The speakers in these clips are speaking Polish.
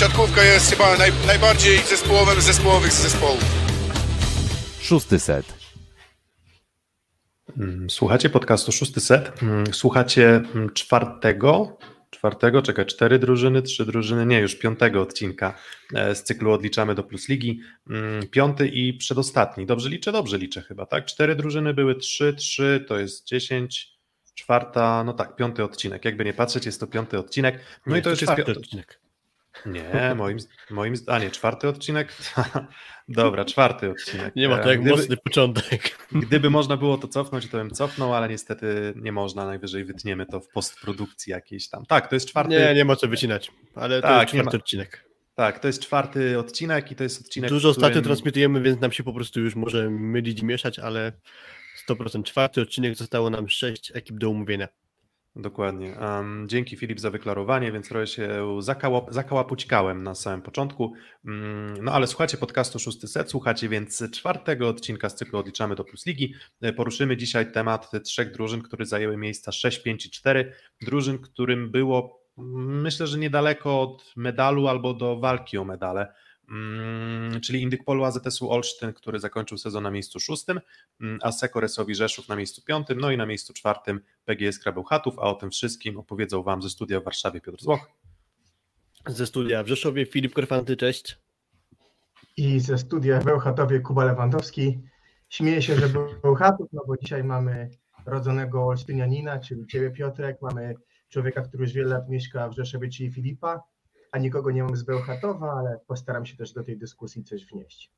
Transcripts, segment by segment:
siatkówka jest chyba naj, najbardziej zespołowym zespołowych zespołów. Szósty set. Mm, słuchacie podcastu Szósty Set. Mm, słuchacie mm, czwartego, czwartego, czekaj, cztery drużyny, trzy drużyny, nie, już piątego odcinka e, z cyklu Odliczamy do Plus Ligi. Piąty i przedostatni. Dobrze liczę? Dobrze liczę chyba, tak? Cztery drużyny były trzy, trzy, to jest dziesięć, czwarta, no tak, piąty odcinek. Jakby nie patrzeć, jest to piąty odcinek. No nie, i to, już jest czwarty odcinek. Nie, moim, moim a nie, czwarty odcinek? Dobra, czwarty odcinek. Nie ma to jak Gdyby- mocny początek. Gdyby można było to cofnąć, to bym cofnął, ale niestety nie można, najwyżej wytniemy to w postprodukcji jakiejś tam. Tak, to jest czwarty, Nie, nie ma co wycinać, ale to Tak, jest nie czwarty ma. odcinek. tak, to jest czwarty odcinek i to jest odcinek, Dużo którym... ostatnio transmitujemy, więc nam się po prostu już może mylić i mieszać, ale 100% czwarty odcinek zostało nam sześć ekip do umówienia. Dokładnie. Um, dzięki Filip za wyklarowanie, więc trochę się zakała, zakałapućkałem na samym początku. Mm, No ale słuchacie podcastu Szósty Set, słuchacie więc czwartego odcinka z cyklu Odliczamy do Plus Ligi. E, Poruszymy dzisiaj temat trzech drużyn, które zajęły miejsca 6, 5 i 4. Drużyn, którym było mm, myślę, że niedaleko od medalu albo do walki o medale. Mm, Czyli Indykpolu AZS-u Olsztyn, który zakończył sezon na miejscu szóstym, mm, a Sekoresowi Rzeszów na miejscu piątym, no i na miejscu czwartym PGS Krabełchatów, a o tym wszystkim opowiedzą Wam ze studia w Warszawie Piotr Złoch. Ze studia w Rzeszowie Filip Korfanty, cześć. i ze studia w Bełchatowie Kuba Lewandowski. Śmieję się, że Bełchatów, no bo dzisiaj mamy rodzonego Olsztynianina, czyli Ciebie Piotrek, mamy człowieka, który już wiele lat mieszka w Rzeszowie, czyli Filipa, a nikogo nie mam z Bełchatowa, ale postaram się też do tej dyskusji coś wnieść.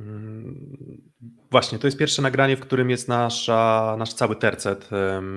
Mm, Właśnie, to jest pierwsze nagranie, w którym jest nasza, nasz cały tercet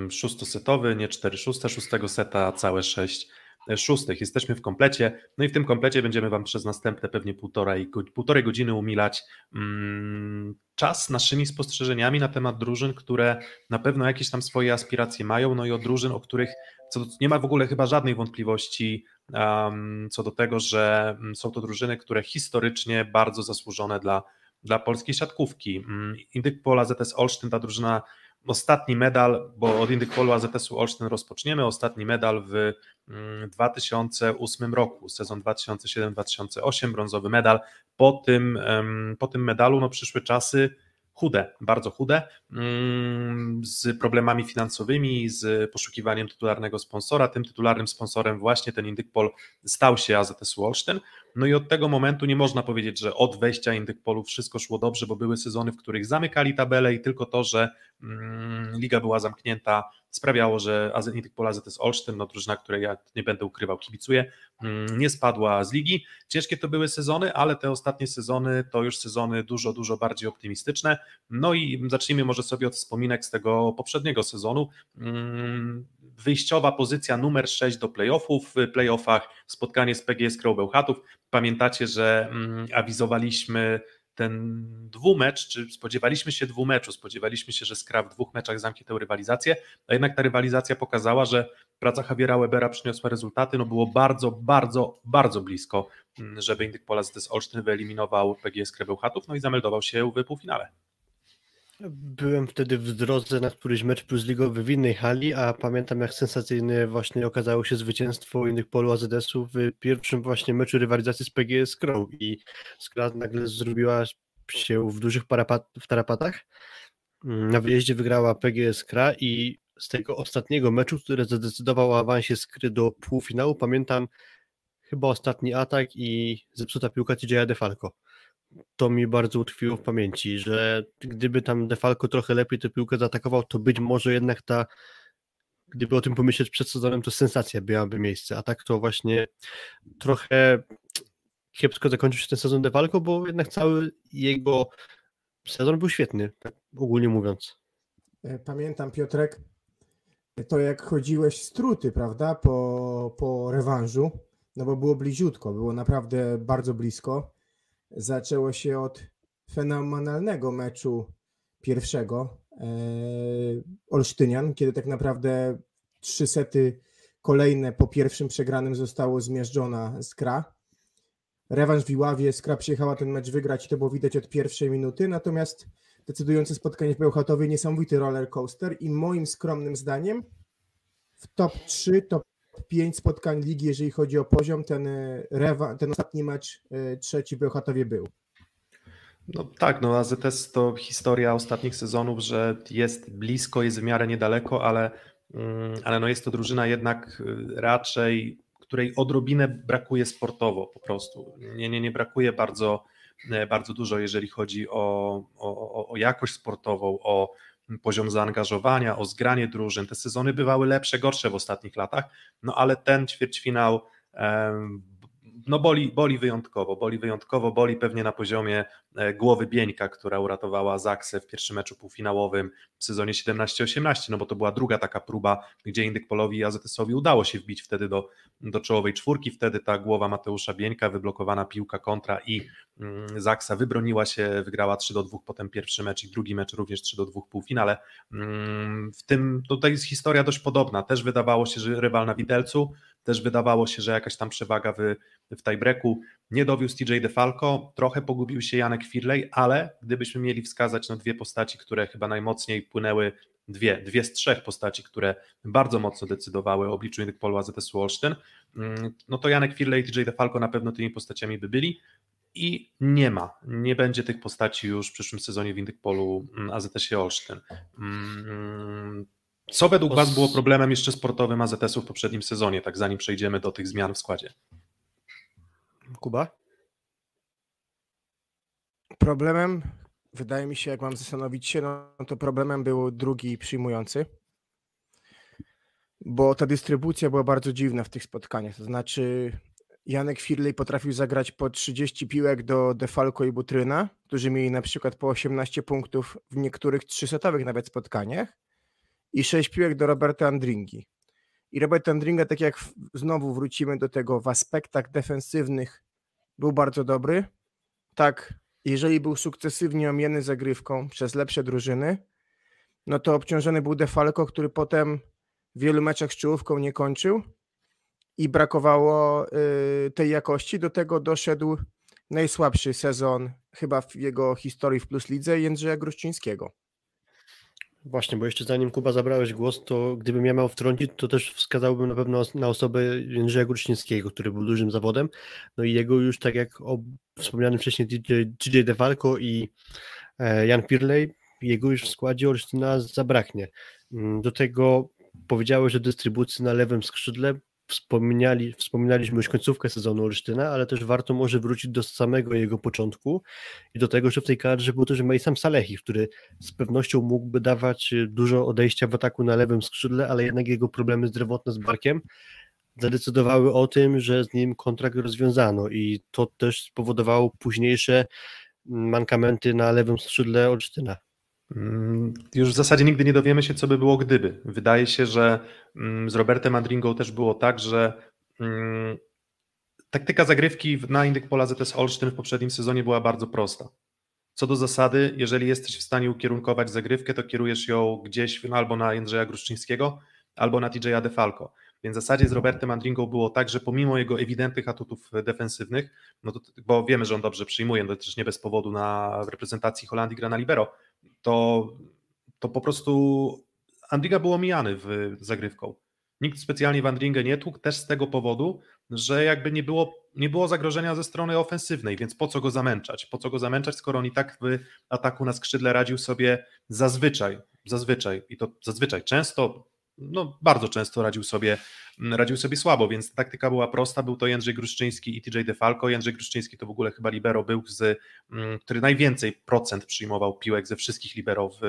szóstosetowy, nie cztery szóste, szóstego seta, całe sześć e, szóstych. Jesteśmy w komplecie, no i w tym komplecie będziemy Wam przez następne pewnie półtorej, półtorej godziny umilać mm, czas naszymi spostrzeżeniami na temat drużyn, które na pewno jakieś tam swoje aspiracje mają, no i o drużyn, o których co nie ma w ogóle chyba żadnej wątpliwości um, co do tego, że mm, są to drużyny, które historycznie bardzo zasłużone dla dla polskiej siatkówki. Mm, Indykpol AZS Olsztyn, ta drużyna, ostatni medal, bo od Indykpolu AZS-u Olsztyn rozpoczniemy, ostatni medal w mm, 2008 roku, sezon 2007-2008, brązowy medal. Po tym, po tym medalu no, przyszły czasy chude, bardzo chude, mm, z problemami finansowymi, z poszukiwaniem tytularnego sponsora. Tym tytularnym sponsorem właśnie ten Indykpol stał się AZS Olsztyn. No i od tego momentu nie można powiedzieć, że od wejścia Indykpolu wszystko szło dobrze, bo były sezony, w których zamykali tabelę i tylko to, że mm, liga była zamknięta, sprawiało, że Indykpol AZS Olsztyn, no drużyna, której ja nie będę ukrywał, kibicuję, mm, nie spadła z ligi. Ciężkie to były sezony, ale te ostatnie sezony to już sezony dużo, dużo bardziej optymistyczne. No i zacznijmy może sobie od wspominek z tego poprzedniego sezonu. Mm, Wyjściowa pozycja numer 6 do playoffów. W playoffach spotkanie z PGS Bełchatów. Pamiętacie, że mm, awizowaliśmy ten dwumecz, czy spodziewaliśmy się dwumeczu, spodziewaliśmy się, że Skra w dwóch meczach zamknie tę rywalizację, a jednak ta rywalizacja pokazała, że praca Javiera Webera przyniosła rezultaty, no było bardzo, bardzo, bardzo blisko, mm, żeby Indyk Pola z Olsztyn wyeliminował PGS Bełchatów, no i zameldował się w półfinale. Byłem wtedy w drodze na któryś mecz plus ligowy w innej hali, a pamiętam jak sensacyjne właśnie okazało się zwycięstwo innych polu AZS-u w pierwszym właśnie meczu rywalizacji z PGS Crow i Skra nagle zrobiła się w dużych parapat- w tarapatach. Na wyjeździe wygrała PGS Kra i z tego ostatniego meczu, który zadecydował o awansie Skry do półfinału, pamiętam chyba ostatni atak i zepsuta piłka TJ'a Defalco to mi bardzo utkwiło w pamięci, że gdyby tam Defalco trochę lepiej tę piłkę zaatakował, to być może jednak ta, gdyby o tym pomyśleć przed sezonem, to sensacja miałaby miejsce, a tak to właśnie trochę kiepsko zakończył się ten sezon Defalco, bo jednak cały jego sezon był świetny, tak ogólnie mówiąc. E, Pamiętam, Piotrek, to jak chodziłeś z truty, prawda, po, po rewanżu, no bo było bliziutko, było naprawdę bardzo blisko. Zaczęło się od fenomenalnego meczu pierwszego e, Olsztynian, kiedy tak naprawdę trzy sety kolejne po pierwszym przegranym zostało zmiażdżona Skra. Rewanż w Iławie, Skra przyjechała ten mecz wygrać i to było widać od pierwszej minuty, natomiast decydujące spotkanie w Bełchatowie, niesamowity roller coaster i moim skromnym zdaniem w top 3, top top 5 spotkań ligi, jeżeli chodzi o poziom, ten, e, ten ostatni mecz e, trzeci w Bełchatowie był. No tak, no AZS to historia ostatnich sezonów, że jest blisko, jest w miarę niedaleko, ale, mm, ale no jest to drużyna jednak y, raczej, której odrobinę brakuje sportowo po prostu. Nie, nie, nie brakuje bardzo, e, bardzo dużo, jeżeli chodzi o, o, o jakość sportową, o poziom zaangażowania, o zgranie drużyn. Te sezony bywały lepsze, gorsze w ostatnich latach, no ale ten ćwierćfinał no boli, boli wyjątkowo, boli wyjątkowo, boli pewnie na poziomie e, głowy Bieńka, która uratowała Zaksę w pierwszym meczu półfinałowym w sezonie 17-18, no bo to była druga taka próba, gdzie Indyk Polowi i AZS-owi udało się wbić wtedy do, do czołowej czwórki, wtedy ta głowa Mateusza Bieńka, wyblokowana piłka kontra i mm, Zaksa wybroniła się, wygrała 3 do 2, potem pierwszy mecz i drugi mecz również 3 do 2 półfinale. Mm, w tym tutaj jest historia dość podobna, też wydawało się, że rywal na widelcu, też wydawało się, że jakaś tam przewaga w, w tiebreaku. Nie dowiózł TJ DeFalco, trochę pogubił się Janek Firley, ale gdybyśmy mieli wskazać no, dwie postaci, które chyba najmocniej płynęły, dwie, dwie z trzech postaci, które bardzo mocno decydowały o obliczu Polu AZS Olsztyn, mm, no to Janek Firley i TJ DeFalco na pewno tymi postaciami by byli i nie ma, nie będzie tych postaci już w przyszłym sezonie w Indykpolu mm, AZS Olsztyn. Co według Was było problemem jeszcze sportowym AZS-u w poprzednim sezonie, tak zanim przejdziemy do tych zmian w składzie? Kuba? Problemem, wydaje mi się, jak mam zastanowić się, no to problemem był drugi przyjmujący, bo ta dystrybucja była bardzo dziwna w tych spotkaniach. To znaczy, Janek Firley potrafił zagrać po 30 piłek do Defalco i Butryna, którzy mieli na przykład po 18 punktów w niektórych trzysetowych nawet spotkaniach i 6 piłek do Roberta Andringi. I Robert Andringa, tak jak znowu wrócimy do tego, w aspektach defensywnych był bardzo dobry. Tak, jeżeli był sukcesywnie omieniony zagrywką przez lepsze drużyny, no to obciążony był Defalco, który potem w wielu meczach z czołówką nie kończył i brakowało y, tej jakości. Do tego doszedł najsłabszy sezon chyba w jego historii w Plus Lidze Jędrzeja Gruszczyńskiego. Właśnie, bo jeszcze zanim Kuba zabrałeś głos, to gdybym ja miał wtrącić, to też wskazałbym na pewno na osobę Jędrzeja Grucznickiego, który był dużym zawodem. No i jego już, tak jak o wspomnianym wcześniej DJ DeFalco i e, Jan Pirley, jego już w składzie Olsztyna zabraknie. Mm, do tego powiedziałeś, że dystrybucji na lewym skrzydle wspominali, wspominaliśmy już końcówkę sezonu Olsztyna, ale też warto może wrócić do samego jego początku i do tego, że w tej kadrze był też Mejsam Salehi, który z pewnością mógłby dawać dużo odejścia w ataku na lewym skrzydle, ale jednak jego problemy zdrowotne z barkiem zadecydowały o tym, że z nim kontrakt rozwiązano i to też spowodowało późniejsze mankamenty na lewym skrzydle Olsztyna. Mm, już w zasadzie nigdy nie dowiemy się, co by było gdyby. Wydaje się, że mm, z Robertem Andringą też było tak, że mm, taktyka zagrywki na Indyk Pola ZS Olsztyn w poprzednim sezonie była bardzo prosta. Co do zasady, jeżeli jesteś w stanie ukierunkować zagrywkę, to kierujesz ją gdzieś albo na Jędrzeja Gruszczyńskiego, albo na TJ'a DeFalco. Więc w zasadzie z Robertem Andringą było tak, że pomimo jego ewidentnych atutów defensywnych, no to, bo wiemy, że on dobrze przyjmuje, no też nie bez powodu na reprezentacji Holandii gra na libero, to, to po prostu Andringa był omijany w zagrywką. Nikt specjalnie w Andringę nie tłukł, też z tego powodu, że jakby nie było, nie było zagrożenia ze strony ofensywnej, więc po co go zamęczać? Po co go zamęczać, skoro on i tak w ataku na skrzydle radził sobie zazwyczaj, zazwyczaj i to zazwyczaj często no, bardzo często radził sobie, radził sobie słabo, więc taktyka była prosta. Był to Jędrzej Gruszczyński i TJ DeFalco. Jędrzej Gruszczyński to w ogóle chyba libero był, z, mm, który najwięcej procent przyjmował piłek ze wszystkich libero w,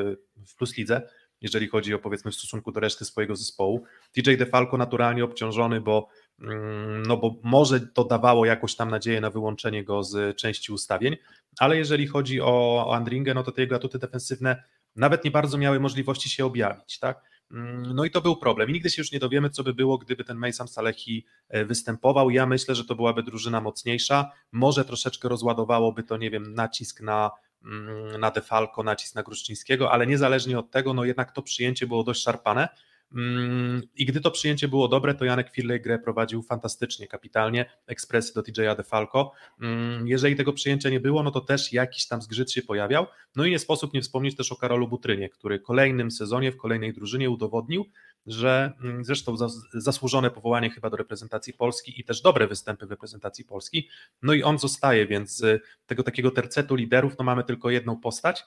w Plus Lidze, jeżeli chodzi o powiedzmy w stosunku do reszty swojego zespołu. TJ DeFalco naturalnie obciążony, bo mm, no bo może to dawało jakąś tam nadzieję na wyłączenie go z części ustawień, ale jeżeli chodzi o, o Andringę, no to te jego atuty defensywne nawet nie bardzo miały możliwości się objawić, tak? Mm, no i to był problem. I nigdy się już nie dowiemy, co by było, gdyby ten Mejsam Salehi e, występował. Ja myślę, że to byłaby drużyna mocniejsza. Może troszeczkę rozładowałoby to, nie wiem, nacisk na, mm, na Defalco, nacisk na Gruszczyńskiego, ale niezależnie od tego, no jednak to przyjęcie było dość szarpane. Mm, I gdy to przyjęcie było dobre, to Janek Firley grę prowadził fantastycznie, kapitalnie, ekspresy do TJ'a DeFalco. Mm, jeżeli tego przyjęcia nie było, no to też jakiś tam zgrzyt się pojawiał. No i nie sposób nie wspomnieć też o Karolu Butrynie, który w kolejnym sezonie, w kolejnej drużynie udowodnił, że mm, zresztą zasłużone powołanie chyba do reprezentacji Polski i też dobre występy w reprezentacji Polski, no i on zostaje, więc z tego takiego tercetu liderów no mamy tylko jedną postać,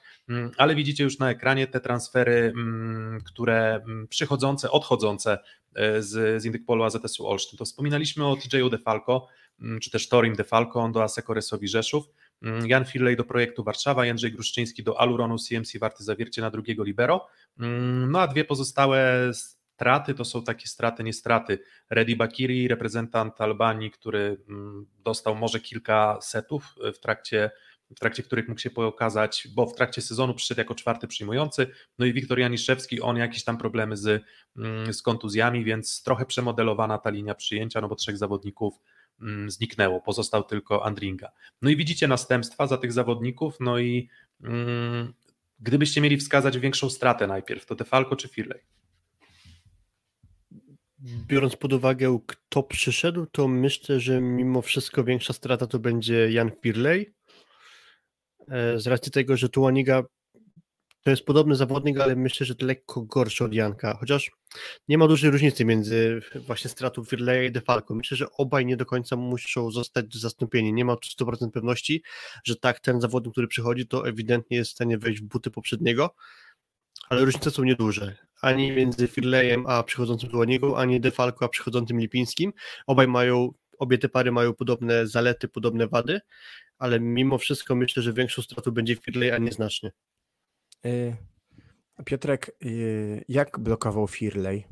ale widzicie już na ekranie te transfery, które odchodzące e, z, z Indykpolu AZS-u Olsztyn. To wspominaliśmy o TJ DeFalco, czy też Torim DeFalco do Aseko Resowi Rzeszów, Mm, Jan Firlej do projektu Warszawa, Jędrzej Gruszczyński do Aluronu CMC Warty Zawiercie na drugiego libero. Mm, no a dwie pozostałe straty to są takie straty, nie straty. Redi Bakiri, reprezentant Albanii, który mm, dostał może kilka setów w trakcie w trakcie których mógł się pokazać, bo w trakcie sezonu przyszedł jako czwarty przyjmujący, no i Wiktor Janiszewski, on jakieś tam problemy z, z kontuzjami, więc trochę przemodelowana ta linia przyjęcia, no bo trzech zawodników Mm, zniknęło, pozostał tylko Andringa. No i widzicie następstwa za tych zawodników, no i mm, gdybyście mieli wskazać większą stratę najpierw, to Defalco czy Firley? Biorąc pod uwagę, kto przyszedł, to myślę, że mimo wszystko większa strata to będzie Jan Firley. E, z racji tego, że Tuaniga to jest podobny zawodnik, ale myślę, że to lekko gorszy od Janka, chociaż nie ma dużej różnicy między właśnie stratą Firleja i Defalco. Myślę, że obaj nie do końca muszą zostać zastąpieni. Nie ma 100% pewności, że tak, ten zawodnik, który przychodzi, to ewidentnie jest w stanie wejść w buty poprzedniego, ale różnice są nieduże. Ani między Firlejem a przychodzącym Dłonigą, ani Defalco a przychodzącym Lipińskim. Obaj mają, obie te pary mają podobne zalety, podobne wady, ale mimo wszystko myślę, że większą stratą będzie Firlej, a nieznacznie. Y, Piotrek, y, jak blokował Firley?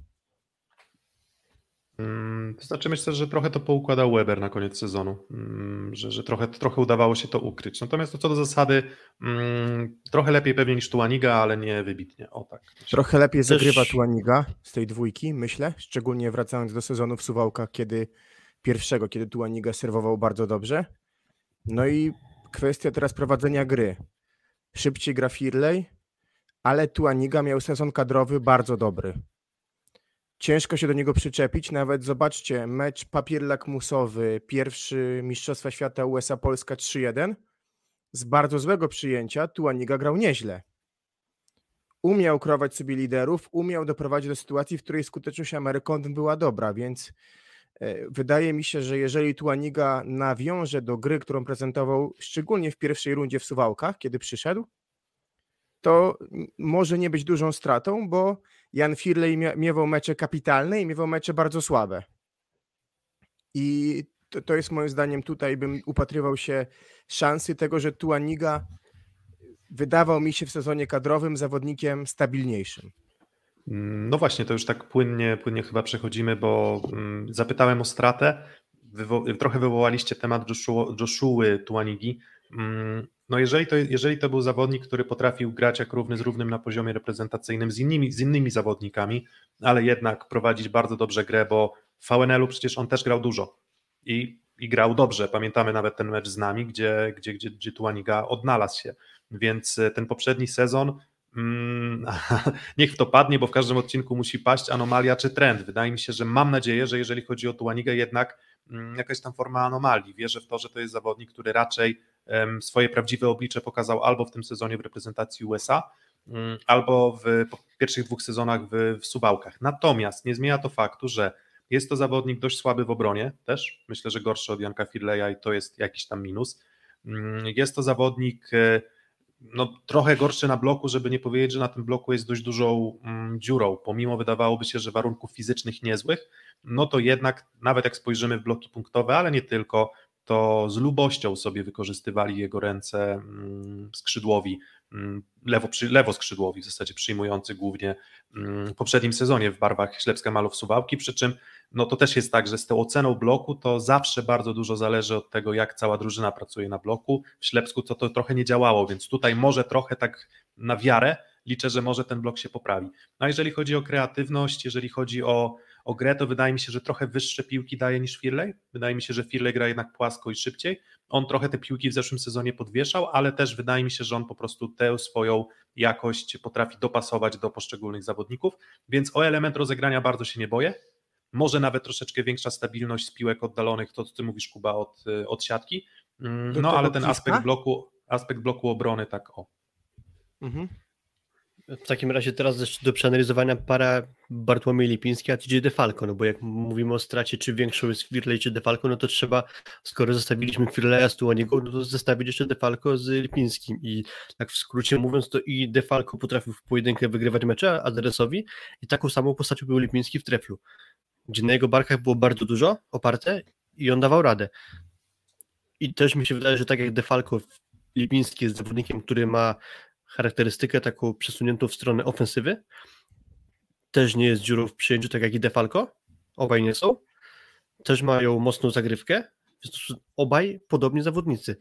Mm, to znaczy myślę, że trochę to poukładał Weber na koniec sezonu, mm, że, że trochę, trochę udawało się to ukryć. Natomiast to co do zasady, mm, trochę lepiej pewnie niż Tuaniga, ale nie wybitnie. O tak. Trochę lepiej zagrywa Tuaniga z tej dwójki, myślę, szczególnie wracając do sezonu w Suwałkach, kiedy pierwszego, kiedy Tuaniga serwował bardzo dobrze. No i kwestia teraz prowadzenia gry. Szybciej gra Firley, ale Tuaniga miał sezon kadrowy bardzo dobry. Ciężko się do niego przyczepić, nawet zobaczcie, mecz papier lakmusowy, pierwszy Mistrzostwa Świata USA Polska 3-1, z bardzo złego przyjęcia Tuaniga grał nieźle. Umiał krować sobie liderów, umiał doprowadzić do sytuacji, w której skuteczność Amerykon była dobra, więc wydaje mi się, że jeżeli Tuaniga nawiąże do gry, którą prezentował szczególnie w pierwszej rundzie w Suwałkach, kiedy przyszedł, to może nie być dużą stratą, bo Jan Firley miewał mecze kapitalne i miewał mecze bardzo słabe. I to, to jest moim zdaniem tutaj bym upatrywał się szansy tego, że Tuaniga wydawał mi się w sezonie kadrowym zawodnikiem stabilniejszym. No właśnie, to już tak płynnie, płynnie chyba przechodzimy, bo mm, zapytałem o stratę. Wywo trochę wywołaliście temat Joshua Tuanigi. Mm, no jeżeli to, jeżeli to był zawodnik, który potrafił grać jak równy z równym na poziomie reprezentacyjnym z innymi, z innymi zawodnikami, ale jednak prowadzić bardzo dobrze grę, bo w VNL-u przecież on też grał dużo i, i grał dobrze. Pamiętamy nawet ten mecz z nami, gdzie, gdzie, gdzie, gdzie Tuaniga odnalazł się. Więc e, ten poprzedni sezon mm, niech w to padnie, bo w każdym odcinku musi paść anomalia czy trend. Wydaje mi się, że mam nadzieję, że jeżeli chodzi o Tuanigę, jednak mm, jakaś tam forma anomalii. Wierzę w to, że to jest zawodnik, który raczej swoje prawdziwe oblicze pokazał albo w tym sezonie w reprezentacji USA, mm, albo w pierwszych dwóch sezonach w, w Subałkach. Natomiast nie zmienia to faktu, że jest to zawodnik dość słaby w obronie też. Myślę, że gorszy od Janka Firleja i to jest jakiś tam minus. Jest to zawodnik e, no, trochę gorszy na bloku, żeby nie powiedzieć, że na tym bloku jest dość dużą mm, dziurą. Pomimo wydawałoby się, że warunków fizycznych niezłych, no to jednak nawet jak spojrzymy w bloki punktowe, ale nie tylko, to z lubością sobie wykorzystywali jego ręce mm, skrzydłowi, mm, lewo, lewo skrzydłowi w zasadzie przyjmujący głównie mm, w poprzednim sezonie w barwach Ślepska Malów Suwałki, przy czym no to też jest tak, że z tą oceną bloku to zawsze bardzo dużo zależy od tego, jak cała drużyna pracuje na bloku. W Ślepsku to, to trochę nie działało, więc tutaj może trochę tak na wiarę liczę, że może ten blok się poprawi. No a jeżeli chodzi o kreatywność, jeżeli chodzi o o grę, to wydaje mi się, że trochę wyższe piłki daje niż Firley. Wydaje mi się, że Firley gra jednak płasko i szybciej. On trochę te piłki w zeszłym sezonie podwieszał, ale też wydaje mi się, że on po prostu tę swoją jakość potrafi dopasować do poszczególnych zawodników, więc o element rozegrania bardzo się nie boję. Może nawet troszeczkę większa stabilność z piłek oddalonych, to co ty mówisz Kuba od, od siatki. Mm, no ale ten aspekt bloku, aspekt bloku obrony tak o. Mhm. W takim razie teraz do przeanalizowania para Bartłomiej Lipiński, a TJ DeFalco, no bo jak mówimy o stracie, czy większą jest Firley, czy DeFalco, no to trzeba, skoro zostawiliśmy Firleya z Tuaniego, no to zostawić jeszcze DeFalco z Lipińskim i tak w skrócie mówiąc, to i DeFalco potrafił w pojedynkę wygrywać mecze Adresowi i taką samą postacią był Lipiński w treflu, gdzie na jego barkach było bardzo dużo oparte i on dawał radę. I też mi się wydaje, że tak jak DeFalco Lipiński jest zawodnikiem, który ma charakterystykę taką przesuniętą w stronę ofensywy. Też nie jest dziurą w przyjęciu, tak jak i Defalco. Obaj nie są. Też mają mocną zagrywkę. Obaj podobni zawodnicy.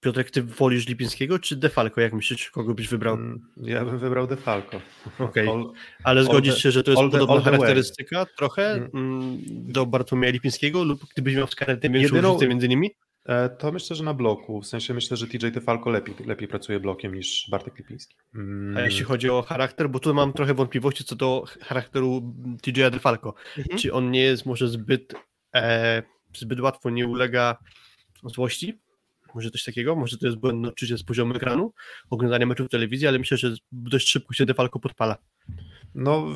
Piotrek, ty wolisz Lipińskiego czy Defalco? Jak myślisz, kogo byś wybrał? Mm, ja bym wybrał Defalco. Okej, okay. ale zgodzisz się, że to jest podobna charakterystyka trochę mm. mm. do Bartłomieja Lipińskiego lub gdybyś miał wskazać większą między nimi? E, to myślę, że na bloku. W sensie myślę, że TJ Tefalco lepiej, lepiej pracuje blokiem niż Bartek Lipiński. Mm. A jeśli chodzi o charakter, bo tu mam trochę wątpliwości co do charakteru TJ Defalco. Mhm. Czy on nie jest może zbyt, e, zbyt łatwo nie ulega złości? Może coś takiego? Może to jest błędne odczucie z poziomu ekranu, oglądania meczu w telewizji, ale myślę, że dość szybko się Defalco podpala. No,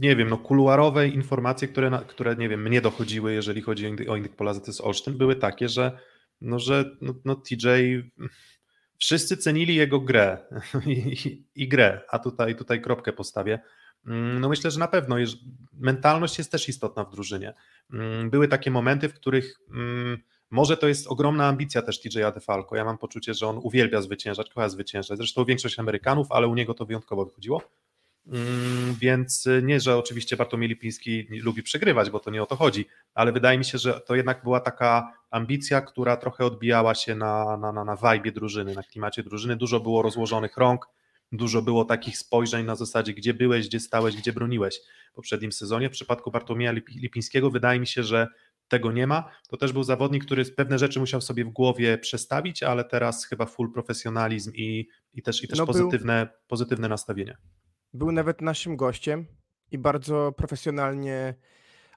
nie wiem, no kuluarowe informacje, które, które nie wiem, mnie dochodziły, jeżeli chodzi o Indyk Polazy z Olsztyn, były takie, że, no, że no, no TJ, wszyscy cenili jego grę i, i, grę, a tutaj, tutaj kropkę postawię. Mm, no myślę, że na pewno mentalność jest też istotna w drużynie. Mm, były takie momenty, w których mm, może to jest ogromna ambicja też TJ'a DeFalco. Ja mam poczucie, że on uwielbia zwyciężać, kocha zwyciężać. Zresztą większość Amerykanów, ale u niego to wyjątkowo wychodziło. Mm, więc y, nie, że oczywiście Bartłomiej Lipiński lubi przegrywać, bo to nie o to chodzi, ale wydaje mi się, że to jednak była taka ambicja, która trochę odbijała się na, na, na, na vibe drużyny, na klimacie drużyny. Dużo było rozłożonych rąk, dużo było takich spojrzeń na zasadzie, gdzie byłeś, gdzie stałeś, gdzie broniłeś w poprzednim sezonie. W przypadku Bartłomieja Lipińskiego wydaje mi się, że tego nie ma. To też był zawodnik, który pewne rzeczy musiał sobie w głowie przestawić, ale teraz chyba full profesjonalizm i, i też, i też no pozytywne, był... pozytywne nastawienie. Był nawet naszym gościem i bardzo profesjonalnie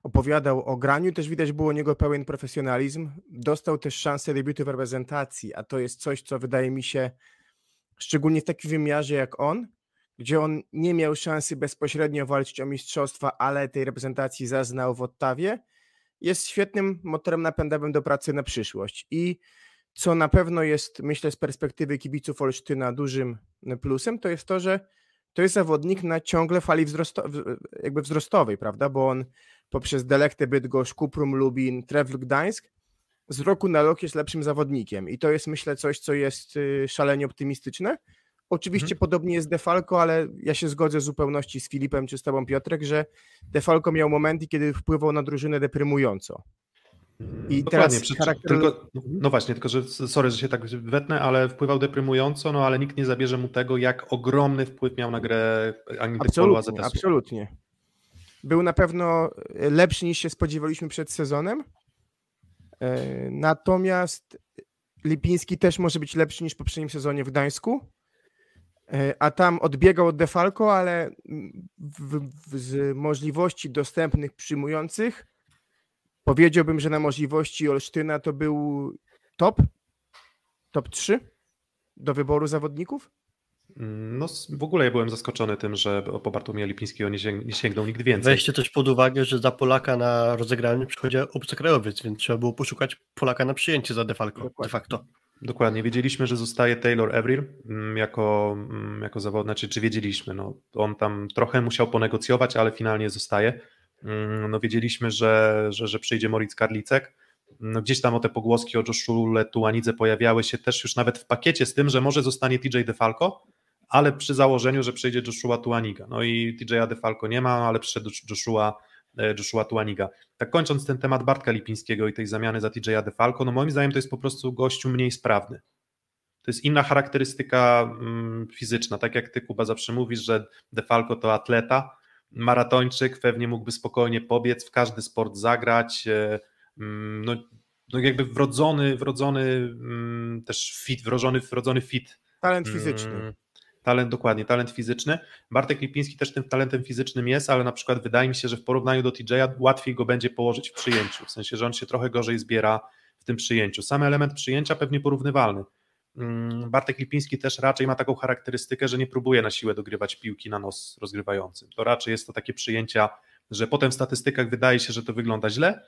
opowiadał o graniu. Też widać było niego pełen profesjonalizm. Dostał też szansę debiutu w reprezentacji, a to jest coś, co wydaje mi się, szczególnie w takim wymiarze jak on, gdzie on nie miał szansy bezpośrednio walczyć o mistrzostwa, ale tej reprezentacji zaznał w Ottawie, jest świetnym motorem napędowym do pracy na przyszłość. I co na pewno jest, myślę, z perspektywy kibiców Olsztyna dużym plusem, to jest to, że to jest zawodnik na ciągle fali wzrosto, jakby wzrostowej, prawda? Bo on poprzez Delektę Bydgoszcz, Kuprum Lubin, Trewl Gdańsk z roku na rok jest lepszym zawodnikiem i to jest myślę coś, co jest y, szalenie optymistyczne. Oczywiście mhm. podobnie jest Defalco, ale ja się zgodzę w zupełności z Filipem czy z tobą Piotrek, że Defalco miał momenty, kiedy wpływał na drużynę deprymująco. I Dokładnie, teraz charakter... tylko, no właśnie, tylko że sorry, że się tak wetnę, ale wpływał deprymująco, no ale nikt nie zabierze mu tego, jak ogromny wpływ miał na grę Absolutnie, AZS-u. absolutnie. Był na pewno e, lepszy niż się spodziewaliśmy przed sezonem. E, natomiast Lipiński też może być lepszy niż w poprzednim sezonie w Gdańsku. E, a tam odbiegał od Defalco, ale w, w, z możliwości dostępnych przyjmujących Powiedziałbym, że na możliwości Olsztyna to był top, top 3 do wyboru zawodników? No w ogóle ja byłem zaskoczony tym, że po Bartłomieja Lipińskiego nie, sięg, nie sięgnął nikt więcej. Weźcie też pod uwagę, że za Polaka na rozegranie przychodzi obcokrajowiec, więc trzeba było poszukać Polaka na przyjęcie za Defalco, de facto. Dokładnie, wiedzieliśmy, że zostaje Taylor Avril mm, jako, mm, jako zawodnik, czy, czy wiedzieliśmy, no, on tam trochę musiał ponegocjować, ale finalnie zostaje. Mm, no wiedzieliśmy, że, że, że przyjdzie Moritz Karlicek. No gdzieś tam o te pogłoski o Joshua Tuanidze pojawiały się też już nawet w pakiecie z tym, że może zostanie TJ DeFalco, ale przy założeniu, że przyjdzie Joshua Tuaniga. No i TJ'a DeFalco nie ma, ale przyszedł Joshua, e, Joshua Tuaniga. Tak kończąc ten temat Bartka Lipińskiego i tej zamiany za TJ'a DeFalco, no moim zdaniem to jest po prostu gościu mniej sprawny. To jest inna charakterystyka mm, fizyczna. Tak jak ty, Kuba, zawsze mówisz, że DeFalco to atleta, maratończyk pewnie mógłby spokojnie pobiec, w każdy sport zagrać, e, mm, no, no jakby wrodzony, wrodzony mm, też fit, wrodzony, wrodzony fit. Talent mm, fizyczny. Talent, dokładnie, talent fizyczny. Bartek Lipiński też tym talentem fizycznym jest, ale na przykład wydaje mi się, że w porównaniu do TJ'a łatwiej go będzie położyć w przyjęciu, w sensie, że on się trochę gorzej zbiera w tym przyjęciu. Sam element przyjęcia pewnie porównywalny. Mm, Bartek Lipiński też raczej ma taką charakterystykę, że nie próbuje na siłę dogrywać piłki na nos rozgrywającym. To raczej jest to takie przyjęcia, że potem w statystykach wydaje się, że to wygląda źle,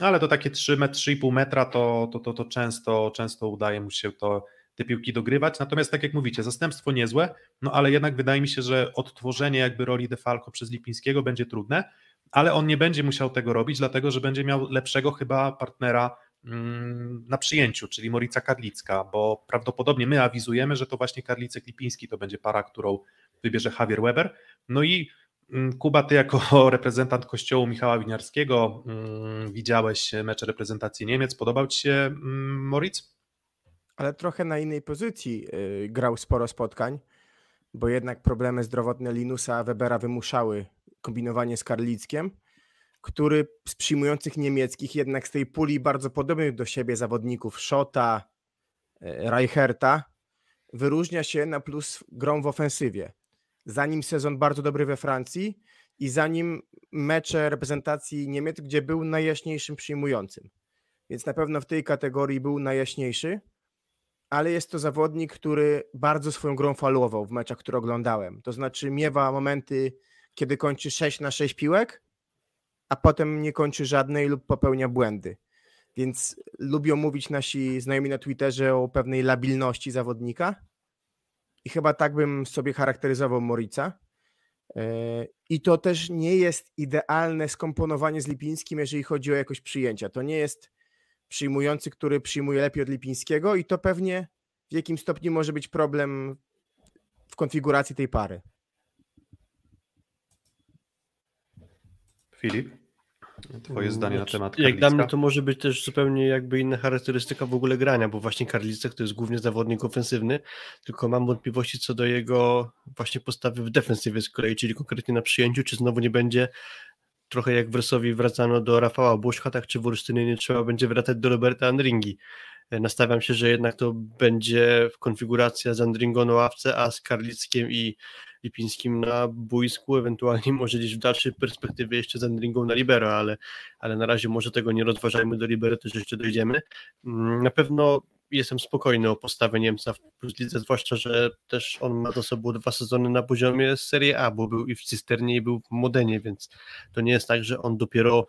ale to takie 3 metr, 3,5 metra to, to, to, to często, często udaje mu się to te piłki dogrywać. Natomiast tak jak mówicie, zastępstwo niezłe, no ale jednak wydaje mi się, że odtworzenie jakby roli Defalco przez Lipińskiego będzie trudne, ale on nie będzie musiał tego robić, dlatego że będzie miał lepszego chyba partnera na przyjęciu, czyli Morica Karlicka, bo prawdopodobnie my awizujemy, że to właśnie Karlicek Lipiński to będzie para, którą wybierze Javier Weber. No i mm, Kuba, ty jako reprezentant kościołu Michała Winiarskiego mm, widziałeś mecze reprezentacji Niemiec. Podobał ci się Moritz? ale trochę na innej pozycji yy, grał sporo spotkań, bo jednak problemy zdrowotne Linusa Webera wymuszały kombinowanie z Karlickiem, który z przyjmujących niemieckich jednak z tej puli bardzo podobnych do siebie zawodników Schota, yy, Reicherta wyróżnia się na plus grą w ofensywie. Zanim sezon bardzo dobry we Francji i zanim mecze reprezentacji Niemiec, gdzie był najjaśniejszym przyjmującym. Więc na pewno w tej kategorii był najjaśniejszy ale jest to zawodnik, który bardzo swoją grą falował w meczach, które oglądałem. To znaczy miewa momenty, kiedy kończy 6 na 6 piłek, a potem nie kończy żadnej lub popełnia błędy. Więc lubią mówić nasi znajomi na Twitterze o pewnej labilności zawodnika. I chyba tak bym sobie charakteryzował Morica. E, I to też nie jest idealne skomponowanie z Lipińskim, jeżeli chodzi o jakość przyjęcia. To nie jest przyjmujący, który przyjmuje lepiej od Lipińskiego i to pewnie w jakim stopniu może być problem w konfiguracji tej pary. Filip, twoje zdanie na temat Karlicka? Jak dla mnie to może być też zupełnie jakby inna charakterystyka w ogóle grania, bo właśnie Karlicek to jest głównie zawodnik ofensywny, tylko mam wątpliwości co do jego właśnie postawy w defensywie z kolei, czyli konkretnie na przyjęciu, czy znowu nie będzie trochę jak w Resowi wracano do Rafała Błoszka, tak czy w Olsztynie nie trzeba będzie wracać do Roberta Andringi. E, nastawiam się, że jednak to będzie konfiguracja z Andringą na ławce, a z Karlickiem i Lipińskim na boisku, ewentualnie może gdzieś w dalszej perspektywie jeszcze z Andringą na libero, ale, ale na razie może tego nie rozważajmy, do libero też jeszcze dojdziemy. Mm, na pewno jestem spokojny o postawę Niemca w Lidze, zwłaszcza, że też on ma za sobą dwa sezony na poziomie Serie A, bo był i w Cysternie i był w Modenie, więc to nie jest tak, że on dopiero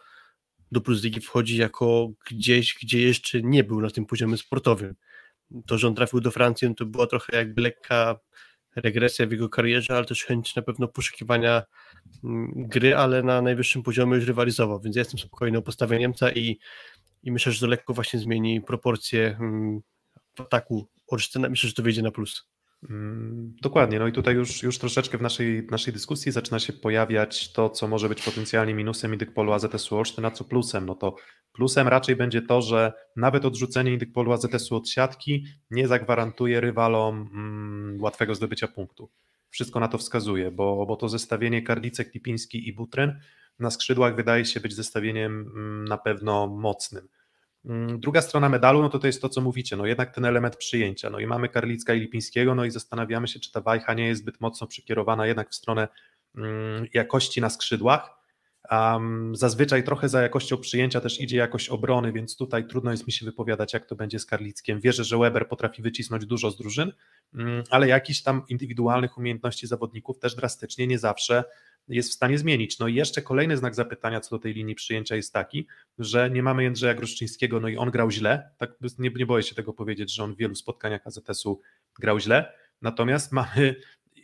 do Plus Ligi wchodzi jako gdzieś, gdzie jeszcze nie był na tym poziomie sportowym. To, że on trafił do Francji, no to była trochę jakby lekka regresja w jego karierze, ale też chęć na pewno poszukiwania mm, gry, ale na najwyższym poziomie już rywalizował, więc ja jestem spokojny o postawie Niemca i i myślę, że to lekko właśnie zmieni proporcje mm, w ataku Olsztyna. Myślę, że to wyjdzie na plus. Mm, dokładnie, no i tutaj już, już troszeczkę w naszej, naszej dyskusji zaczyna się pojawiać to, co może być potencjalnie minusem Indykpolu AZS-u Olsztyn, a co plusem. No to plusem raczej będzie to, że nawet odrzucenie Indykpolu AZS-u od siatki nie zagwarantuje rywalom mm, łatwego zdobycia punktu. Wszystko na to wskazuje, bo, bo to zestawienie Karlicek, Lipiński i Butryn na skrzydłach wydaje się być zestawieniem mm, na pewno mocnym. Mm, druga strona medalu, no to to jest to, co mówicie, no jednak ten element przyjęcia. No i mamy Karlicka i Lipińskiego, no i zastanawiamy się, czy ta wajcha nie jest zbyt mocno przekierowana jednak w stronę mm, jakości na skrzydłach. Um, zazwyczaj trochę za jakością przyjęcia też idzie jakość obrony, więc tutaj trudno jest mi się wypowiadać, jak to będzie z Karlickiem. Wierzę, że Weber potrafi wycisnąć dużo z drużyn, ale jakichś tam indywidualnych umiejętności zawodników też drastycznie nie zawsze jest w stanie zmienić. No i jeszcze kolejny znak zapytania co do tej linii przyjęcia jest taki, że nie mamy Jędrzeja Gruszczyńskiego, no i on grał źle, tak nie, nie boję się tego powiedzieć, że on w wielu spotkaniach AZS-u grał źle, natomiast mamy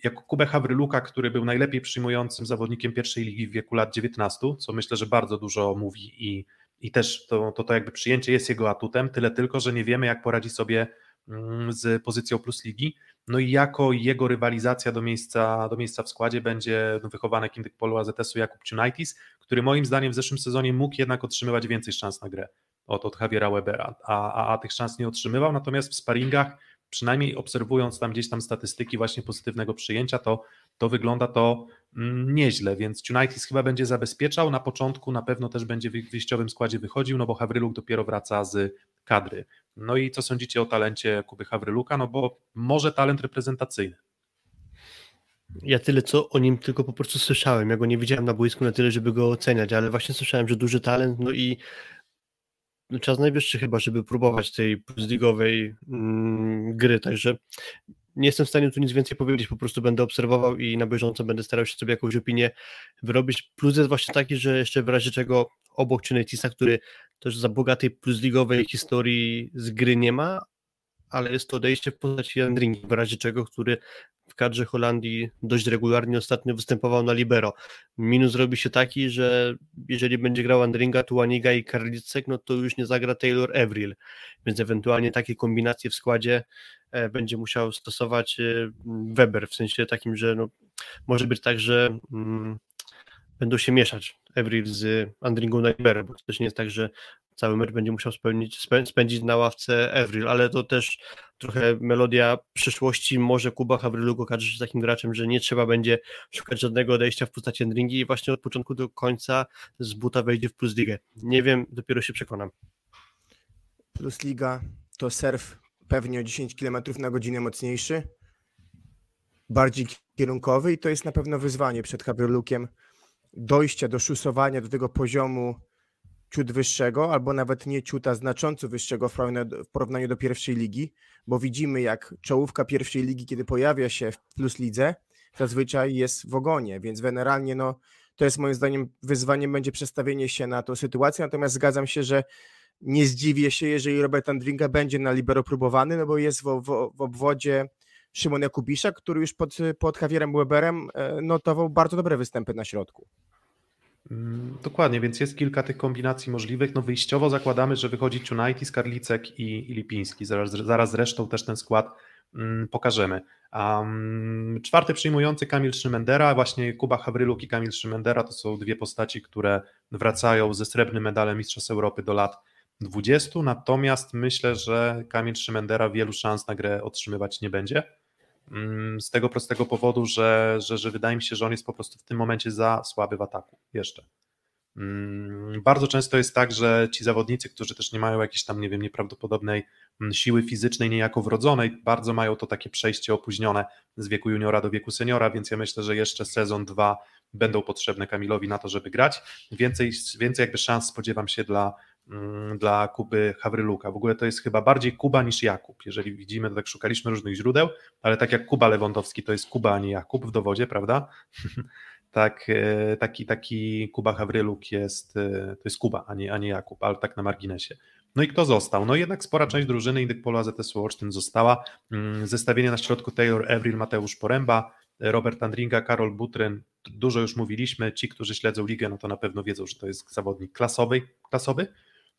jako Kubę Hawryluka, który był najlepiej przyjmującym zawodnikiem pierwszej ligi w wieku lat 19, co myślę, że bardzo dużo mówi i, i też to, to, to jakby przyjęcie jest jego atutem, tyle tylko, że nie wiemy jak poradzi sobie mm, z pozycją plus ligi, no i jako jego rywalizacja do miejsca, do miejsca w składzie będzie no, wychowanek indyk polu AZS-u Jakub Czunaitis, który moim zdaniem w zeszłym sezonie mógł jednak otrzymywać więcej szans na grę od, od Javiera Webera, a, a, a tych szans nie otrzymywał, natomiast w sparingach, przynajmniej obserwując tam gdzieś tam statystyki właśnie pozytywnego przyjęcia, to, to wygląda to mm, nieźle, więc Tunaitis chyba będzie zabezpieczał, na początku na pewno też będzie w wyjściowym składzie wychodził, no bo Hawryluk dopiero wraca z kadry. No i co sądzicie o talencie Kuby Hawryluka? No bo może talent reprezentacyjny. Ja tyle co o nim tylko po prostu słyszałem. Ja go nie widziałem na boisku na tyle, żeby go oceniać, ale właśnie słyszałem, że duży talent, no i czas najwyższy chyba, żeby próbować tej plusligowej mm, mm, gry, także nie jestem w stanie tu nic więcej powiedzieć, po prostu będę obserwował i na bieżąco będę starał się sobie jakąś opinię wyrobić. Plus jest właśnie taki, że jeszcze w razie czego obok Chinetisa, który też za bogatej plusligowej historii z gry nie ma, ale jest to odejście w postaci Andringi, w razie czego, który w kadrze Holandii dość regularnie ostatnio występował na libero. Minus robi się taki, że jeżeli będzie grał Andringa, Tuaniga i Karlicek, no to już nie zagra Taylor Evril, więc ewentualnie takie kombinacje w składzie e, będzie musiał stosować e, Weber, w sensie takim, że no, może być tak, że mm, będą się mieszać Evril z Andringą na libero, bo to też nie jest tak, że cały mecz będzie musiał spełnić, spędzić na ławce Evril, ale to też trochę melodia przyszłości. Może Kuba Havrylu okaże się takim graczem, że nie trzeba będzie szukać żadnego odejścia w postaci Endringi i właśnie od początku do końca z buta wejdzie w Plus Ligę. Nie wiem, dopiero się przekonam. Plus Liga to surf pewnie o 10 km na godzinę mocniejszy, bardziej kierunkowy i to jest na pewno wyzwanie przed Havrylukiem dojścia do szusowania do tego poziomu ciut wyższego, albo nawet nie ciuta znacząco wyższego w porównaniu do pierwszej ligi, bo widzimy jak czołówka pierwszej ligi, kiedy pojawia się w Plus Lidze, zazwyczaj jest w ogonie, więc generalnie no, to jest moim zdaniem wyzwaniem będzie przestawienie się na tą sytuację, natomiast zgadzam się, że nie zdziwię się, jeżeli Robert Andringa będzie na libero próbowany, no bo jest w, w, w obwodzie Szymon Jakubisza, który już pod, pod Javierem Weberem e, notował bardzo dobre występy na środku. Mm, dokładnie, więc jest kilka tych kombinacji możliwych. No wyjściowo zakładamy, że wychodzi United, Karlicek i, i Lipiński. Zaraz, zaraz zresztą też ten skład um, pokażemy. Um, czwarty przyjmujący Kamil Szymendera, właśnie Kuba Hawryluk i Kamil Szymendera to są dwie postaci, które wracają ze srebrnym medalem Mistrzostw Europy do lat 20, natomiast myślę, że Kamil Szymendera wielu szans na grę otrzymywać nie będzie. Mm, z tego prostego powodu, że, że, że wydaje mi się, że on jest po prostu w tym momencie za słaby w ataku jeszcze. Mm, bardzo często jest tak, że ci zawodnicy, którzy też nie mają jakiejś tam, nie wiem, nieprawdopodobnej mm, siły fizycznej, niejako wrodzonej, bardzo mają to takie przejście opóźnione z wieku juniora do wieku seniora, więc ja myślę, że jeszcze sezon, dwa będą potrzebne Kamilowi na to, żeby grać. Więcej, więcej jakby szans spodziewam się dla dla Kuby Hawryluka. W ogóle to jest chyba bardziej Kuba niż Jakub. Jeżeli widzimy, to tak szukaliśmy różnych źródeł, ale tak jak Kuba Lewandowski to jest Kuba, a nie Jakub w dowodzie, prawda? tak, e, taki, taki Kuba Hawryluk jest, e, to jest Kuba, a nie, a nie Jakub, ale tak na marginesie. No i kto został? No jednak spora część drużyny Indyk Polo AZS Olsztyn została. Mm, zestawienie na środku Taylor Evril, Mateusz Poręba, Robert Andringa, Karol Butryn, dużo już mówiliśmy, ci, którzy śledzą ligę, no to na pewno wiedzą, że to jest zawodnik klasowy, klasowy.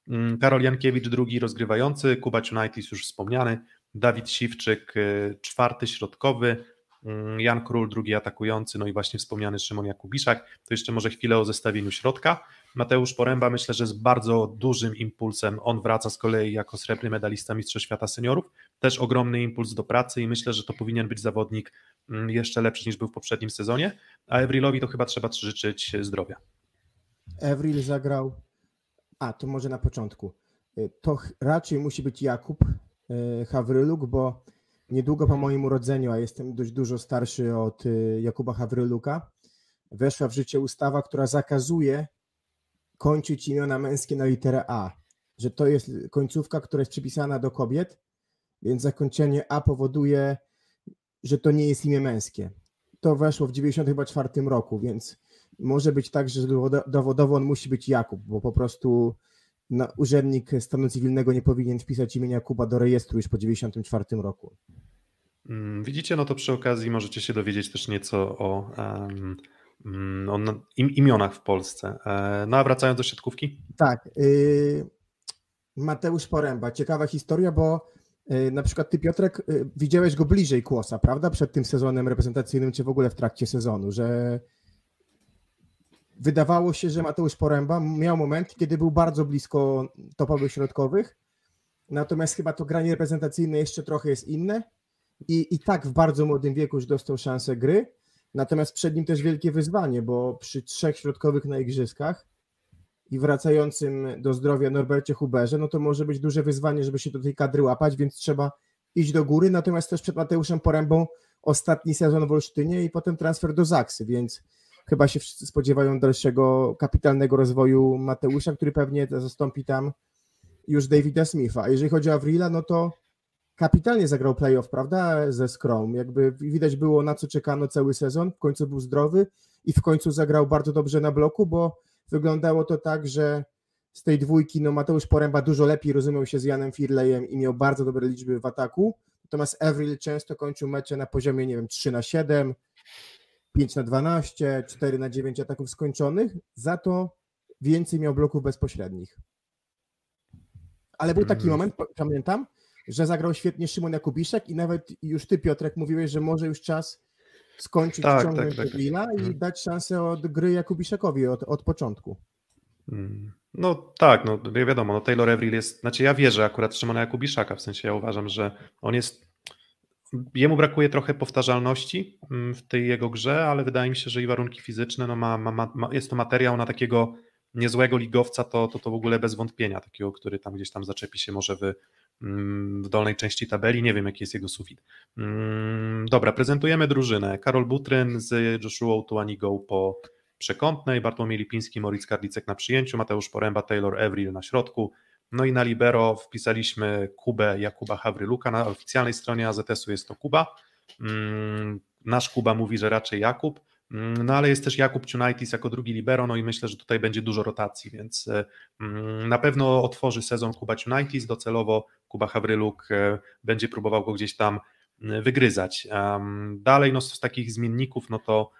Mm, Karol Jankiewicz, drugi rozgrywający, Kuba Unitis już wspomniany, Dawid Siwczyk, y, czwarty środkowy, mm, Jan Król, drugi atakujący, no i właśnie wspomniany Szymon Jakubiszak. To jeszcze może chwilę o zestawieniu środka. Mateusz Poręba myślę, że z bardzo dużym impulsem. On wraca z kolei jako srebrny medalista Mistrzostw Świata Seniorów. Też ogromny impuls do pracy i myślę, że to powinien być zawodnik mm, jeszcze lepszy niż był w poprzednim sezonie. A Evrilowi to chyba trzeba życzyć zdrowia. Evril zagrał a, to może na początku. Y, to raczej musi być Jakub y, Hawryluk, bo niedługo po moim urodzeniu, a jestem dość dużo starszy od y, Jakuba Hawryluka, weszła w życie ustawa, która zakazuje kończyć imiona męskie na literę A. Że to jest końcówka, która jest przypisana do kobiet, więc zakończenie A powoduje, że to nie jest imię męskie. To weszło w 1994 roku, więc może być tak, że dowodowo on musi być Jakub, bo po prostu urzędnik stanu cywilnego nie powinien wpisać imienia Kuba do rejestru już po 1994 roku. Mm, widzicie, no to przy okazji możecie się dowiedzieć też nieco o, um, o imionach w Polsce. E, no a wracając do siatkówki? Tak. Y, Mateusz Poręba. Ciekawa historia, bo y, na przykład ty Piotrek y, widziałeś go bliżej Kłosa, prawda? Przed tym sezonem reprezentacyjnym, czy w ogóle w trakcie sezonu, że wydawało się, że Mateusz Poręba miał moment, kiedy był bardzo blisko topowych środkowych, natomiast chyba to granie reprezentacyjne jeszcze trochę jest inne i, i tak w bardzo młodym wieku już dostał szansę gry, natomiast przed nim też wielkie wyzwanie, bo przy trzech środkowych na igrzyskach i wracającym do zdrowia Norbercie Huberze, no to może być duże wyzwanie, żeby się do tej kadry łapać, więc trzeba iść do góry, natomiast też przed Mateuszem Porębą ostatni sezon w Olsztynie i potem transfer do Zaksy, więc chyba się wszyscy spodziewają dalszego kapitalnego rozwoju Mateusza, który pewnie zastąpi tam już Davida Smitha. A jeżeli chodzi o Avrila, no to kapitalnie zagrał playoff, prawda, ze Skrom. Jakby widać było na co czekano cały sezon, w końcu był zdrowy i w końcu zagrał bardzo dobrze na bloku, bo wyglądało to tak, że z tej dwójki, no Mateusz Poręba dużo lepiej rozumiał się z Janem Firleyem i miał bardzo dobre liczby w ataku, natomiast Avril często kończył mecze na poziomie, nie wiem, 3 na 7, 5 na 12, 4 na 9 ataków skończonych, za to więcej miał bloków bezpośrednich. Ale był taki Mm. moment, pamiętam, że zagrał świetnie Szymon Jakubiszek i nawet już ty, Piotrek, mówiłeś, że może już czas skończyć Tak, ciągnąć tak, tak. Avrila i Mhm. dać szansę od gry Jakubiszekowi od, od początku. Mm. No tak, no wi- wiadomo, no Taylor Avril jest, znaczy ja wierzę akurat Szymona Jakubiszaka, w sensie ja uważam, że on jest, jemu brakuje trochę powtarzalności mm, w tej jego grze, ale wydaje mi się, że i warunki fizyczne, no ma, ma, ma, jest to materiał na takiego niezłego ligowca, to, to, to w ogóle bez wątpienia, takiego, który tam gdzieś tam zaczepi się może w, mm, w dolnej części tabeli, nie wiem jaki jest jego sufit. Mm, Dobra, prezentujemy drużynę. Karol Butryn z Joshua Tuanigą po przekątnej, Bartłomiej Lipiński, Moritz Karlicek na przyjęciu, Mateusz Poręba, Taylor Avril na środku. No i na libero wpisaliśmy Kubę Jakuba Hawryluka. Na oficjalnej stronie AZS-u jest to Kuba. Mm, Nasz Kuba mówi, że raczej Jakub. Mm, No ale jest też Jakub Ciunaitis jako drugi libero, no i myślę, że tutaj będzie dużo rotacji, więc e, mm, na pewno otworzy sezon Kuba Ciunaitis, docelowo Kuba Hawryluk e, będzie próbował go gdzieś tam mm, wygryzać. Dalej no z takich zmienników, no to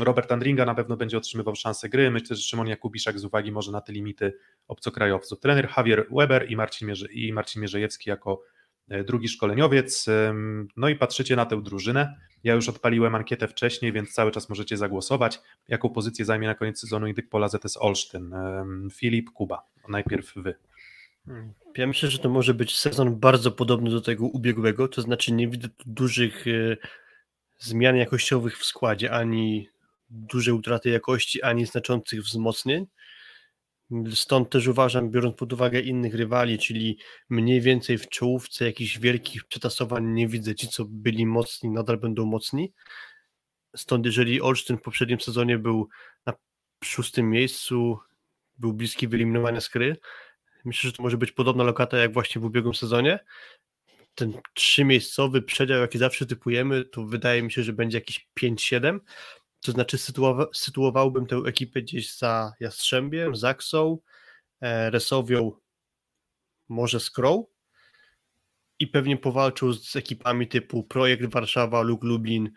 Robert Andringa na pewno będzie otrzymywał szansę gry. Myślę, że Szymon Jakubiszak z uwagi może na te limity obcokrajowców. Trener Javier Weber i Marcin, Mierze, i Marcin Mierzejewski jako e, drugi szkoleniowiec. No i patrzycie na tę drużynę. Ja już odpaliłem ankietę wcześniej, więc cały czas możecie zagłosować. Jaką pozycję zajmie na koniec sezonu Indyk Pola ZS Olsztyn? Filip, Kuba. Najpierw wy. Ja myślę, że to może być sezon bardzo podobny do tego ubiegłego, to znaczy nie widzę tu dużych e, zmian jakościowych w składzie, ani dużej utraty jakości, ani znaczących wzmocnień. Stąd też uważam, biorąc pod uwagę innych rywali, czyli mniej więcej w czołówce jakichś wielkich przetasowań nie widzę. Ci, co byli mocni, nadal będą mocni. Stąd jeżeli Olsztyn w poprzednim sezonie był na szóstym miejscu, był bliski wyeliminowania z gry, myślę, że to może być podobna lokata jak właśnie w ubiegłym sezonie. Ten trzymiejscowy przedział, jaki zawsze typujemy, to wydaje mi się, że będzie jakieś 5-7. To znaczy sytuowa- sytuowałbym tę ekipę gdzieś za Jastrzębiem, Zaksą, e, Resowią, może Skrą i pewnie powalczył z ekipami typu Projekt Warszawa, Luk Lublin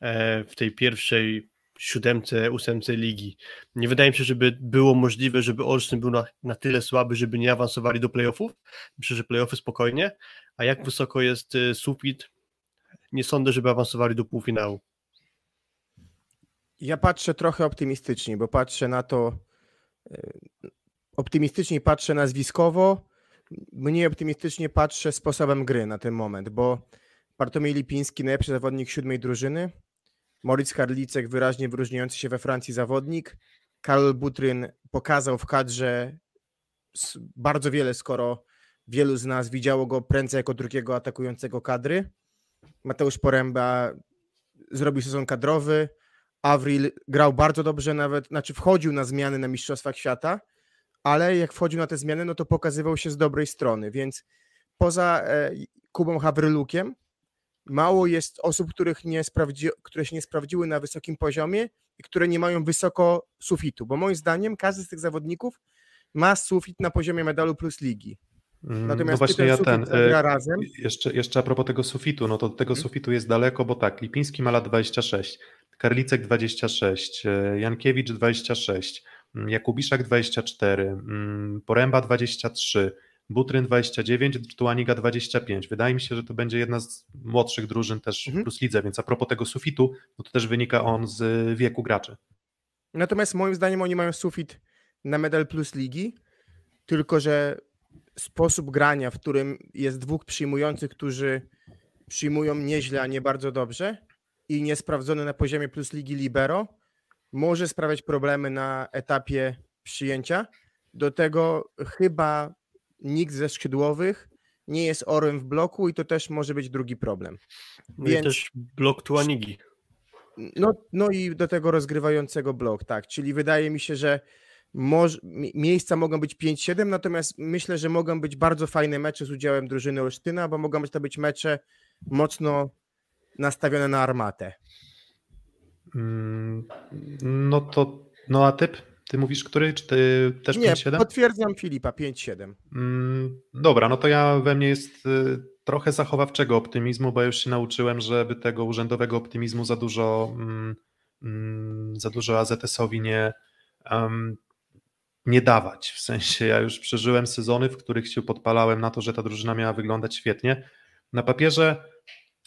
e, w tej pierwszej siódemce, ósemce ligi. Nie wydaje mi się, żeby było możliwe, żeby Olsztyn był na, na tyle słaby, żeby nie awansowali do playoffów. Myślę, że playoffy spokojnie. A jak wysoko jest y, sufit? Nie sądzę, żeby awansowali do półfinału. Ja patrzę trochę optymistycznie, bo patrzę na to. e, Optymistycznie patrzę nazwiskowo, mniej optymistycznie patrzę sposobem gry na ten moment, bo Bartomiej Lipiński, najlepszy zawodnik siódmej drużyny, Moritz Karlicek, wyraźnie wyróżniający się we Francji zawodnik, Karol Butryn pokazał w kadrze bardzo wiele, skoro wielu z nas widziało go prędzej jako drugiego atakującego kadry. Mateusz Poręba zrobił sezon kadrowy, Avril grał bardzo dobrze, nawet, znaczy wchodził na zmiany na Mistrzostwach Świata, ale jak wchodził na te zmiany, no to pokazywał się z dobrej strony, więc poza e, Kubą Hawrylukiem mało jest osób, których nie sprawdzi, które się nie sprawdziły na wysokim poziomie i które nie mają wysoko sufitu, bo moim zdaniem każdy z tych zawodników ma sufit na poziomie medalu plus ligi. Mm, Natomiast no właśnie ja ten. e, razem. Jeszcze, jeszcze a propos tego sufitu, no to do tego Mhm. sufitu jest daleko, bo tak, Lipiński ma lat 26, Karlicek 26, e, Jankiewicz 26, mm, Jakubiszak 24, mm, Poręba 23, Butryn 29, Tuaniga 25. Wydaje mi się, że to będzie jedna z młodszych drużyn też Mhm. Plus Lidze, więc a propos tego sufitu, no to też wynika on z wieku graczy. Natomiast moim zdaniem oni mają sufit na medal plus ligi, tylko że sposób grania, w którym jest dwóch przyjmujących, którzy przyjmują nieźle, a nie bardzo dobrze i niesprawdzony na poziomie plus ligi libero, może sprawiać problemy na etapie przyjęcia. Do tego chyba nikt ze skrzydłowych nie jest orłem w bloku i to też może być drugi problem. No Więc- i też blok Tuanigi. No, no i do tego rozgrywającego blok, tak. Czyli wydaje mi się, że Moż, miejsca mogą być 5-7, natomiast myślę, że mogą być bardzo fajne mecze z udziałem drużyny Olsztyna, bo mogą być to być mecze mocno nastawione na armatę. Mm, no to, no a typ? Ty mówisz, który? Czy ty też Nie, 5-7? potwierdzam Filipa, 5-7. Mm, dobra, no to ja we mnie jest y, trochę zachowawczego optymizmu, bo już się nauczyłem, żeby tego urzędowego optymizmu za dużo, mm, mm, za dużo AZS-owi nie, um, nie dawać. W sensie ja już przeżyłem sezony, w których się podpalałem na to, że ta drużyna miała wyglądać świetnie. Na papierze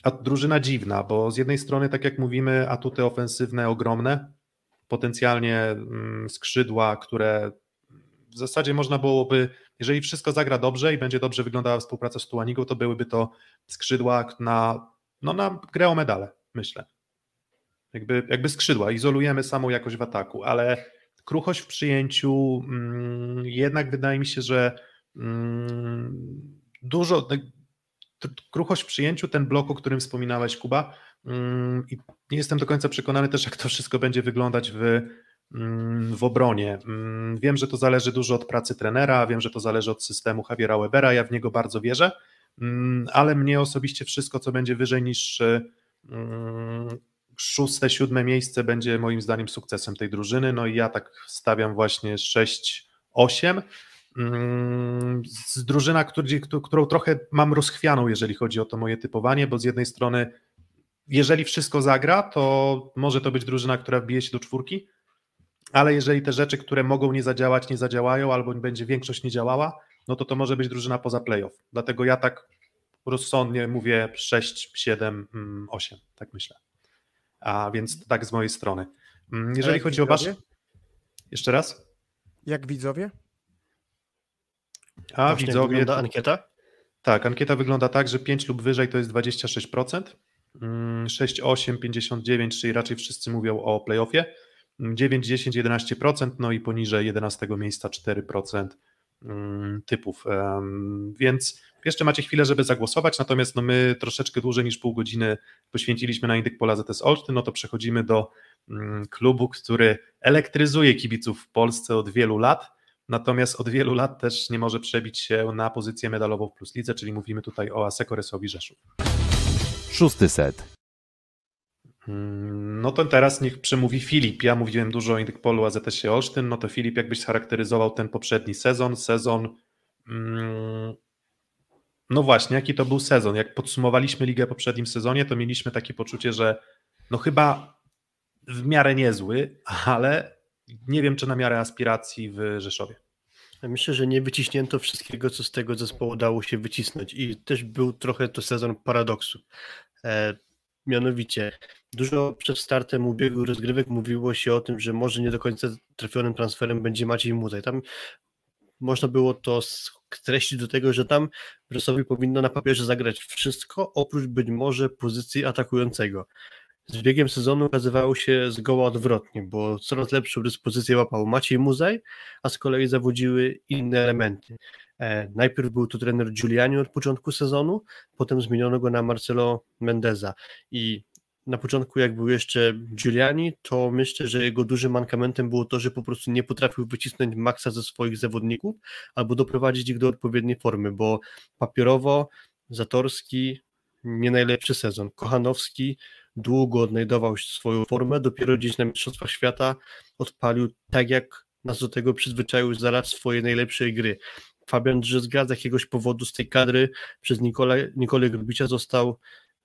a drużyna dziwna, bo z jednej strony, tak jak mówimy, atuty ofensywne ogromne, potencjalnie mm, skrzydła, które w zasadzie można byłoby, jeżeli wszystko zagra dobrze i będzie dobrze wyglądała współpraca z Tułanigą, to byłyby to skrzydła na, no na grę o medale, myślę. Jakby, jakby skrzydła, izolujemy samą jakość w ataku, ale kruchość w przyjęciu, mm, jednak wydaje mi się, że mm, dużo, kruchość w przyjęciu, ten blok, o którym wspominałeś, Kuba, mm, i nie jestem do końca przekonany też, jak to wszystko będzie wyglądać w, w obronie. Wiem, że to zależy dużo od pracy trenera, wiem, że to zależy od systemu Javiera Webera, ja w niego bardzo wierzę, ale mnie osobiście wszystko, co będzie wyżej niż szóste, siódme miejsce będzie moim zdaniem sukcesem tej drużyny, no i ja tak stawiam właśnie 6-8, Mm, z drużyna, którą trochę mam rozchwianą, jeżeli chodzi o to moje typowanie, bo z jednej strony, jeżeli wszystko zagra, to może to być drużyna, która wbije się do czwórki, ale jeżeli te rzeczy, które mogą nie zadziałać, nie zadziałają, albo będzie większość nie działała, no to to może być drużyna poza playoff. Dlatego ja tak rozsądnie mówię 6, 7, 8, tak myślę. A więc tak z mojej strony. Mm, jeżeli chodzi widzowie? o wasz. Jeszcze raz? Jak widzowie? A Właśnie widzowie. Wygląda ankieta? Tak, ankieta wygląda tak, że 5 lub wyżej to jest 26%, 6, 8, 59, czyli raczej wszyscy mówią o playoffie, 9, 10, 11%, no i poniżej 11 miejsca 4% mm, typów. Więc jeszcze macie chwilę, żeby zagłosować, natomiast no my troszeczkę dłużej niż pół godziny poświęciliśmy na Indyk Pola ZS Olsztyn, no to przechodzimy do mm, klubu, który elektryzuje kibiców w Polsce od wielu lat natomiast od wielu lat też nie może przebić się na pozycję medalową w Plus Lidze, czyli mówimy tutaj o Asekoresowi Rzeszów. Szósty set. Mm, no to teraz niech przemówi Filip. Ja mówiłem dużo o Indykpolu AZS-ie Olsztyn, no to Filip, jakbyś charakteryzował ten poprzedni sezon, sezon... Mm, no właśnie, jaki to był sezon? Jak podsumowaliśmy ligę w poprzednim sezonie, to mieliśmy takie poczucie, że no chyba w miarę niezły, ale nie wiem, czy na miarę aspiracji w Rzeszowie. Myślę, że nie wyciśnięto wszystkiego, co z tego zespołu dało się wycisnąć i też był trochę to sezon paradoksu. Mianowicie, dużo przed startem ubiegłych rozgrywek mówiło się o tym, że może nie do końca trafionym transferem będzie Maciej Muzaj. Tam można było to streścić do tego, że tam Rzeszowi powinno na papierze zagrać wszystko, oprócz być może pozycji atakującego z biegiem sezonu okazywało się zgoła odwrotnie, bo coraz lepszą dyspozycję łapał Maciej Muzaj, a z kolei zawodziły inne elementy. E, najpierw był to trener Giuliani od początku sezonu, potem zmieniono go na Marcelo Mendeza i na początku jak był jeszcze Giuliani, to myślę, że jego dużym mankamentem było to, że po prostu nie potrafił wycisnąć maksa ze swoich zawodników albo doprowadzić ich do odpowiedniej formy, bo papierowo Zatorski nie najlepszy sezon, Kochanowski długo odnajdował swoją formę, dopiero gdzieś na Mistrzostwach Świata odpalił tak, jak nas do tego przyzwyczaił za lat swojej najlepszej gry. Fabian Drzyzga z jakiegoś powodu z tej kadry przez Nikola, Nikolę Grubicia został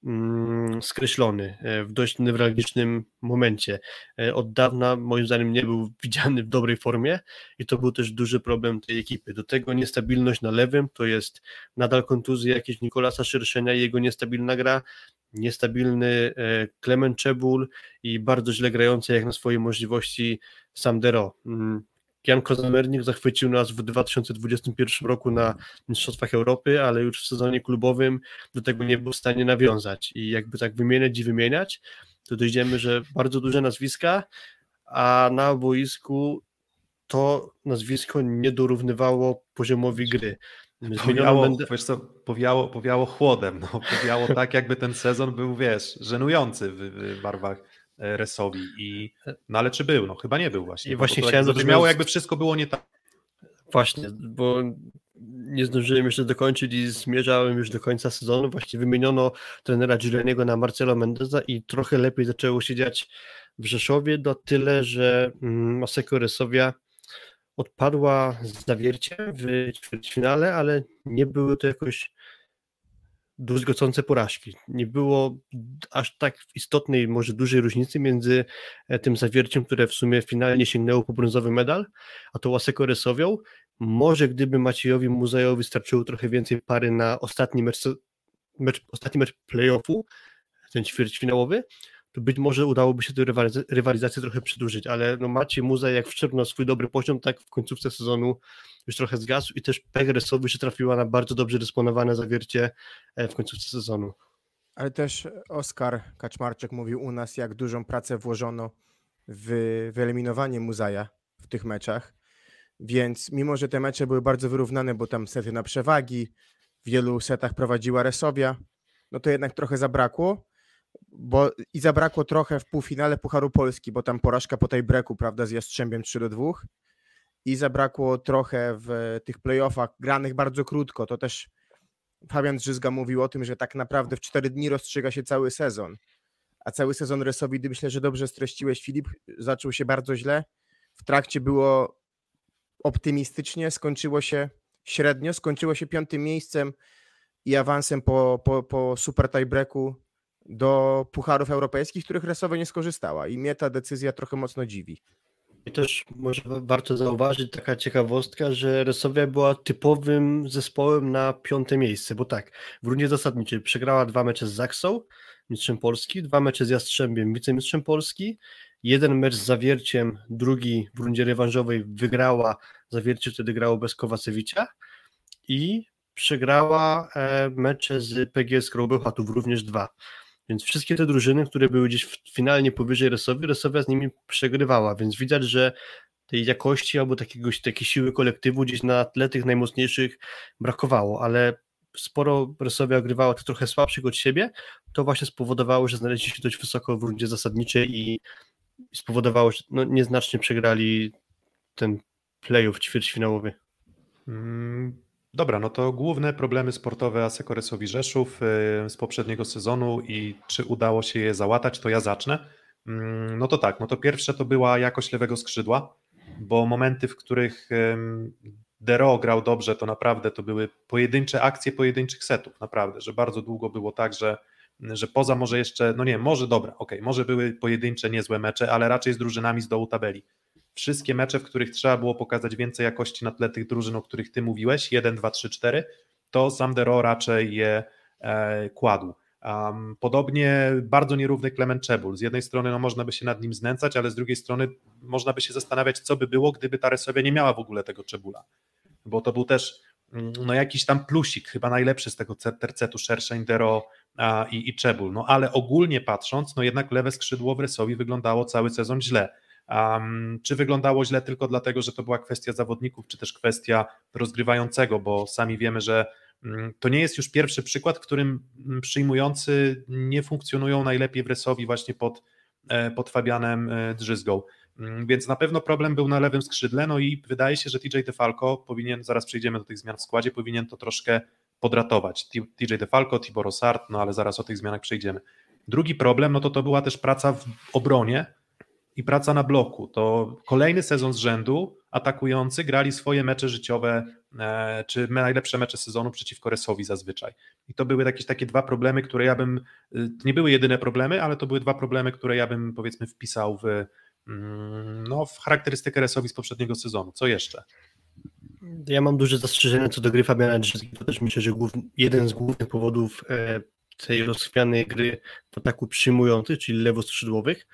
mm, skreślony e, w dość newralgicznym momencie. E, od dawna moim zdaniem nie był widziany w dobrej formie i to był też duży problem tej ekipy. Do tego niestabilność na lewym, to jest nadal kontuzje jakieś Nikolasa Szerszenia i jego niestabilna gra, niestabilny e, Czebul i bardzo źle grający jak na swoje możliwości Samdero. Jan Kozamernik zachwycił nas w 2021 roku na Mistrzostwach Europy, ale już w sezonie klubowym do tego nie był w stanie nawiązać. I jakby tak wymieniać i wymieniać, to dojdziemy, że bardzo duże nazwiska, a na boisku to nazwisko nie dorównywało poziomowi gry. Powiało, będę... wiesz co, powiało, powiało chłodem, no, powiało tak, jakby ten sezon był, wiesz, żenujący w, w barwach Resowi. I, no ale czy był? No chyba nie był właśnie. I właśnie to chciałem zabrzmiało, jakby wszystko było nie tak. Właśnie, bo nie zdążyłem jeszcze dokończyć i zmierzałem już do końca sezonu. Właśnie wymieniono trenera Giulianiego na Marcelo Mendeza i trochę lepiej zaczęło się dziać w Rzeszowie, do tyle, że mm, Maseko Resowia odpadła z zawierciem w ćwierćfinale, ale nie były to jakoś druzgocące porażki. Nie było aż tak istotnej, może dużej różnicy między e, tym zawierciem, które w sumie finalnie sięgnęło po brązowy medal, a to Łaseko Resowią. Może gdyby Maciejowi Muzajowi starczyło trochę więcej pary na ostatni mecz, mecz, ostatni mecz playoffu, ten ćwierćfinałowy, to być może udałoby się tę rywaliz- rywalizację trochę przedłużyć, ale no Maciej Muzaj jak wszczepnął swój dobry poziom, tak w końcówce sezonu już trochę zgasł i też Peg Resowi się trafiła na bardzo dobrze dysponowane zawiercie e, w końcówce sezonu. Ale też Oskar Kaczmarczyk mówił u nas, jak dużą pracę włożono w wyeliminowanie Muzaja w tych meczach. Więc mimo, że te mecze były bardzo wyrównane, bo tam sety na przewagi, w wielu setach prowadziła Resowia, no to jednak trochę zabrakło. Bo i zabrakło trochę w półfinale Pucharu Polski, bo tam porażka po tej breku, prawda, z Jastrzębiem 3 do 2. I zabrakło trochę w tych playoffach, granych bardzo krótko. To też Fabian Drzyzga mówił o tym, że tak naprawdę w 4 dni rozstrzyga się cały sezon. A cały sezon Resowi, myślę, że dobrze streściłeś, Filip, zaczął się bardzo źle. W trakcie było optymistycznie, skończyło się średnio, skończyło się piątym miejscem i awansem po, po, po super tiebreaku do pucharów europejskich, których Resowa nie skorzystała. I mnie ta decyzja trochę mocno dziwi. I też może wa- warto zauważyć taka ciekawostka, że Resowia była typowym zespołem na piąte miejsce, bo tak, w rundzie zasadniczej przegrała dwa mecze z Zaksą, mistrzem Polski, dwa mecze z Jastrzębiem, wicemistrzem Polski, jeden mecz z Zawierciem, drugi w rundzie rewanżowej wygrała, Zawiercie wtedy grało bez Kowacewicza i przegrała e, mecze z PGS Krobełchatów, również dwa. Więc wszystkie te drużyny, które były gdzieś finalnie powyżej Resowi, Resowia z nimi przegrywała, więc widać, że tej jakości albo takiegoś, takiej siły kolektywu gdzieś na tle tych najmocniejszych brakowało, ale sporo Resowia grywała tych trochę słabszych od siebie, to właśnie spowodowało, że znaleźli się dość wysoko w rundzie zasadniczej i spowodowało, że no, nieznacznie przegrali ten playoff ćwierćfinałowy. Mm, Dobra, no to główne problemy sportowe Aseko Resowi Rzeszów y, z poprzedniego sezonu i czy udało się je załatać, to ja zacznę. Mm, No to tak, no to pierwsze to była jakość lewego skrzydła, bo momenty, w których Dero grał dobrze, to naprawdę to były pojedyncze akcje pojedynczych setów, naprawdę, że bardzo długo było tak, że, że poza może jeszcze, no nie, może dobra, okej, może były pojedyncze niezłe mecze, ale raczej z drużynami z dołu tabeli wszystkie mecze, w których trzeba było pokazać więcej jakości na tle tych drużyn, o których ty mówiłeś, 1, 2, 3, 4, to Sandero raczej je e, kładł. Um, podobnie bardzo nierówny Clement Czebul. Z jednej strony no, można by się nad nim znęcać, ale z drugiej strony można by się zastanawiać, co by było, gdyby ta Resowia nie miała w ogóle tego Czebula. Bo to był też mm, no, jakiś tam plusik, chyba najlepszy z tego tercetu, Szerszeń, Dero a, i, i Czebul. No ale ogólnie patrząc, no jednak lewe skrzydło w Resowi wyglądało cały sezon źle. Um, czy wyglądało źle tylko dlatego, że to była kwestia zawodników, czy też kwestia rozgrywającego, bo sami wiemy, że mm, to nie jest już pierwszy przykład, w którym mm, przyjmujący nie funkcjonują najlepiej w Resowi właśnie pod, e, pod Fabianem e, Drzyzgą. Mm, Więc na pewno problem był na lewym skrzydle, no i wydaje się, że TJ DeFalco powinien, zaraz przejdziemy do tych zmian w składzie, powinien to troszkę podratować. TJ DeFalco, Tibor Osart, no ale zaraz o tych zmianach przejdziemy. Drugi problem, no to to była też praca w obronie, i praca na bloku. To kolejny sezon z rzędu atakujący grali swoje mecze życiowe, e, czy najlepsze mecze sezonu przeciwko Resowi zazwyczaj. I to były jakieś takie dwa problemy, które ja bym, y, nie były jedyne problemy, ale to były dwa problemy, które ja bym powiedzmy wpisał w, mm, no, w charakterystykę Resowi z poprzedniego sezonu. Co jeszcze? Ja mam duże zastrzeżenia co do gry Fabiana Drzyzgi. To też myślę, że główny, jeden z głównych powodów e, tej rozchwianej gry w ataku przyjmujących, czyli lewoskrzydłowych.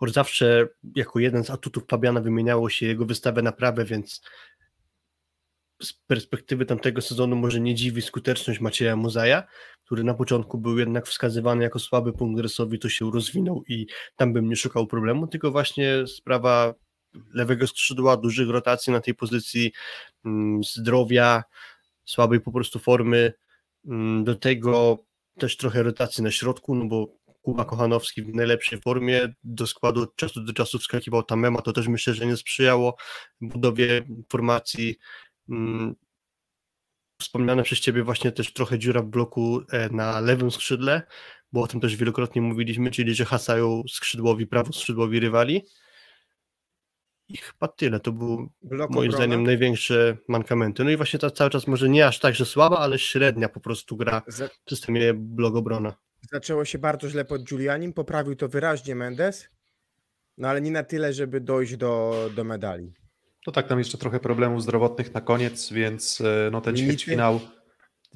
Od zawsze jako jeden z atutów Fabiana wymieniało się jego wystawę na prawe, więc z perspektywy tamtego sezonu może nie dziwi skuteczność Macieja Muzaja, który na początku był jednak wskazywany jako słaby punkt Resowi, to się rozwinął i tam bym nie szukał problemu, tylko właśnie sprawa lewego skrzydła, dużych rotacji na tej pozycji, mm, zdrowia, słabej po prostu formy, mm, do tego też trochę rotacji na środku, no bo Kuba Kochanowski w najlepszej formie, do składu od czasu do czasu wskakiwał Tamema, to też myślę, że nie sprzyjało budowie formacji. Mm, wspomniane przez Ciebie właśnie też trochę dziura w bloku e, na lewym skrzydle, bo o tym też wielokrotnie mówiliśmy, czyli że hasają skrzydłowi, prawo skrzydłowi rywali. I chyba tyle, to był Blok moim obrona. zdaniem największe mankamenty. No i właśnie ta cały czas może nie aż tak, że słaba, ale średnia po prostu gra w systemie blok obrona. Zaczęło się bardzo źle pod Giulianim, poprawił to wyraźnie Mendes, no ale nie na tyle, żeby dojść do, do medali. To tak, tam jeszcze trochę problemów zdrowotnych na koniec, więc e, no ten ćwierćfinał,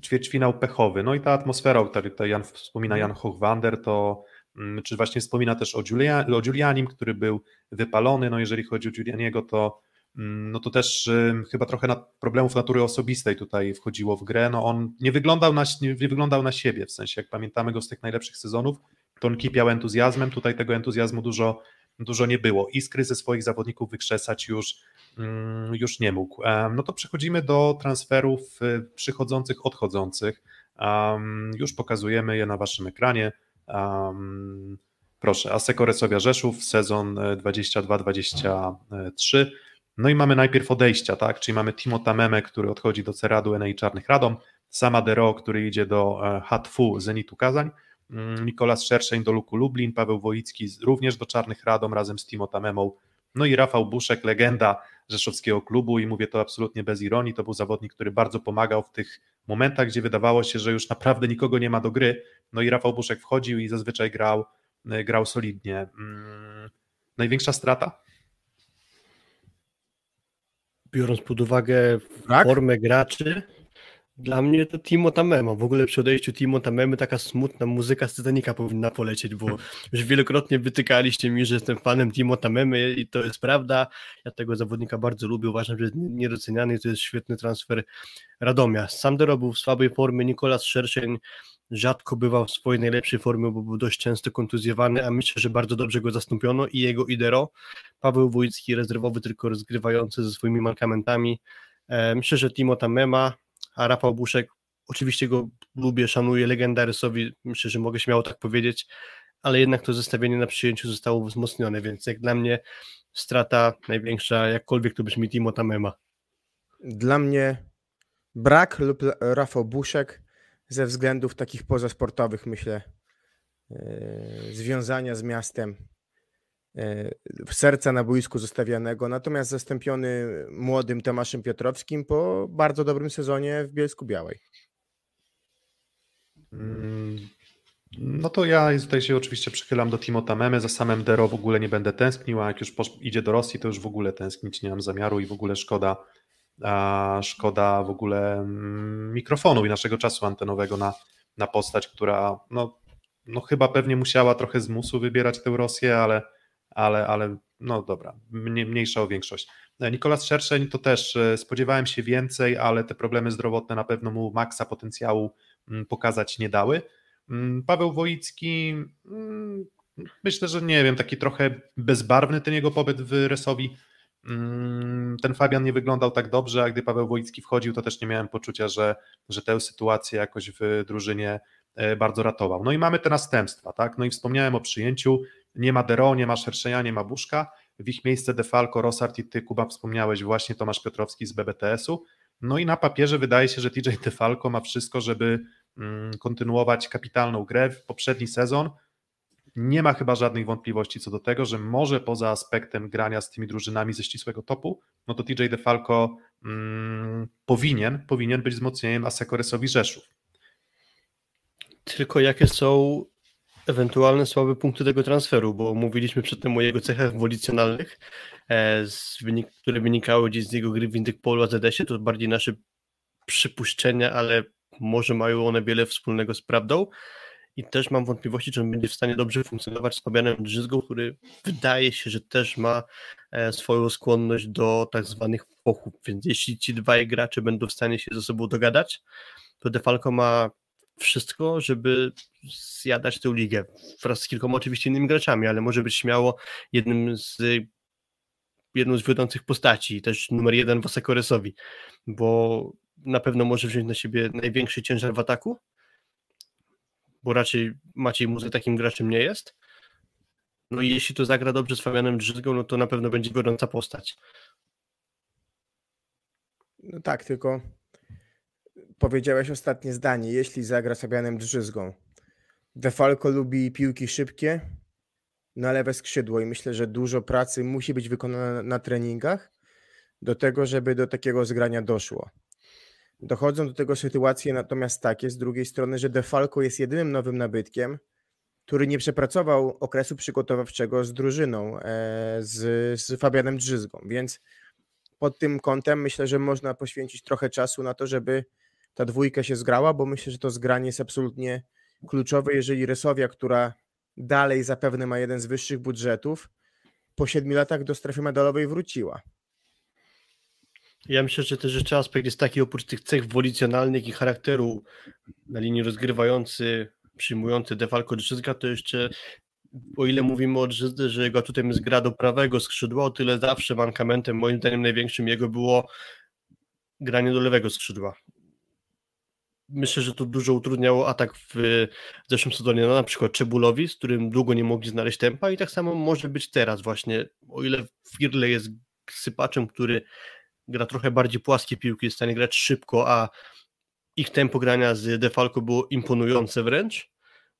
ćwierćfinał pechowy. No i ta atmosfera, o której tutaj Jan wspomina, Jan Hochwander, to mm, czy właśnie wspomina też o, Giulia, o Giulianim, który był wypalony, no jeżeli chodzi o Giulianiego, to no to też chyba trochę problemów natury osobistej tutaj wchodziło w grę. No on nie wyglądał na, nie wyglądał na siebie, w sensie jak pamiętamy go z tych najlepszych sezonów, to on kipiał entuzjazmem, tutaj tego entuzjazmu dużo, dużo nie było. Iskry ze swoich zawodników wykrzesać już, mm, już nie mógł. No to przechodzimy do transferów y, przychodzących, odchodzących. Już pokazujemy je na waszym ekranie. Proszę, Aseko Resowia Rzeszów, sezon e, 22-23. No i mamy najpierw odejścia, tak? Czyli mamy Timo Tameme, który odchodzi do Ceradu Enei Czarnych Radom, Sama Dero, który idzie do e, Hatfu Zenitu Kazań, mm, Nikolas Szerszeń do Luku Lublin, Paweł Wojicki również do Czarnych Radom razem z Timo Tamemą, no i Rafał Buszek, legenda rzeszowskiego klubu i mówię to absolutnie bez ironii, to był zawodnik, który bardzo pomagał w tych momentach, gdzie wydawało się, że już naprawdę nikogo nie ma do gry, no i Rafał Buszek wchodził i zazwyczaj grał, e, grał solidnie. Mm, Największa strata? Biorąc pod uwagę Tak? formę graczy, dla mnie to Timo Tamema. W ogóle przy odejściu Timo Tamemy taka smutna muzyka z Titanica powinna polecieć, bo już wielokrotnie wytykaliście mi, że jestem fanem Timo Tamemy i to jest prawda. Ja tego zawodnika bardzo lubię, uważam, że jest niedoceniany to jest świetny transfer Radomia. Sandero był w słabej formie, Nikolas Szerszeń rzadko bywał w swojej najlepszej formie, bo był dość często kontuzjowany, a myślę, że bardzo dobrze go zastąpiono i jego idero. Paweł Wójcki, rezerwowy, tylko rozgrywający ze swoimi mankamentami. E, Myślę, że Timo Tamema, a Rafał Buszek, oczywiście go lubię, szanuję, legenda rysowi, myślę, że mogę śmiało tak powiedzieć, ale jednak to zestawienie na przyjęciu zostało wzmocnione, więc jak dla mnie strata największa, jakkolwiek to brzmi Timo Tamema. Dla mnie brak lub L- Rafał Buszek ze względów takich pozasportowych, myślę, yy, związania z miastem, serca na boisku zostawianego, natomiast zastąpiony młodym Tomaszem Piotrowskim po bardzo dobrym sezonie w Bielsku Białej. Mm, No to ja tutaj się oczywiście przychylam do Timo Tamemy, za samym Dero w ogóle nie będę tęsknił, a jak już idzie do Rosji, to już w ogóle tęsknić nie mam zamiaru i w ogóle szkoda, szkoda w ogóle mm, mikrofonu i naszego czasu antenowego na, na postać, która no, no chyba pewnie musiała trochę z musu wybierać tę Rosję, ale, ale, ale no dobra, mnie- mniejsza o większość. E, Nikolas Szerszeń to też e, spodziewałem się więcej, ale te problemy zdrowotne na pewno mu maksa potencjału mm, pokazać nie dały. Mm, Paweł Wojicki, mm, myślę, że nie wiem, taki trochę bezbarwny ten jego pobyt w Resowi. Ten Fabian nie wyglądał tak dobrze, a gdy Paweł Wojicki wchodził, to też nie miałem poczucia, że, że tę sytuację jakoś w drużynie bardzo ratował. No i mamy te następstwa, tak? No i wspomniałem o przyjęciu. Nie ma Dero, nie ma Szerszenia, nie ma Buszka. W ich miejsce Defalco, Rosart i ty, Kuba, wspomniałeś właśnie Tomasz Piotrowski z BBTS-u. No i na papierze wydaje się, że TJ Defalco ma wszystko, żeby mm, kontynuować kapitalną grę w poprzedni sezon. Nie ma chyba żadnych wątpliwości co do tego, że może poza aspektem grania z tymi drużynami ze ścisłego topu, no to TJ Defalco mm, powinien, powinien być wzmocnieniem Asekoresowi Rzeszów. Tylko jakie są ewentualne słabe punkty tego transferu, bo mówiliśmy przedtem o jego cechach wolicjonalnych, e, wynik, które wynikały gdzieś z jego gry w Indykpolu AZS-ie, to bardziej nasze przypuszczenia, ale może mają one wiele wspólnego z prawdą. I też mam wątpliwości, czy on będzie w stanie dobrze funkcjonować z Fabianem Drzyzgą, który wydaje się, że też ma e, swoją skłonność do tak zwanych fochów, więc jeśli ci dwaj gracze będą w stanie się ze sobą dogadać, to Defalco ma wszystko, żeby zjadać tę ligę wraz z kilkoma oczywiście innymi graczami, ale może być śmiało jednym z jedną z wiodących postaci, też numer jeden w Asekoresowi, bo na pewno może wziąć na siebie największy ciężar w ataku. bo raczej Maciej Muzy takim graczem nie jest. No i jeśli to zagra dobrze z Fabianem Drzyzgą, no to na pewno będzie gorąca postać. No tak, tylko powiedziałeś ostatnie zdanie, jeśli zagra Fabianem Drzyzgą. Defalco lubi piłki szybkie na lewe skrzydło i myślę, że dużo pracy musi być wykonane na treningach do tego, żeby do takiego zgrania doszło. Dochodzą do tego sytuacje natomiast takie z drugiej strony, że Defalco jest jedynym nowym nabytkiem, który nie przepracował okresu przygotowawczego z drużyną, e, z, z Fabianem Drzyzgą, więc pod tym kątem myślę, że można poświęcić trochę czasu na to, żeby ta dwójka się zgrała, bo myślę, że to zgranie jest absolutnie kluczowe, jeżeli Resowia, która dalej zapewne ma jeden z wyższych budżetów, po siedmiu latach do strefy medalowej wróciła. Ja myślę, że też jeszcze aspekt jest taki, oprócz tych cech wolicjonalnych i charakteru na linii rozgrywający, przyjmujący Defalco Drzyzga, to jeszcze o ile mówimy o Drzyzdze, że jego tutaj jest gra do prawego skrzydła, o tyle zawsze mankamentem, moim zdaniem największym jego było granie do lewego skrzydła. Myślę, że to dużo utrudniało atak w zeszłym sezonie, no na przykład Czebulowi, z którym długo nie mogli znaleźć tempa i tak samo może być teraz właśnie, o ile Firle jest sypaczem, który gra trochę bardziej płaskie piłki, jest w stanie grać szybko, a ich tempo grania z Defalco było imponujące wręcz.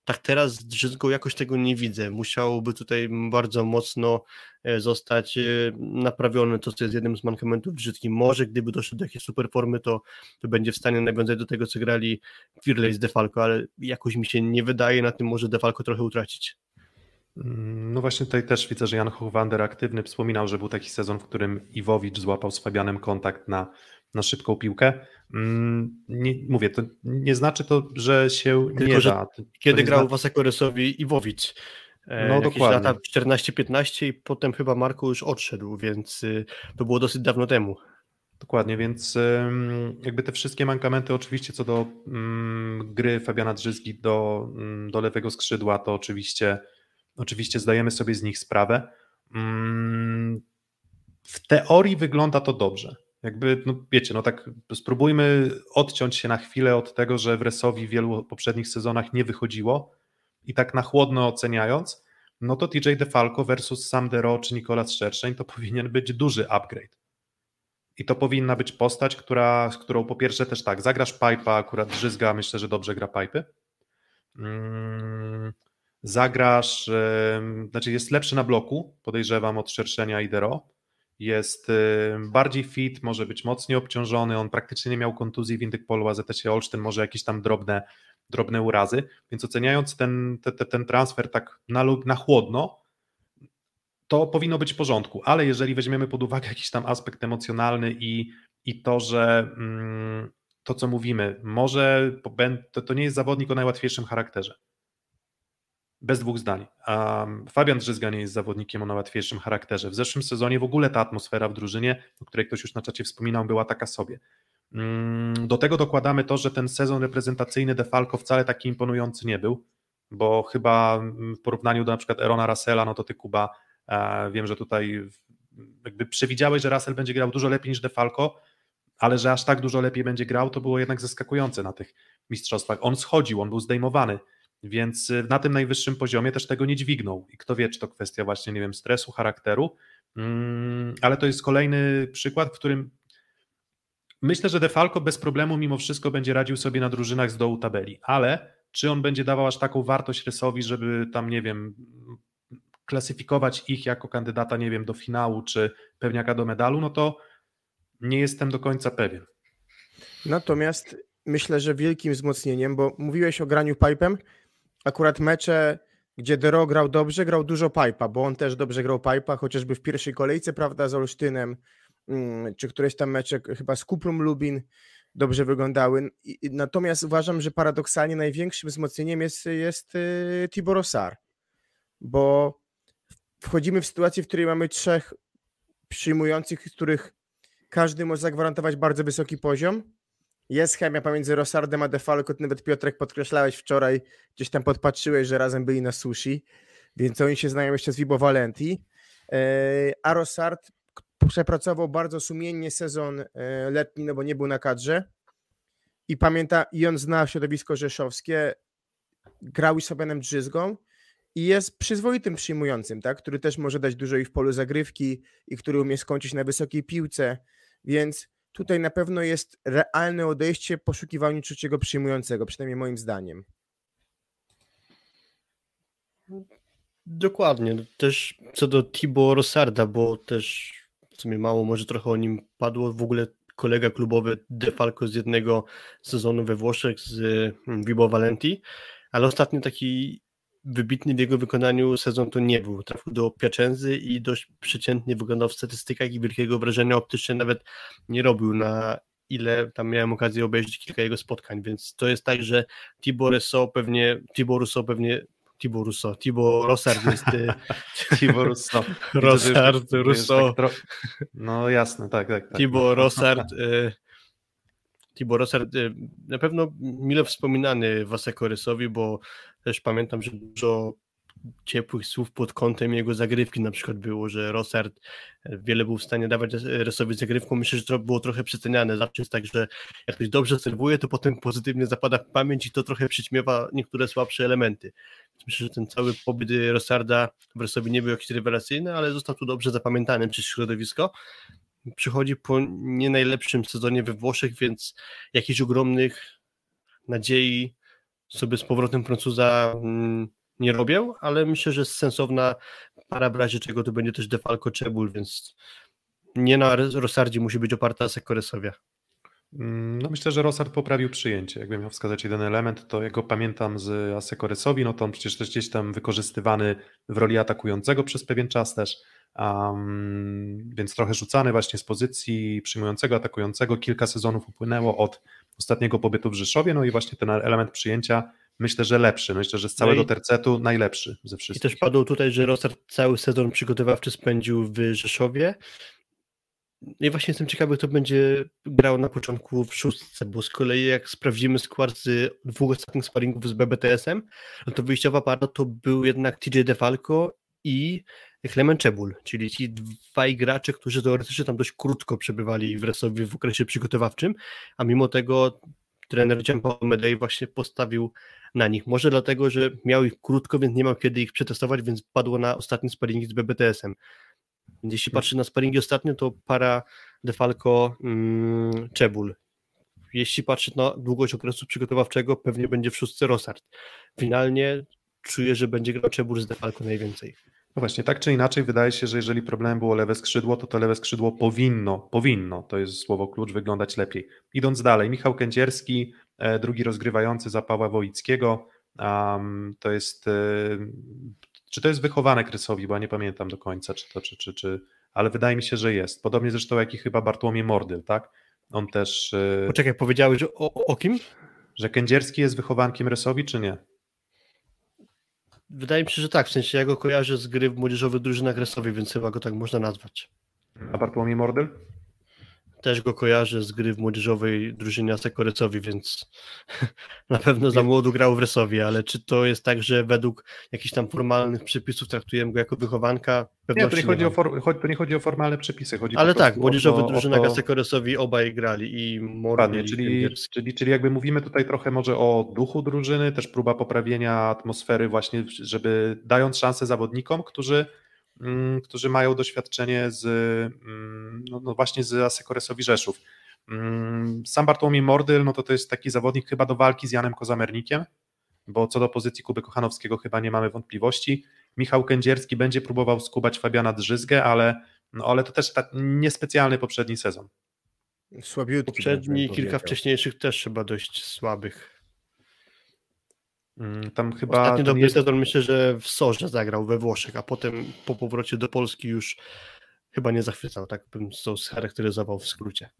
Tak teraz z jakoś tego nie widzę. Musiałoby tutaj bardzo mocno e, zostać e, naprawione to, co jest jednym z mankamentów Drzyzgi. Może gdyby doszło do jakiejś super formy, to, to będzie w stanie nawiązać do tego, co grali Firley z Defalco, ale jakoś mi się nie wydaje, na tym może Defalco trochę utracić. No właśnie tutaj też widzę, że Jan Hochwander aktywny wspominał, że był taki sezon, w którym Iwowicz złapał z Fabianem kontakt na, na szybką piłkę. Mm, nie, mówię, to nie znaczy to, że się Tylko, nie da. To, kiedy grał zna... Wasekoresowi Iwowicz? E, no dokładnie. lata 14-15 i potem chyba Marko już odszedł, więc y, to było dosyć dawno temu. Dokładnie, więc jakby te wszystkie mankamenty oczywiście co do mm, gry Fabiana Drzyzgi do, mm, do lewego skrzydła, to oczywiście Oczywiście zdajemy sobie z nich sprawę. W teorii wygląda to dobrze. Jakby, no wiecie, no tak spróbujmy odciąć się na chwilę od tego, że w Resowi w wielu poprzednich sezonach nie wychodziło i tak na chłodno oceniając, no to TJ DeFalco versus Sam Dero czy Nicolas Szerszeń to powinien być duży upgrade. I to powinna być postać, która, z którą po pierwsze też tak, zagrasz pipa, akurat Drzyzga myślę, że dobrze gra pipy. Hmm zagrasz, znaczy jest lepszy na bloku, podejrzewam, od Szerszenia i Dero, jest bardziej fit, może być mocniej obciążony, on praktycznie nie miał kontuzji w Indykpolu, AZS Olsztyn może jakieś tam drobne, drobne urazy, więc oceniając ten, ten, ten transfer tak na, na chłodno, to powinno być w porządku, ale jeżeli weźmiemy pod uwagę jakiś tam aspekt emocjonalny i, i to, że mm, to co mówimy, może to, to nie jest zawodnik o najłatwiejszym charakterze, bez dwóch zdań. Um, Fabian Drzyzga nie jest zawodnikiem o najłatwiejszym charakterze. W zeszłym sezonie w ogóle ta atmosfera w drużynie, o której ktoś już na czacie wspominał, była taka sobie. Um, do tego dokładamy to, że ten sezon reprezentacyjny Defalco wcale taki imponujący nie był, bo chyba w porównaniu do na przykład Erona Russella, no to ty Kuba, e, wiem, że tutaj jakby przewidziałeś, że Russell będzie grał dużo lepiej niż Defalco, ale że aż tak dużo lepiej będzie grał, to było jednak zaskakujące na tych mistrzostwach. On schodził, on był zdejmowany więc y, na tym najwyższym poziomie też tego nie dźwignął. I kto wie, czy to kwestia właśnie, nie wiem, stresu, charakteru, mm, ale to jest kolejny przykład, w którym myślę, że Defalco bez problemu mimo wszystko będzie radził sobie na drużynach z dołu tabeli, ale czy on będzie dawał aż taką wartość Resowi, żeby tam, nie wiem, klasyfikować ich jako kandydata, nie wiem, do finału, czy pewniaka do medalu, no to nie jestem do końca pewien. Natomiast myślę, że wielkim wzmocnieniem, bo mówiłeś o graniu pipem, akurat mecze, gdzie Dero grał dobrze, grał dużo pipa, bo on też dobrze grał pipa, chociażby w pierwszej kolejce, prawda, z Olsztynem, mm, czy któreś tam mecze chyba z Kuprum Lubin dobrze wyglądały. Natomiast uważam, że paradoksalnie największym wzmocnieniem jest, jest y, Tibor Osar, bo wchodzimy w sytuację, w której mamy trzech przyjmujących, których każdy może zagwarantować bardzo wysoki poziom, jest chemia pomiędzy Rosardem a Defalco, nawet Piotrek podkreślałeś wczoraj, gdzieś tam podpatrzyłeś, że razem byli na sushi, więc oni się znają jeszcze z Vibo Valenti. E, a Rosard przepracował bardzo sumiennie sezon e, letni, no bo nie był na kadrze i pamięta, i on zna środowisko rzeszowskie, grał i z Fabianem Drzyzgą i jest przyzwoitym przyjmującym, tak? który też może dać dużo i w polu zagrywki i który umie skończyć na wysokiej piłce, więc tutaj na pewno jest realne odejście w poszukiwaniu trzeciego przyjmującego, przynajmniej moim zdaniem. Dokładnie. Też co do Thibaut Rosarda, bo też w sumie mało może trochę o nim padło. W ogóle kolega klubowy De Falco z jednego sezonu we Włoszech z mm, Vibo Valenti, ale ostatnio taki wybitny w jego wykonaniu sezon to nie był. Trafił do Piacenzy i dość przeciętnie wyglądał w statystykach i wielkiego wrażenia optycznie nawet nie robił na ile tam miałem okazję obejrzeć kilka jego spotkań, więc to jest tak, że Tibor Rousseau pewnie, Tibor Rousseau pewnie Thibaut Rousseau, Thibaut Rossard jest... Thibaut Rousseau. Rossard, Rousseau. Tak no jasne, tak, tak. tak. Thibaut Rossard, y, Thibaut Rossard y, na pewno mile wspominany Wasekorysowi, bo też pamiętam, że dużo ciepłych słów pod kątem jego zagrywki na przykład było, że Rossard e, wiele był w stanie dawać Resowi zagrywką. Myślę, że to było trochę przeceniane. Zawsze jest tak, że jak ktoś dobrze serwuje, to potem pozytywnie zapada w pamięć i to trochę przyćmiewa niektóre słabsze elementy. Myślę, że ten cały pobyt Rossarda w Resowi nie był jakiś rewelacyjny, ale został tu dobrze zapamiętany przez środowisko. Przychodzi po nie najlepszym sezonie we Włoszech, więc jakichś ogromnych nadziei sobie z powrotem Francuza mm, nie robią, ale myślę, że sensowna para w razie czego to będzie też Defalco więc nie na Rosardzie musi być oparta Sekoresowia. Mm, no myślę, że Rosard poprawił przyjęcie. Jakbym miał wskazać jeden element, to jego pamiętam z Asekoresowi, no to on przecież też gdzieś tam wykorzystywany w roli atakującego przez pewien czas też, um, więc trochę rzucany właśnie z pozycji przyjmującego, atakującego. Kilka sezonów upłynęło od ostatniego pobytu w Rzeszowie, no i właśnie ten element przyjęcia myślę, że lepszy. Myślę, że z całego no tercetu najlepszy ze wszystkich. I też padło tutaj, że Rosard cały sezon przygotowawczy spędził w Rzeszowie. I właśnie jestem ciekawy, kto będzie grał na początku w szóstce, bo z kolei jak sprawdzimy skład z dwóch ostatnich sparingów z BBTS-em, no to wyjściowa para to był jednak TJ DeFalco i Clement Czebul, czyli ci dwaj gracze, którzy teoretycznie tam dość krótko przebywali w Resowie w okresie przygotowawczym, a mimo tego trener Ciampa Medei właśnie postawił na nich. Może dlatego, że miał ich krótko, więc nie miał kiedy ich przetestować, więc padło na ostatni sparingi z BBTS-em. Jeśli patrzy na sparingi ostatnio, to para Defalco mm, Czebul. Jeśli patrzy na długość okresu przygotowawczego, pewnie będzie w szóstce Rosard. Finalnie czuję, że będzie grał Czebul z Defalco najwięcej. No właśnie, tak czy inaczej, wydaje się, że jeżeli problemem było lewe skrzydło, to to lewe skrzydło powinno, powinno, to jest słowo klucz, wyglądać lepiej. Idąc dalej, Michał Kędzierski, e, drugi rozgrywający za Pawła Wojickiego, um, to jest, e, czy to jest wychowane Krysowi, bo ja nie pamiętam do końca, czy to, czy, czy, czy, ale wydaje mi się, że jest. Podobnie zresztą jak i chyba Bartłomiej Mordyl, tak? On też... E, Poczekaj, powiedziałeś o, o kim? Że Kędzierski jest wychowankiem Rysowi, czy nie? Wydaje mi się, że tak. W sensie ja go kojarzę z gry w młodzieżowej drużynach Gresowej, więc chyba go tak można nazwać. A Bartłomiej Mordel? Też go kojarzę z gry w młodzieżowej drużynie Asekorecowi, więc na pewno za młodu grał w Resowie, ale czy to jest tak, że według jakichś tam formalnych przepisów traktujemy go jako wychowanka? nie, to nie, chodzi o for, to nie chodzi o formalne przepisy. Chodzi ale tak, młodzieżowy drużyna to... Asekorecowi obaj grali i Mordel czyli, czyli, czyli jakby mówimy tutaj trochę może o duchu drużyny, też próba poprawienia atmosfery właśnie, żeby dając szansę zawodnikom, którzy którzy mają doświadczenie z, mm, no, no właśnie z Asekoresowi Rzeszów. Mm, sam Bartłomiej Mordyl, no to to jest taki zawodnik chyba do walki z Janem Kozamernikiem, bo co do pozycji Kuby Kochanowskiego chyba nie mamy wątpliwości. Michał Kędzierski będzie próbował skubać Fabiana Drzyzgę, ale, no, ale to też tak niespecjalny poprzedni sezon. Słabiutki. Poprzedni, kilka wcześniejszych też chyba dość słabych. Mm, tam chyba. Ostatni dobry jest... sezon myślę, że w Sorze zagrał we Włoszech, a potem po powrocie do Polski już chyba nie zachwycał, tak bym to scharakteryzował w skrócie.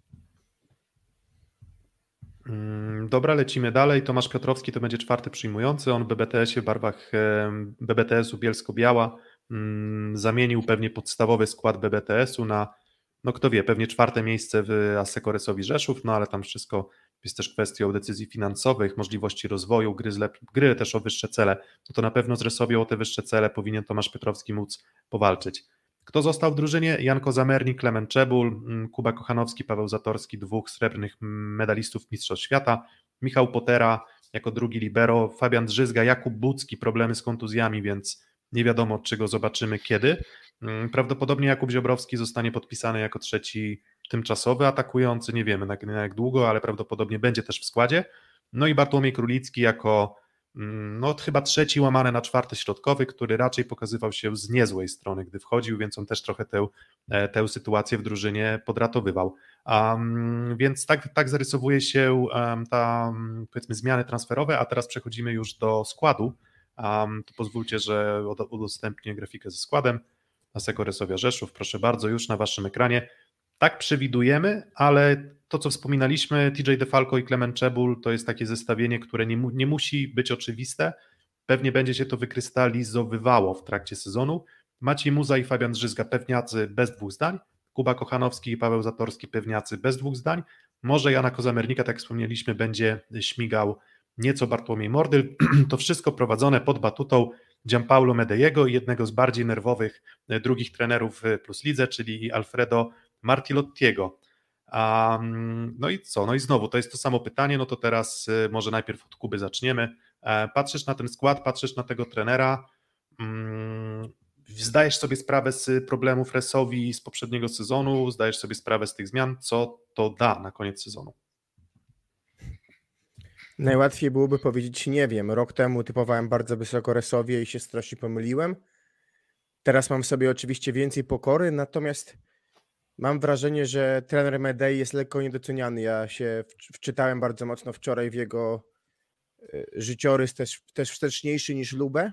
Mm, dobra, lecimy dalej. Tomasz Piotrowski to będzie czwarty przyjmujący. On w BBTS-ie w barwach BBTS-u Bielsko-Biała mm, zamienił pewnie podstawowy skład BBTS-u na, no kto wie, pewnie czwarte miejsce w Asekoresowi Rzeszów, no ale tam wszystko jest też kwestią decyzji finansowych, możliwości rozwoju gry, gry też o wyższe cele, no to na pewno z Resowią o te wyższe cele powinien Tomasz Piotrowski móc powalczyć. Kto został w drużynie? Janko Zamernik, Klement Czebul, mm, Kuba Kochanowski, Paweł Zatorski, dwóch srebrnych medalistów Mistrzostw Świata, Michał Potera, jako drugi libero, Fabian Drzyzga, Jakub Bucki, problemy z kontuzjami, więc nie wiadomo, czy go zobaczymy kiedy. Mm, prawdopodobnie Jakub Ziobrowski zostanie podpisany jako trzeci tymczasowy atakujący, nie wiemy na, na jak długo, ale prawdopodobnie będzie też w składzie. No i Bartłomiej Królicki jako mm, no, chyba trzeci łamany na czwarty środkowy, który raczej pokazywał się z niezłej strony, gdy wchodził, więc on też trochę tę, e, tę sytuację w drużynie podratowywał. Um, więc tak, tak zarysowuje się um, ta powiedzmy zmiany transferowe, a teraz przechodzimy już do składu. Um, to pozwólcie, że udostępnię grafikę ze składem. Aseko Rzeszów, proszę bardzo, już na waszym ekranie. Tak przewidujemy, ale to, co wspominaliśmy, TJ DeFalco i Clement Czebul, to jest takie zestawienie, które nie, mu, nie musi być oczywiste. Pewnie będzie się to wykrystalizowywało w trakcie sezonu. Maciej Muza i Fabian Drzyzga pewniacy bez dwóch zdań, Kuba Kochanowski i Paweł Zatorski pewniacy bez dwóch zdań. Może Jana Kozamernika, tak jak wspomnieliśmy, będzie śmigał nieco Bartłomiej Mordyl. To wszystko prowadzone pod batutą Gianpaolo Medejego i jednego z bardziej nerwowych e, drugich trenerów w Plus Lidze, czyli Alfredo Martilottiego. Um, no i co? No i znowu, to jest to samo pytanie, no to teraz y, może najpierw od Kuby zaczniemy. E, patrzysz na ten skład, patrzysz na tego trenera, um, zdajesz sobie sprawę z problemów Resowi z poprzedniego sezonu, zdajesz sobie sprawę z tych zmian, co to da na koniec sezonu? Najłatwiej byłoby powiedzieć nie wiem. Rok temu typowałem bardzo wysoko Resowie i się strasznie pomyliłem. Teraz mam sobie oczywiście więcej pokory, natomiast Mam wrażenie, że trener Medei jest lekko niedoceniany. Ja się wczytałem bardzo mocno wczoraj w jego e, życiorys, też, też wsteczniejszy niż Lubę.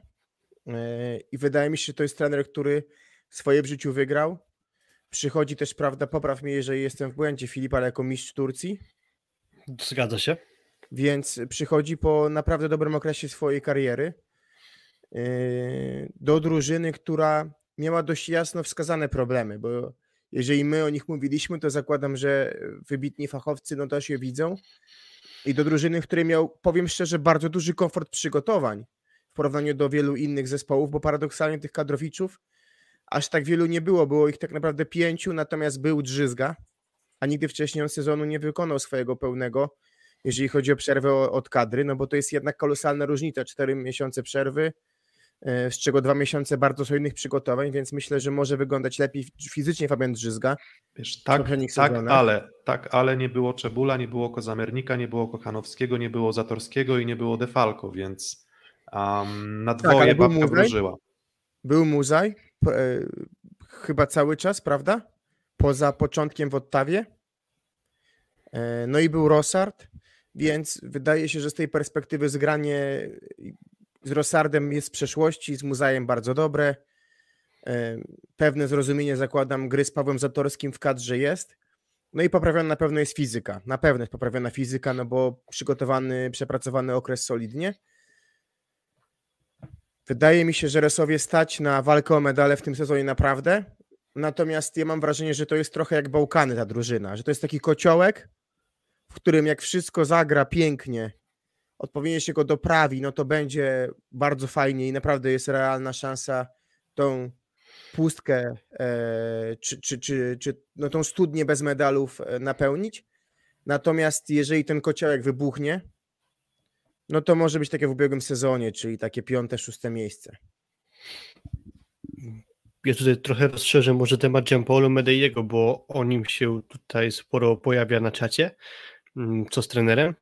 E, I wydaje mi się, że to jest trener, który swoje w życiu wygrał. Przychodzi też, prawda, popraw mnie, jeżeli jestem w błędzie, Filip, ale jako mistrz Turcji. Zgadza się. Więc przychodzi po naprawdę dobrym okresie swojej kariery e, do drużyny, która miała dość jasno wskazane problemy, bo jeżeli my o nich mówiliśmy, to zakładam, że wybitni fachowcy no też je widzą. I do drużyny, w której miał, powiem szczerze, bardzo duży komfort przygotowań w porównaniu do wielu innych zespołów, bo paradoksalnie tych kadrowiczów aż tak wielu nie było. Było ich tak naprawdę pięciu, natomiast był Drzyzga, a nigdy wcześniej on sezonu nie wykonał swojego pełnego, jeżeli chodzi o przerwę od kadry, no bo to jest jednak kolosalna różnica. Cztery miesiące przerwy, E, z czego dwa miesiące bardzo solidnych przygotowań, więc myślę, że może wyglądać lepiej fizycznie Fabian Drzyzga. Wiesz, tak, tak ale, tak, ale nie było Czebula, nie było Kozamernika, nie było Kochanowskiego, nie było Zatorskiego i nie było Defalco, więc um, na tak, dwoje tak, babka Muzaj, wróżyła. Był Muzaj, e, chyba cały czas, prawda? Poza początkiem w Ottawie. E, no i był Rosard, więc wydaje się, że z tej perspektywy zgranie z Rosardem jest w przeszłości, z Muzajem bardzo dobre. E, pewne zrozumienie, zakładam, gry z Pawłem Zatorskim w kadrze jest. No i poprawiona na pewno jest fizyka. Na pewno jest poprawiona fizyka, no bo przygotowany, przepracowany okres solidnie. Wydaje mi się, że Resowie stać na walkę o medale w tym sezonie naprawdę. Natomiast ja mam wrażenie, że to jest trochę jak Bałkany ta drużyna, że to jest taki kociołek, w którym jak wszystko zagra pięknie odpowiednio się go doprawi, no to będzie bardzo fajnie i naprawdę jest realna szansa tą pustkę e, czy, czy, czy, czy no tą studnię bez medalów e, napełnić. Natomiast jeżeli ten kociołek wybuchnie, no to może być takie w ubiegłym sezonie, czyli takie piąte, szóste miejsce. Ja tutaj trochę rozszerzę może temat Gianpaolo Medeiego, bo o nim się tutaj sporo pojawia na czacie. Mm, co z trenerem?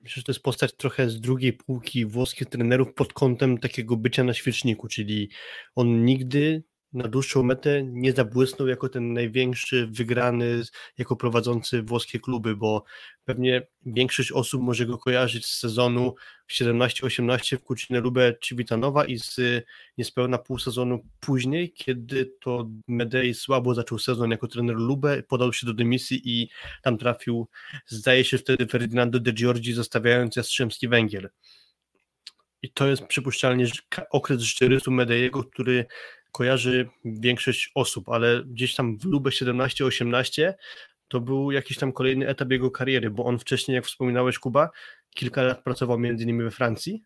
Myślę, że to jest postać trochę z drugiej półki włoskich trenerów pod kątem takiego bycia na świeczniku, czyli on nigdy na dłuższą metę nie zabłysnął jako ten największy wygrany, jako prowadzący włoskie kluby, bo pewnie większość osób może go kojarzyć z sezonu 17-18 w Kucinę Lubę Civitanowa i z niespełna pół sezonu później, kiedy to Medei słabo zaczął sezon jako trener Lubę, podał się do dymisji i tam trafił, zdaje się wtedy Ferdinando de Giorgi, zostawiając Jastrzębski Węgiel. I to jest przypuszczalnie okres życiorysu Medeiego, który kojarzy większość osób, ale gdzieś tam w Lubę 17-18 to był jakiś tam kolejny etap jego kariery, bo on wcześniej, jak wspominałeś Kuba, kilka lat pracował między innymi we Francji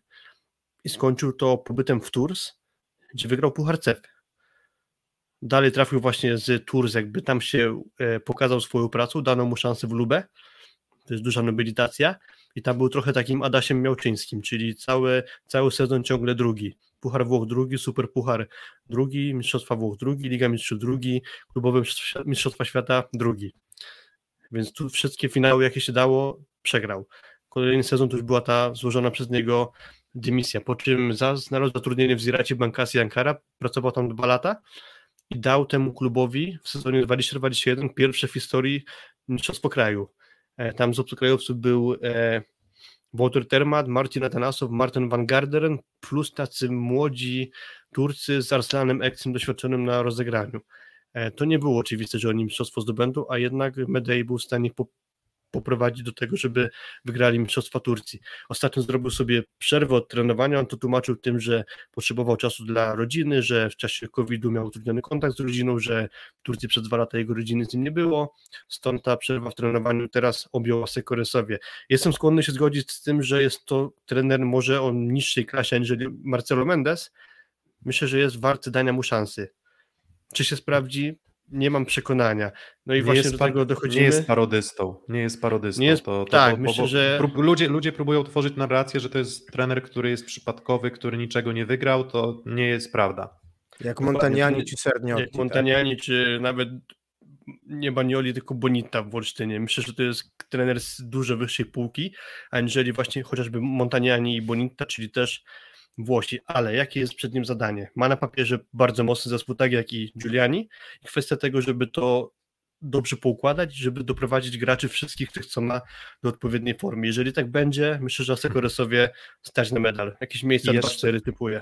i skończył to pobytem w Tours, gdzie wygrał Puchar. Dalej trafił właśnie z Tours, jakby tam się e, pokazał swoją pracą, dano mu szansę w Lubę, to jest duża nobilitacja i tam był trochę takim Adasiem Miałczyńskim, czyli cały, cały sezon ciągle drugi. Puchar Włoch drugi, Super Puchar drugi, Mistrzostwa Włoch drugi, Liga Mistrzów drugi, Klubowe Mistrzostwa Świata drugi. Więc tu wszystkie finały, jakie się dało, przegrał. Kolejny sezon to już była ta złożona przez niego dymisja, po czym znalazł zatrudnienie w Ziracie Bankasi Ankara, pracował tam dwa lata i dał temu klubowi w sezonie 2021 pierwsze w historii mistrzostwo kraju. E, tam z obcokrajowców był e, Walter Termat, Marcin Atanasow, Martin van Garderen, plus tacy młodzi Turcy z Arsenanem Eksem doświadczonym na rozegraniu. E, to nie było oczywiste, że oni mistrzostwo zdobędą, a jednak Medei był w stanie poprowadzić do tego, żeby wygrali Mistrzostwa Turcji. Ostatnio zrobił sobie przerwę od trenowania, on to tłumaczył tym, że potrzebował czasu dla rodziny, że w czasie COVID-u miał utrudniony kontakt z rodziną, że w Turcji przez dwa lata jego rodziny z nim nie było, stąd ta przerwa w trenowaniu teraz objęła Sekoresowie. Jestem skłonny się zgodzić z tym, że jest to trener może o niższej klasie aniżeli Marcelo Mendes. Myślę, że jest warty dania mu szansy. Czy się sprawdzi? Nie mam przekonania. No i nie właśnie do tego dochodzimy. Nie jest parodystą. Nie jest parodystą. Nie jest, to, to, tak, to, myślę, że... Prób, ludzie, ludzie próbują tworzyć narrację, że to jest trener, który jest przypadkowy, który niczego nie wygrał, to nie jest prawda. Jak Montaniani czy Serniotti. Jak tak? Montaniani czy nawet nie Banioli, tylko Bonita w Wolsztynie. Myślę, że to jest trener z dużo wyższej półki, aniżeli właśnie chociażby Montaniani i Bonita, czyli też Włosi, ale jakie jest przed nim zadanie? Ma na papierze bardzo mocny zespół, tak jak i Giuliani. I kwestia tego, żeby to dobrze poukładać, żeby doprowadzić graczy wszystkich tych, co ma do odpowiedniej formy. Jeżeli tak będzie, myślę, że Asekoresowie stać na medal. Jakieś miejsca 2-4 typuje.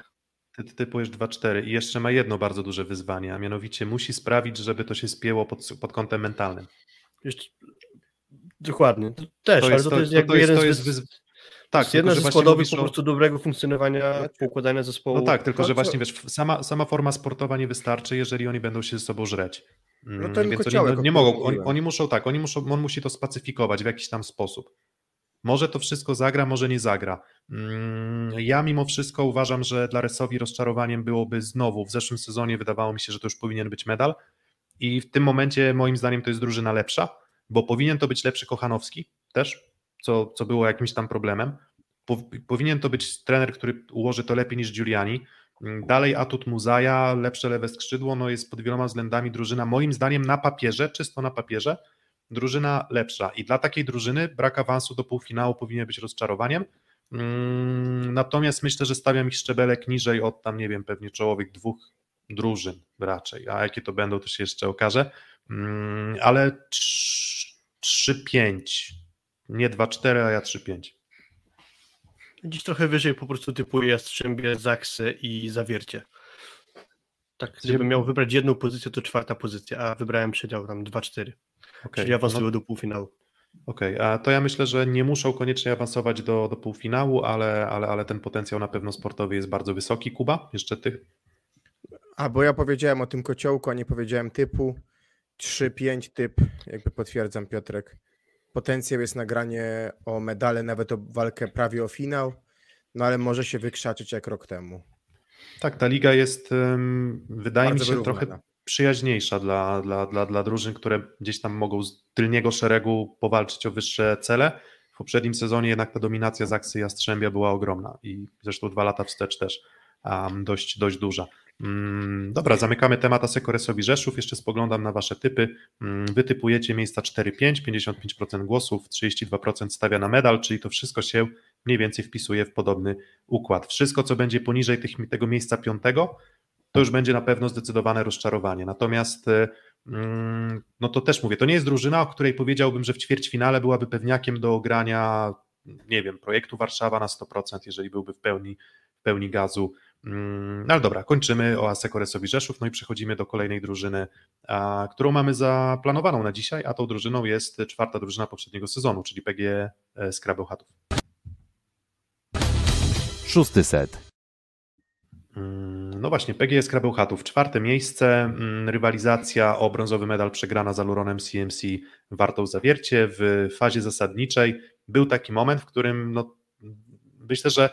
Ty, ty typujesz 2-4 i jeszcze ma jedno bardzo duże wyzwanie, a mianowicie musi sprawić, żeby to się spięło pod, pod kątem mentalnym. Jeszcze, dokładnie. Też, to jest, ale to, to jest, to, jest, to jest, wyz... Tak, jedna ze składowych po prostu o... dobrego funkcjonowania, układania zespołu. No tak, tylko że właśnie wiesz, sama, sama forma sportowa nie wystarczy, jeżeli oni będą się ze sobą żreć. No to Więc oni nie mogą, oni, oni, muszą tak, oni muszą, on musi to spacyfikować w jakiś tam sposób. Może to wszystko zagra, może nie zagra. Mm, ja mimo wszystko uważam, że dla Resowi rozczarowaniem byłoby znowu, w zeszłym sezonie wydawało mi się, że to już powinien być medal i w tym momencie moim zdaniem to jest drużyna lepsza, bo powinien to być lepszy Kochanowski też, co, co było jakimś tam problemem. Powinien to być trener, który ułoży to lepiej niż Giuliani. Dalej atut Muzaja, lepsze lewe skrzydło, no jest pod wieloma względami drużyna, moim zdaniem na papierze, czysto na papierze, drużyna lepsza. I dla takiej drużyny brak awansu do półfinału powinien być rozczarowaniem. Mm, natomiast myślę, że stawiam ich szczebelek niżej od tam, nie wiem, pewnie czołowych dwóch drużyn raczej, a jakie to będą, to się jeszcze okaże. Mm, ale 3-5 nie 2-4, a ja 3-5. Dziś trochę wyżej po prostu typuję Jastrzębie, Zaksy i Zawiercie. Tak, gdybym miał wybrać jedną pozycję, to czwarta pozycja, a wybrałem przedział tam 2-4. Okay. Czyli awansują no, do półfinału. Okej, okay, a to ja myślę, że nie muszą koniecznie awansować do, do półfinału, ale, ale, ale ten potencjał na pewno sportowy jest bardzo wysoki. Kuba, jeszcze ty? A, bo ja powiedziałem o tym kociołku, a nie powiedziałem typu. 3-5 typ, jakby potwierdzam Piotrek potencjał jest nagranie o medale, nawet o walkę prawie o finał, no ale może się wykrzaczyć jak rok temu. Tak, ta liga jest, wydaje Bardzo mi się, wyrównana. trochę przyjaźniejsza dla, dla, dla, dla drużyn, które gdzieś tam mogą z tylniego szeregu powalczyć o wyższe cele. W poprzednim sezonie jednak ta dominacja Zaksy Jastrzębia była ogromna i zresztą dwa lata wstecz też um, dość, dość duża. Mm, dobra, zamykamy temat Asekoresowi Rzeszów. Jeszcze spoglądam na Wasze typy. Mm, wy typujecie miejsca 4-5, 55% głosów, 32% stawia na medal, czyli to wszystko się mniej więcej wpisuje w podobny układ. Wszystko, co będzie poniżej tych, tego miejsca piątego, to już będzie na pewno zdecydowane rozczarowanie. Natomiast mm, no to też mówię, to nie jest drużyna, o której powiedziałbym, że w ćwierćfinale byłaby pewniakiem do grania, nie wiem, projektu Warszawa na 100%, jeżeli byłby w pełni, w pełni gazu no ale dobra, kończymy o Asekoresowi Rzeszów, no i przechodzimy do kolejnej drużyny, a, którą mamy zaplanowaną na dzisiaj, a tą drużyną jest czwarta drużyna poprzedniego sezonu, czyli PG Skrabeł Chatów. Szósty set. Mm, no właśnie, PG Skrabeł Chatów, czwarte miejsce, mm, rywalizacja o brązowy medal przegrana z Aluronem CMC Wartą Zawiercie w fazie zasadniczej. Był taki moment, w którym no, myślę, że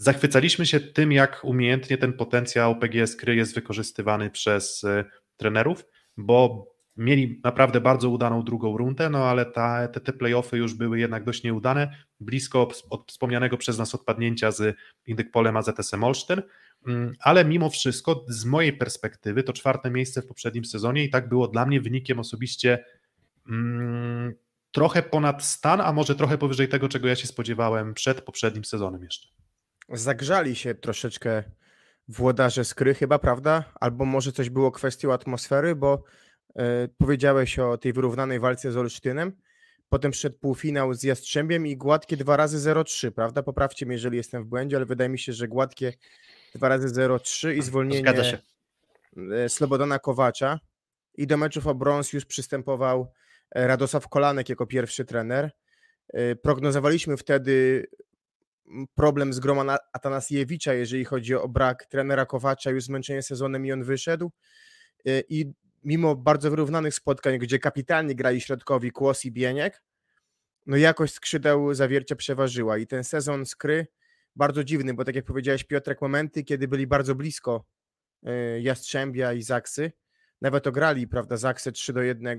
Zachwycaliśmy się tym, jak umiejętnie ten potencjał PGS Kry jest wykorzystywany przez e, trenerów, bo Mieli naprawdę bardzo udaną drugą rundę, no ale ta, te, te playoffy już były jednak dość nieudane, blisko od wspomnianego przez nas odpadnięcia z Indykpolem AZS Olsztyn, mm, ale mimo wszystko z mojej perspektywy to czwarte miejsce w poprzednim sezonie i tak było dla mnie wynikiem osobiście mm, trochę ponad stan, a może trochę powyżej tego, czego ja się spodziewałem przed poprzednim sezonem jeszcze. Zagrzali się troszeczkę włodarze skry chyba, prawda? Albo może coś było kwestią atmosfery, bo e, powiedziałeś o tej wyrównanej walce z Olsztynem, potem przed półfinał z Jastrzębiem i gładkie dwa razy 0-3, prawda? Poprawcie mnie, jeżeli jestem w błędzie, ale wydaje mi się, że gładkie dwa razy 0-3 i zwolnienie się. e, Slobodana Kowacza i do meczów o brąz już przystępował e, Radosław Kolanek jako pierwszy trener. Prognozowaliśmy wtedy problem z Groma Atanasiewicza, jeżeli chodzi o brak trenera Kowacza, już zmęczenie sezonem i on wyszedł. Y, I mimo bardzo wyrównanych spotkań, gdzie kapitalnie grali środkowi Kłos i Bieniek, no jakość skrzydeł zawiercia przeważyła i ten sezon skry bardzo dziwny, bo tak jak powiedziałeś Piotrek, momenty, kiedy byli bardzo blisko y, Jastrzębia i Zaksy, nawet ograli, prawda, Zaksy 3 do 1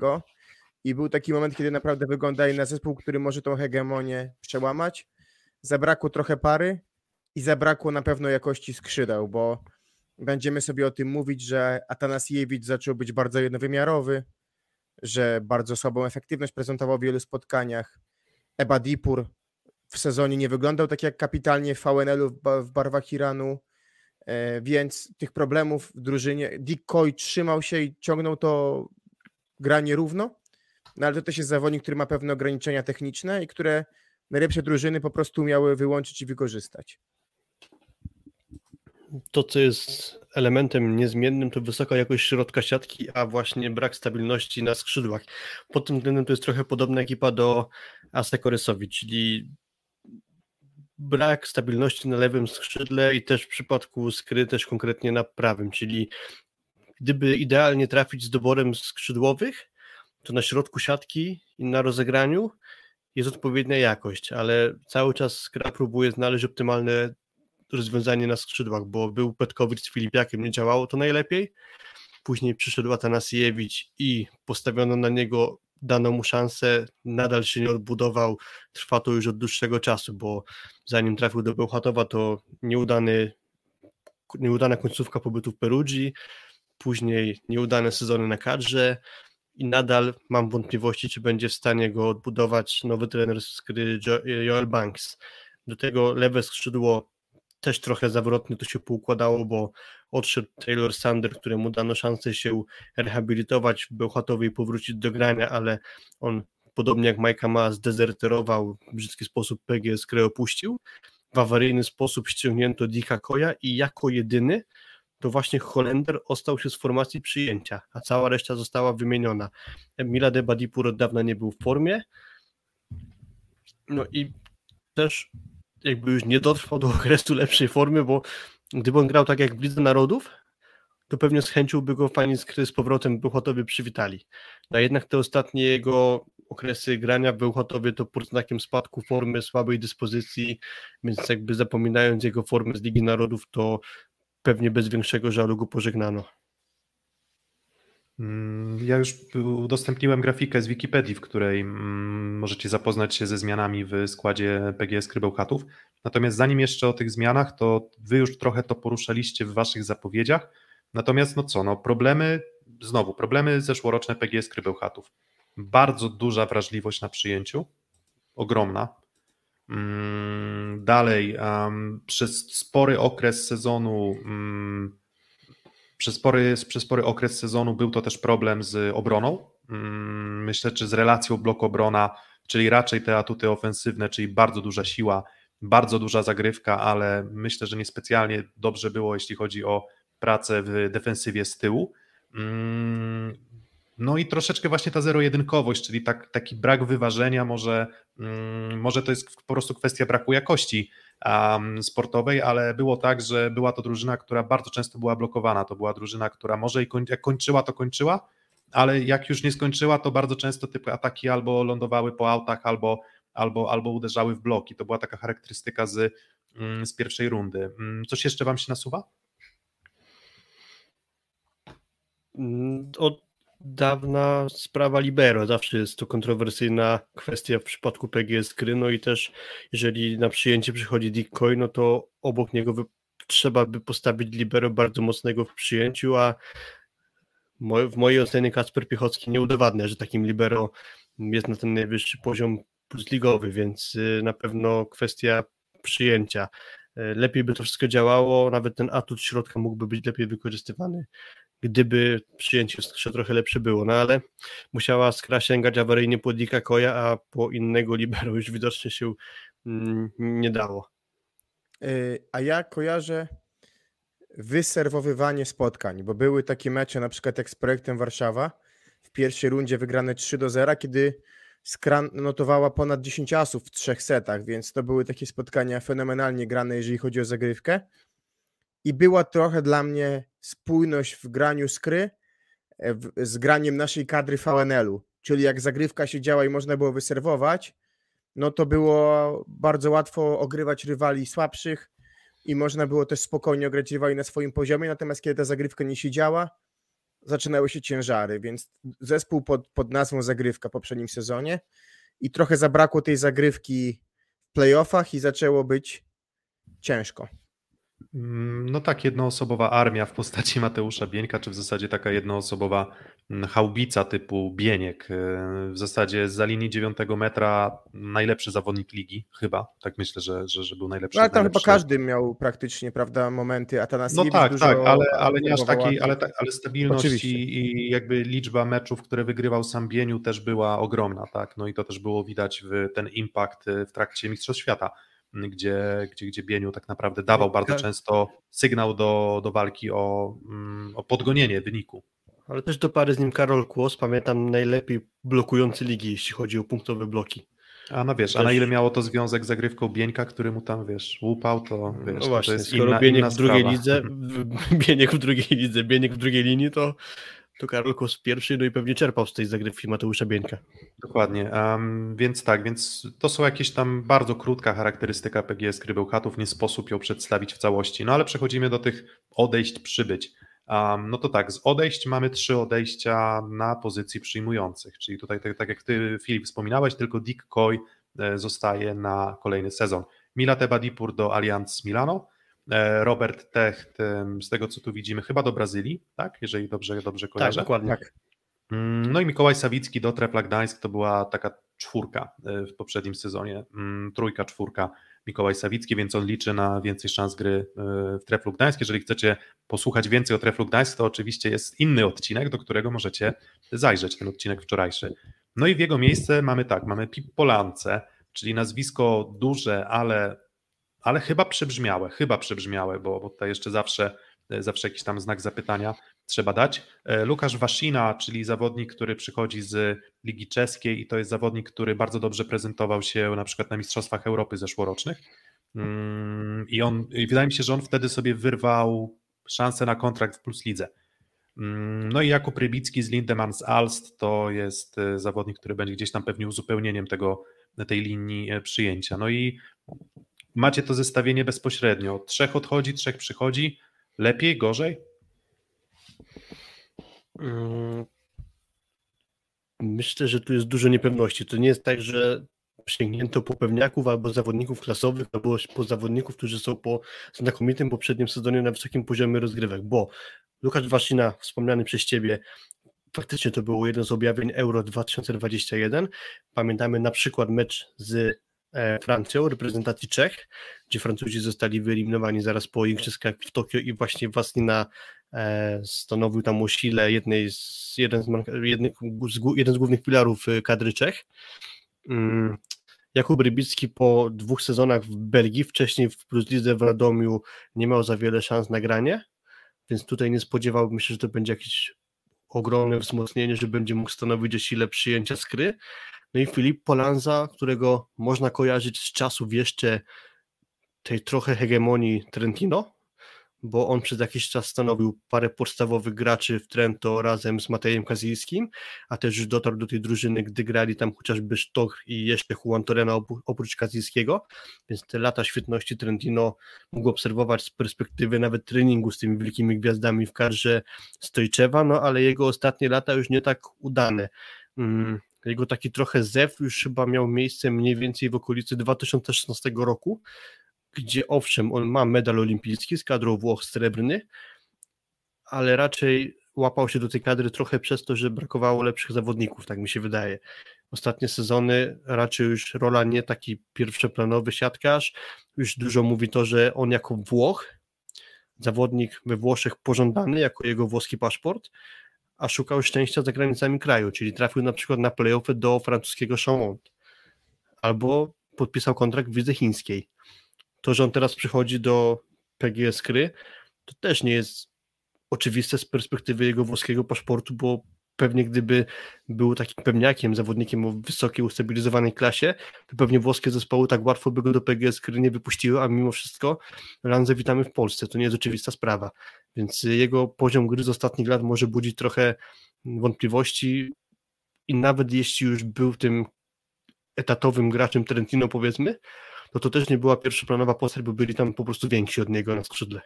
i był taki moment, kiedy naprawdę wyglądali na zespół, który może tą hegemonię przełamać, zabrakło trochę pary i zabrakło na pewno jakości skrzydeł, bo będziemy sobie o tym mówić, że Atanasiewicz zaczął być bardzo jednowymiarowy, że bardzo słabą efektywność prezentował w wielu spotkaniach. Eba Dipur w sezonie nie wyglądał tak jak kapitalnie w VNL-u w barwach Iranu, e, więc tych problemów w drużynie Dick Coy trzymał się i ciągnął to granie równo, no ale to też jest zawodnik, który ma pewne ograniczenia techniczne i które najlepsze drużyny po prostu miały wyłączyć i wykorzystać. To, co jest elementem niezmiennym, to wysoka jakość środka siatki, a właśnie brak stabilności na skrzydłach. Pod tym względem to jest trochę podobna ekipa do Asekorysowi, czyli brak stabilności na lewym skrzydle i też w przypadku skry też konkretnie na prawym, czyli gdyby idealnie trafić z doborem skrzydłowych, to na środku siatki i na rozegraniu jest odpowiednia jakość, ale cały czas Skra próbuje znaleźć optymalne rozwiązanie na skrzydłach, bo był Petkowicz z Filipiakiem, nie działało to najlepiej. Później przyszedł Atanasiewicz i postawiono na niego, dano mu szansę, nadal się nie odbudował. Trwa to już od dłuższego czasu, bo zanim trafił do Bełchatowa, to nieudany, nieudana końcówka pobytu w Perugii, później nieudane sezony na kadrze, i nadal mam wątpliwości, czy będzie w stanie go odbudować nowy trener z gry Joel Banks. Do tego lewe skrzydło też trochę zawrotnie to się poukładało, bo odszedł Taylor Sander, któremu dano szansę się rehabilitować w Bełchatowie i powrócić do grania, ale on podobnie jak Majka Ma zdezerterował, w brzydki sposób PGS grę opuścił. W awaryjny sposób ściągnięto Dika Koja i jako jedyny to właśnie Holender ostał się z formacji przyjęcia, a cała reszta została wymieniona. Mila de Badipur od dawna nie był w formie. No i też jakby już nie dotrwał do okresu lepszej formy, bo gdyby on grał tak jak w Lidze Narodów, to pewnie z chęcią by go fani z, powrotem Bełchatowie przywitali. No jednak te ostatnie jego okresy grania w Bełchatowie to pod znakiem spadku formy, słabej dyspozycji, więc jakby zapominając jego formę z Ligi Narodów, to pewnie bez większego żalu go pożegnano. Mm, ja już udostępniłem grafikę z Wikipedii, w której mm, możecie zapoznać się ze zmianami w składzie PGS Krybełchatów. Natomiast zanim jeszcze o tych zmianach, to wy już trochę to poruszaliście w waszych zapowiedziach. Natomiast no co, no problemy, znowu problemy zeszłoroczne PGS Krybełchatów. Bardzo duża wrażliwość na przyjęciu, ogromna. Mm, dalej, przez spory okres sezonu, um, przez, spory, przez spory okres sezonu był to też problem z obroną. Um, myślę, czy z relacją blok-obrona, czyli raczej te atuty ofensywne, czyli bardzo duża siła, bardzo duża zagrywka, ale myślę, że niespecjalnie dobrze było, jeśli chodzi o pracę w defensywie z tyłu. No i troszeczkę właśnie ta zero-jedynkowość, czyli tak, taki brak wyważenia, może, mm, może to jest po prostu kwestia braku jakości um, sportowej, ale było tak, że była to drużyna, która bardzo często była blokowana. To była drużyna, która może i koń, jak kończyła, to kończyła, ale jak już nie skończyła, to bardzo często typy ataki albo lądowały po autach, albo, albo, albo uderzały w bloki. To była taka charakterystyka z, mm, z pierwszej rundy. Mm, coś jeszcze Wam się nasuwa? Od dawna sprawa libero. Zawsze jest to kontrowersyjna kwestia w przypadku PGS Kry. No i też, jeżeli na przyjęcie przychodzi Dick no to obok niego trzeba by postawić libero bardzo mocnego w przyjęciu, a w mojej ocenie Kasper Piechocki nie udowadnia, że takim libero jest na ten najwyższy poziom ligowy, więc y, na pewno kwestia przyjęcia. Y, lepiej by to wszystko działało, nawet ten atut środka mógłby być lepiej wykorzystywany, gdyby przyjęcie jeszcze trochę lepsze było, no ale musiała Skra sięgać awaryjnie po Dika Koja, a po innego libero już widocznie się mm, nie dało. Y, a ja kojarzę wyserwowywanie spotkań, bo były takie mecze na przykład jak z projektem Warszawa w pierwszej rundzie wygrane 3 do 0, kiedy Skran notowała ponad 10 asów w trzech setach, więc to były takie spotkania fenomenalnie grane, jeżeli chodzi o zagrywkę. I była trochę dla mnie spójność w graniu skry e, z graniem naszej kadry VNL-u. Czyli jak zagrywka się działa i można było wyserwować, no to było bardzo łatwo ogrywać rywali słabszych i można było też spokojnie ograć rywali na swoim poziomie. Natomiast kiedy ta zagrywka nie siedziała, zaczynały się ciężary, więc zespół pod, pod nazwą Zagrywka w poprzednim sezonie i trochę zabrakło tej zagrywki w playoffach i zaczęło być ciężko. Mm, no tak, jednoosobowa armia w postaci Mateusza Bieńka, czy w zasadzie taka jednoosobowa mm, haubica typu Bieniek. E, w zasadzie za linii 9 metra najlepszy zawodnik ligi, chyba. Tak myślę, że, że, że był najlepszy. No ale tam chyba każdy miał praktycznie, prawda, momenty, a ta No tak, tak, ale, ale nie aż takiej, ale, ale stabilność i, i, jakby liczba meczów, które wygrywał sam Bieniu też była ogromna, tak. No i to też było widać w ten impact w trakcie Mistrzostw Świata gdzie, gdzie, gdzie Bieniu tak naprawdę dawał bardzo często sygnał do, do walki o, mm, o podgonienie wyniku. Ale też do pary z nim Karol Kłos, pamiętam najlepiej blokujący ligi, jeśli chodzi o punktowe bloki. A no wiesz, też... a na ile miało to związek z zagrywką Bieńka, który mu tam, wiesz, łupał, to wiesz, no właśnie, to jest skoro inna, Bieniek inna w drugiej lidze, Bieniek w drugiej lidze, Bieniek w drugiej linii, to to Karol Kos pierwszy, no i pewnie czerpał z tej zagrywki Mateusza Bieńka. Dokładnie, um, więc tak, więc to są jakieś tam bardzo krótka charakterystyka PGS Krybełchatów, nie sposób ją przedstawić w całości, no ale przechodzimy do tych odejść, przybyć. Um, no to tak, z odejść mamy trzy odejścia na pozycji przyjmujących, czyli tutaj tak, tak jak ty Filip wspominałeś, tylko Dick Coy e, zostaje na kolejny sezon. Mila Tebadipur do Allianz Milano, Robert Techt, z tego co tu widzimy, chyba do Brazylii, tak? Jeżeli dobrze, dobrze kojarzę. Tak, dokładnie. Tak. Mm, no i Mikołaj Sawicki do Trefla Gdańsk to była taka czwórka e, w poprzednim sezonie, mm, trójka, czwórka Mikołaj Sawicki, więc on liczy na więcej szans gry e, w Treflu Gdańsk. Jeżeli chcecie posłuchać więcej o Treflu Gdańsk, to oczywiście jest inny odcinek, do którego możecie zajrzeć, ten odcinek wczorajszy. No i w jego miejsce mamy tak, mamy Pip Polance, czyli nazwisko duże, ale ale chyba przebrzmiałe, chyba przebrzmiałe, bo, bo tutaj jeszcze zawsze, e, zawsze jakiś tam znak zapytania trzeba dać. E, Lukasz Wasina, czyli zawodnik, który przychodzi z Ligi Czeskiej i to jest zawodnik, który bardzo dobrze prezentował się na przykład na Mistrzostwach Europy zeszłorocznych. Mm, I on, i wydaje mi się, że on wtedy sobie wyrwał szansę na kontrakt w Plus Lidze. Mm, no i Jakub Rybicki z Lindemans Alst to jest e, zawodnik, który będzie gdzieś tam pewnie uzupełnieniem tego, tej linii przyjęcia. No i macie to zestawienie bezpośrednio. Trzech odchodzi, trzech przychodzi. Lepiej, gorzej? Mm. Myślę, że tu jest dużo niepewności. To nie jest tak, że sięgnięto po pewniaków albo zawodników klasowych, albo po zawodników, którzy są po znakomitym poprzednim sezonie na wysokim poziomie rozgrywek, bo Lukasz Waszyna, wspomniany przez Ciebie, faktycznie to było jeden z objawień Euro 2021. Pamiętamy na przykład mecz z Francją, reprezentacji Czech, gdzie Francuzi zostali wyeliminowani zaraz po igrzyskach w Tokio i właśnie Waslina e, stanowił tam o sile jednej z, jeden, z, jednych, jeden z głównych filarów e, kadry Czech. Mm, Jakub Rybicki po dwóch sezonach w Belgii, wcześniej w Plus Lidze w Radomiu nie miał za wiele szans na granie, więc tutaj nie spodziewałbym się, że to będzie jakieś ogromne wzmocnienie, że będzie mógł stanowić o sile przyjęcia skry. No i Filip Polanza, którego można kojarzyć z czasów jeszcze tej trochę hegemonii Trentino, bo on przez jakiś czas stanowił parę podstawowych graczy w Trento razem z Matejem Kazińskim, a też już dotarł do tej drużyny, gdy grali tam chociażby Sztochr i jeszcze Juan Torena oprócz Kazińskiego, więc te lata świetności Trentino mógł obserwować z perspektywy nawet treningu z tymi wielkimi gwiazdami w karze Stojczewa, no ale jego ostatnie lata już nie tak udane. Mm, jego taki trochę zew już chyba miał miejsce mniej więcej w okolicy 2016 roku, gdzie owszem, on ma medal olimpijski z kadrą Włoch srebrny, ale raczej łapał się do tej kadry trochę przez to, że brakowało lepszych zawodników, tak mi się wydaje. Ostatnie sezony raczej już rola nie taki pierwszoplanowy siatkarz, już dużo mówi to, że on jako Włoch, zawodnik we Włoszech pożądany jako jego włoski paszport, a szukał szczęścia za granicami kraju, czyli trafił na przykład na playoffy do francuskiego Chaumont. Albo podpisał kontrakt w widze chińskiej. To, że on teraz przychodzi do PGS Kry, to też nie jest oczywiste z perspektywy jego włoskiego paszportu, bo pewnie gdyby był takim pewniakiem, zawodnikiem o wysokiej, ustabilizowanej klasie, to pewnie włoskie zespoły tak łatwo by go do PGS Kry nie wypuściły, a mimo wszystko Lanze witamy w Polsce, to nie jest oczywista sprawa, więc jego poziom gry z ostatnich lat może budzić trochę wątpliwości i nawet jeśli już był tym etatowym graczem Trentino powiedzmy, no to też nie była pierwszoplanowa postać, bo byli tam po prostu więksi od niego na skrzydle.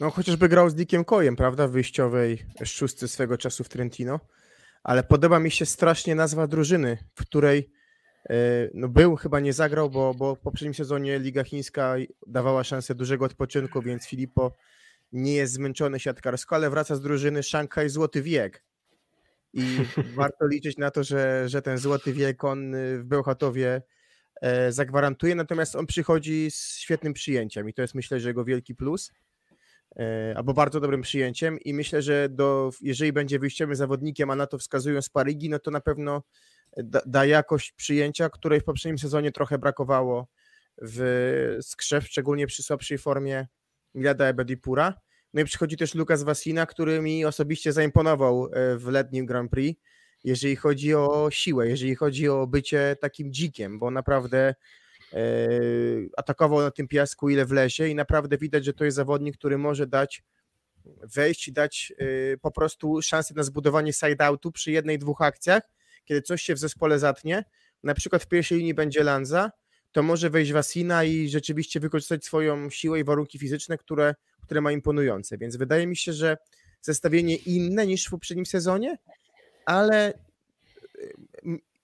No chociażby grał z Dickiem Kojem, prawda, w wyjściowej szóstce swego czasu w Trentino, ale podoba mi się strasznie nazwa drużyny, w której e, no był, chyba nie zagrał, bo, bo w poprzednim sezonie Liga Chińska dawała szansę dużego odpoczynku, więc Filippo nie jest zmęczony siatkarsko, ale wraca z drużyny Szanghaj Złoty Wiek. I warto liczyć na to, że, że ten Złoty Wiek on w Bełchatowie E, zagwarantuje, natomiast on przychodzi z świetnym przyjęciem i to jest myślę, że jego wielki plus, albo bardzo dobrym przyjęciem i myślę, że do, jeżeli będzie wyjściowym zawodnikiem, a na to wskazują Sparigi, no to na pewno da, da jakość przyjęcia, której w poprzednim sezonie trochę brakowało w skrzew, szczególnie przy słabszej formie Milada Ebedipura. No i przychodzi też Lukas Wasina, który mi osobiście zaimponował e, w letnim Grand Prix jeżeli chodzi o siłę, jeżeli chodzi o bycie takim dzikiem, bo naprawdę e, atakował na tym piasku ile wlezie i naprawdę widać, że to jest zawodnik, który może dać wejść i dać e, po prostu szansę na zbudowanie side-outu przy jednej, dwóch akcjach, kiedy coś się w zespole zatnie, na przykład w pierwszej linii będzie Lanza, to może wejść Wasina i rzeczywiście wykorzystać swoją siłę i warunki fizyczne, które, które ma imponujące. Więc wydaje mi się, że zestawienie inne niż w poprzednim sezonie, ale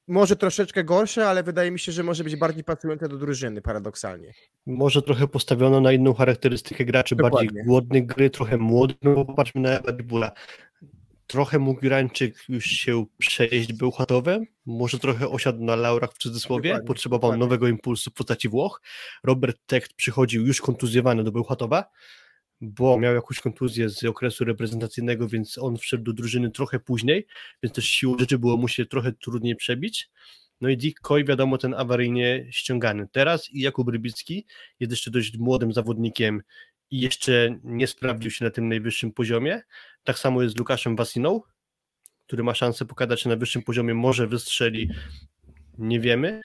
może troszeczkę gorsze, ale wydaje mi się, że może być bardziej pasujące do drużyny, paradoksalnie. Może trochę postawiono na inną charakterystykę graczy, Dokładnie. bardziej głodnych gry, trochę młodych, no popatrzmy na Red Trochę mógł Irańczyk już się przejść był Bełchatowem, może trochę osiadł na laurach w cudzysłowie, Dokładnie. potrzebował Dokładnie. nowego impulsu w postaci Włoch. Robert Techt przychodził już kontuzjowany do Bełchatowa, bo miał jakąś kontuzję z okresu reprezentacyjnego, więc on wszedł do drużyny trochę później, więc też siłą rzeczy było mu się trochę trudniej przebić. No i Dick Coy, wiadomo, ten awaryjnie ściągany. Teraz i Jakub Rybicki jest jeszcze dość młodym zawodnikiem i jeszcze nie sprawdził się na tym najwyższym poziomie. Tak samo jest z Lukaszem Wasiną, który ma szansę pokazać się na wyższym poziomie, może wystrzeli, nie wiemy.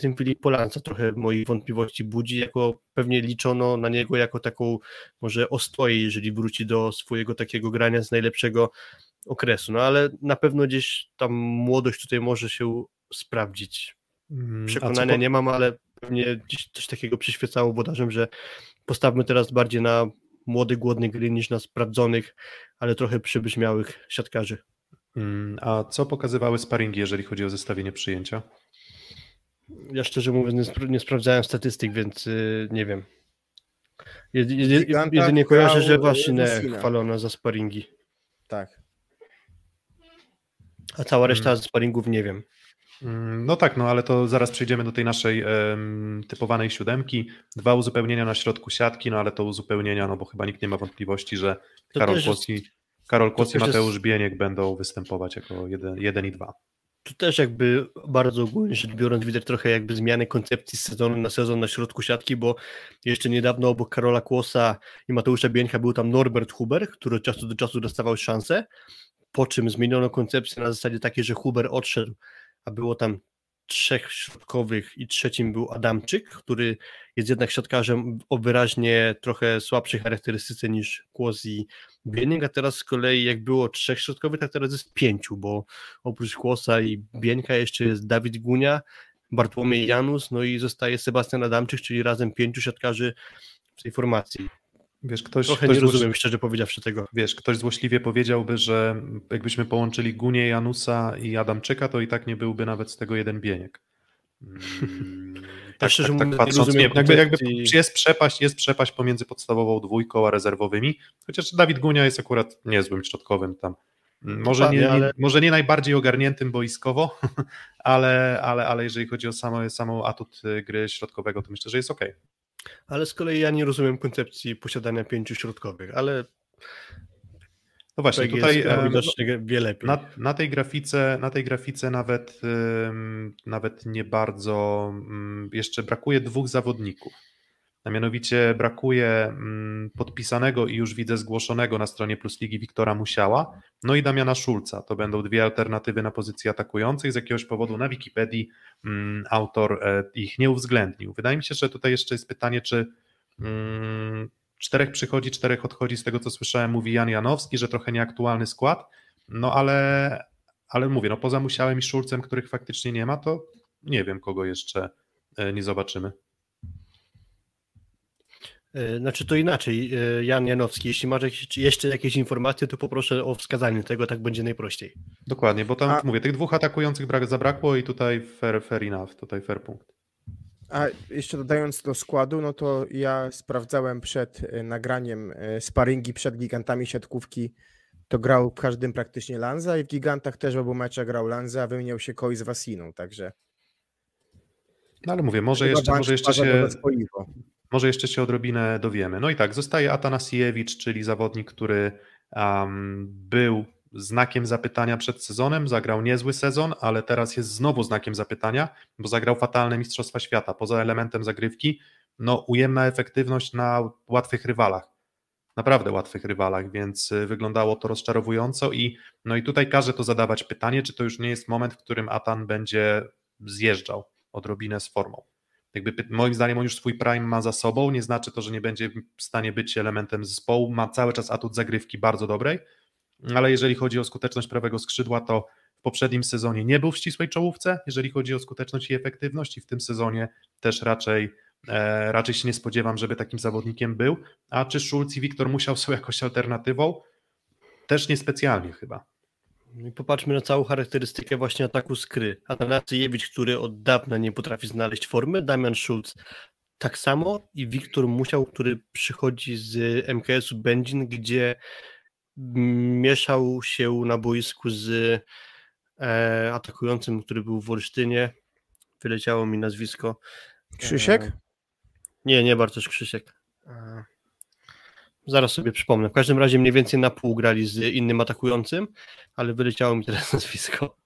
Ten Filip Polanca trochę moich wątpliwości budzi, jako pewnie liczono na niego jako taką może ostoję, jeżeli wróci do swojego takiego grania z najlepszego okresu, no ale na pewno gdzieś tam młodość tutaj może się sprawdzić. Mm, Przekonania po... nie mam, ale pewnie gdzieś coś takiego przyświecało wodarzem, że postawmy teraz bardziej na młody, głodny gry niż na sprawdzonych, ale trochę przybrzmiałych siatkarzy. Mm, a co pokazywały sparingi, jeżeli chodzi o zestawienie przyjęcia? Ja szczerze mówiąc nie, spra nie sprawdzałem statystyk, więc yy, nie wiem. Jedy, jedy, jedynie kojarzę, że właśnie chwalono za sparingi. Tak. A cała reszta hmm. sparingów nie wiem. Mm, no tak, no ale to zaraz przejdziemy do tej naszej um, typowanej siódemki. Dwa uzupełnienia na środku siatki, no ale to uzupełnienia, no bo chyba nikt nie ma wątpliwości, że to Karol Kłosi, Karol Kłosi i Mateusz jest... Bieniek będą występować jako jeden, jeden i dwa tu też jakby bardzo ogólnie rzecz biorąc widać trochę jakby zmiany koncepcji z sezonu na sezon na środku siatki, bo jeszcze niedawno obok Karola Kłosa i Mateusza Bieńka był tam Norbert Huber, który od czasu do czasu dostawał szansę, po czym zmieniono koncepcję na zasadzie takiej, że Huber odszedł, a było tam trzech środkowych i trzecim był Adamczyk, który jest jednak środkarzem o wyraźnie trochę słabszej charakterystyce niż Kłos i Bienik, a teraz z kolei jak było trzech środkowych, tak teraz jest pięciu, bo oprócz Kłosa i Bieńka jeszcze jest Dawid Gunia, Bartłomiej Janus, no i zostaje Sebastian Adamczyk, czyli razem pięciu siatkarzy w tej formacji. Wiesz, ktoś, Trochę ktoś nie rozumiem, szczerze powiedziawszy tego. Wiesz, ktoś złośliwie powiedziałby, że jakbyśmy połączyli Gunię, Janusa i Adamczyka, to i tak nie byłby nawet z tego jeden bieniek. Ja szczerze mówiąc nie patrząc, rozumiem jakby, jakby jest przepaść, jest przepaść pomiędzy podstawową dwójką a rezerwowymi, chociaż Dawid Gunia jest akurat niezłym środkowym tam. Może nie, Dokładnie, nie, ale- może nie najbardziej ogarniętym boiskowo, ale, ale, ale jeżeli chodzi o samo, samą atut y, gry środkowego, to myślę, że jest ok. Ale z kolei ja nie rozumiem koncepcji posiadania pięciu środkowych, ale No właśnie, tutaj lepiej. Na, na, tej grafice, na tej grafice nawet, nawet nie bardzo jeszcze brakuje dwóch zawodników. A mianowicie brakuje ym, podpisanego i już widzę zgłoszonego na stronie Plus Ligi Wiktora Musiała, no i Damiana Szulca. To będą dwie alternatywy na pozycji atakujących. Z jakiegoś powodu na Wikipedii ym, autor e, ich nie uwzględnił. Wydaje mi się, że tutaj jeszcze jest pytanie, czy ym, czterech przychodzi, czterech odchodzi, z tego co słyszałem, mówi Jan Janowski, że trochę nieaktualny skład, no ale, ale mówię, no poza Musiałem i Szulcem, których faktycznie nie ma, to nie wiem, kogo jeszcze e, nie zobaczymy. E, Znaczy to inaczej, e, Jan Janowski, jeśli masz jeszcze jakieś informacje, to poproszę o wskazanie tego, tak będzie najprościej. Dokładnie, bo tam A- mówię, tych dwóch atakujących brak, zabrakło i tutaj fair, fair enough, tutaj fair punkt. A jeszcze dodając do składu, no to ja sprawdzałem przed e, nagraniem sparingi przed gigantami siatkówki. To grał w każdym praktycznie Lanza i w gigantach też w obu meczach grał Lanza, a wymieniał się Koi z Wasiną, także. No ale mówię, może chyba jeszcze, może jeszcze się. Może jeszcze się odrobinę dowiemy. No i tak, zostaje Atanasiewicz, czyli zawodnik, który um, był znakiem zapytania przed sezonem, zagrał niezły sezon, ale teraz jest znowu znakiem zapytania, bo zagrał fatalne Mistrzostwa Świata. Poza elementem zagrywki, no ujemna efektywność na łatwych rywalach. Naprawdę łatwych rywalach, więc y, wyglądało to rozczarowująco i no i tutaj każe to zadawać pytanie, czy to już nie jest moment, w którym Atan będzie zjeżdżał odrobinę z formą jakby moim zdaniem on już swój prime ma za sobą, nie znaczy to, że nie będzie w stanie być elementem zespołu, ma cały czas atut zagrywki bardzo dobrej, ale jeżeli chodzi o skuteczność prawego skrzydła, to w poprzednim sezonie nie był w ścisłej czołówce, jeżeli chodzi o skuteczność i efektywność i w tym sezonie też raczej e, raczej się nie spodziewam, żeby takim zawodnikiem był, a czy Schulz i Wiktor musiał są jakoś alternatywą? Też niespecjalnie chyba. No I popatrzmy na całą charakterystykę właśnie ataku skry. Atanasiewicz, który od dawna nie potrafi znaleźć formy, Damian Schulz tak samo i Wiktor Musiał, który przychodzi z MKS-u Będzin, gdzie mieszał się na boisku z e, atakującym, który był w Olsztynie. Wyleciało mi nazwisko. Krzysiek? E, nie, nie Bartosz Krzysiek. E, zaraz sobie przypomnę. W każdym razie mniej więcej na pół grali z innym atakującym, ale wyleciało mi teraz nazwisko.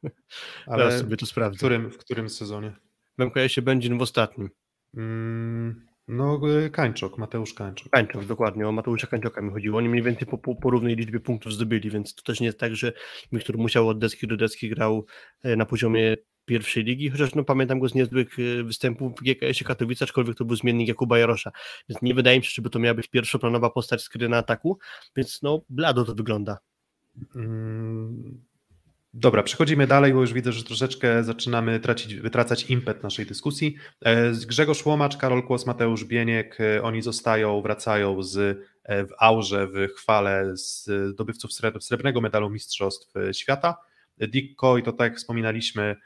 Ale Zaraz sobie to w sprawdzę. którym, w którym sezonie? W MKS-ie Będzin w ostatnim. Mm, no, Kańczok, Mateusz Kańczok. Kańczok, dokładnie, o Mateusza Kańczoka mi chodziło. Oni mniej więcej po, po, po równej liczbie punktów zdobyli, więc to też nie jest tak, że Wiktor musiał od deski do deski grał e, na poziomie pierwszej ligi, chociaż no, pamiętam go z niezłych e, występów w GKS-ie Katowice, aczkolwiek to był zmiennik Jakuba Jarosza, więc nie wydaje mi się, żeby to miała być pierwszoplanowa postać skry na ataku, więc no blado to wygląda. Mm, Dobra, przechodzimy dalej, bo już widzę, że troszeczkę zaczynamy tracić, wytracać impet naszej dyskusji. E, Grzegorz Łomacz, Karol Kłos, Mateusz Bieniek, e, oni zostają, wracają z, w aurze, w chwale z zdobywców srebr- srebrnego medalu Mistrzostw Świata. Dick Coy, to tak jak wspominaliśmy,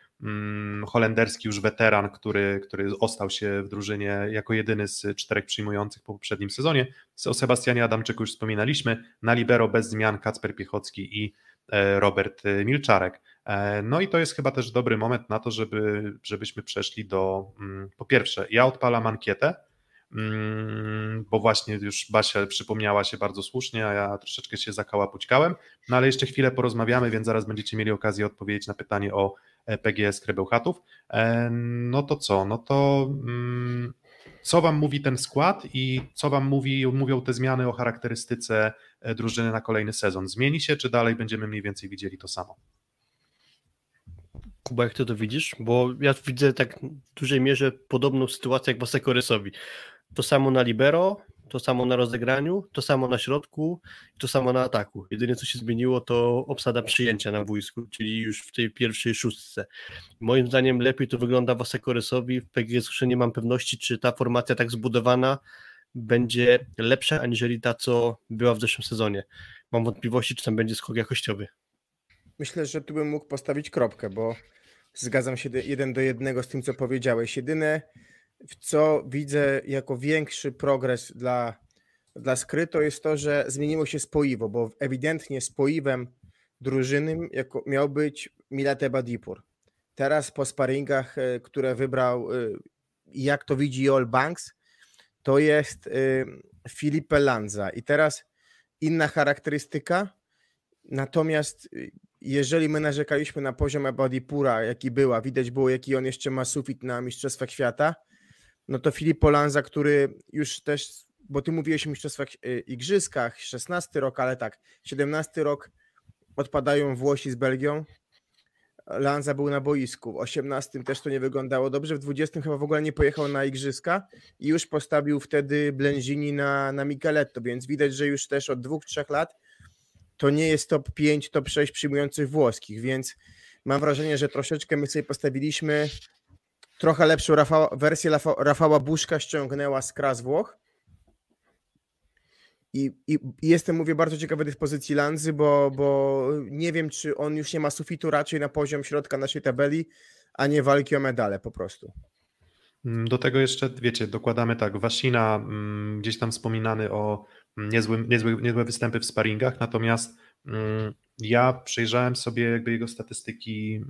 holenderski już weteran, który, który ostał się w drużynie jako jedyny z czterech przyjmujących po poprzednim sezonie. O Sebastianie Adamczyku już wspominaliśmy, na libero bez zmian Kacper Piechocki i e, Robert e, Milczarek. E, No i to jest chyba też dobry moment na to, żeby, żebyśmy przeszli do, mm, po pierwsze, ja odpalam ankietę, mm, bo właśnie już Basia przypomniała się bardzo słusznie, a ja troszeczkę się zakałapućkałem, no ale jeszcze chwilę porozmawiamy, więc zaraz będziecie mieli okazję odpowiedzieć na pytanie o PGS Krebełchatów. E, No to co? No to mm, co Wam mówi ten skład i co Wam mówi, mówią te zmiany o charakterystyce e, drużyny na kolejny sezon? Zmieni się, czy dalej będziemy mniej więcej widzieli to samo? Kuba, jak ty to widzisz? Bo ja widzę tak w dużej mierze podobną sytuację jak Wasekoresowi. To samo na libero, to samo na rozegraniu, to samo na środku, to samo na ataku. Jedyne co się zmieniło to obsada przyjęcia na boisku, czyli już w tej pierwszej szóstce. Moim zdaniem lepiej to wygląda Wasekoresowi. W PGS nie mam pewności, czy ta formacja tak zbudowana będzie lepsza, aniżeli ta, co była w zeszłym sezonie. Mam wątpliwości, czy tam będzie skok jakościowy. Myślę, że tu bym mógł postawić kropkę, bo zgadzam się jeden do jednego z tym, co powiedziałeś. Jedyne, w co widzę jako większy progres dla, dla Skry, to jest to, że zmieniło się spoiwo, bo ewidentnie spoiwem drużyny jako, miał być Milate Badipur. Teraz po sparingach, e, które wybrał, e, jak to widzi All Banks, to jest e, Filipe Lanza. I teraz inna charakterystyka, natomiast jeżeli my narzekaliśmy na poziom Abadipura, jaki była, widać było, jaki on jeszcze ma sufit na Mistrzostwach Świata, no to Filip Polanza, który już też, bo ty mówiłeś o Mistrzostwach e, Igrzyskach, 16 rok, ale tak, 17 rok odpadają Włosi z Belgią, Lanza był na boisku, w 18 też to nie wyglądało dobrze, w 20 chyba w ogóle nie pojechał na Igrzyska i już postawił wtedy Blenzini na, na Micheletto, więc widać, że już też od dwóch, trzech lat to nie jest top 5, top 6 przyjmujących włoskich, więc mam wrażenie, że troszeczkę my sobie postawiliśmy trochę lepszą Rafała, wersję Rafała Buszka ściągnęła z Kras Włoch. I, i, I, jestem, mówię, bardzo ciekawy dyspozycji Lanzy, bo, bo nie wiem, czy on już nie ma sufitu raczej na poziom środka naszej tabeli, a nie walki o medale po prostu. Mm, do tego jeszcze, wiecie, dokładamy tak, Wasina mm, gdzieś tam wspominany o niezły, niezły, niezłe występy w sparingach, natomiast mm, ja przejrzałem sobie jakby jego statystyki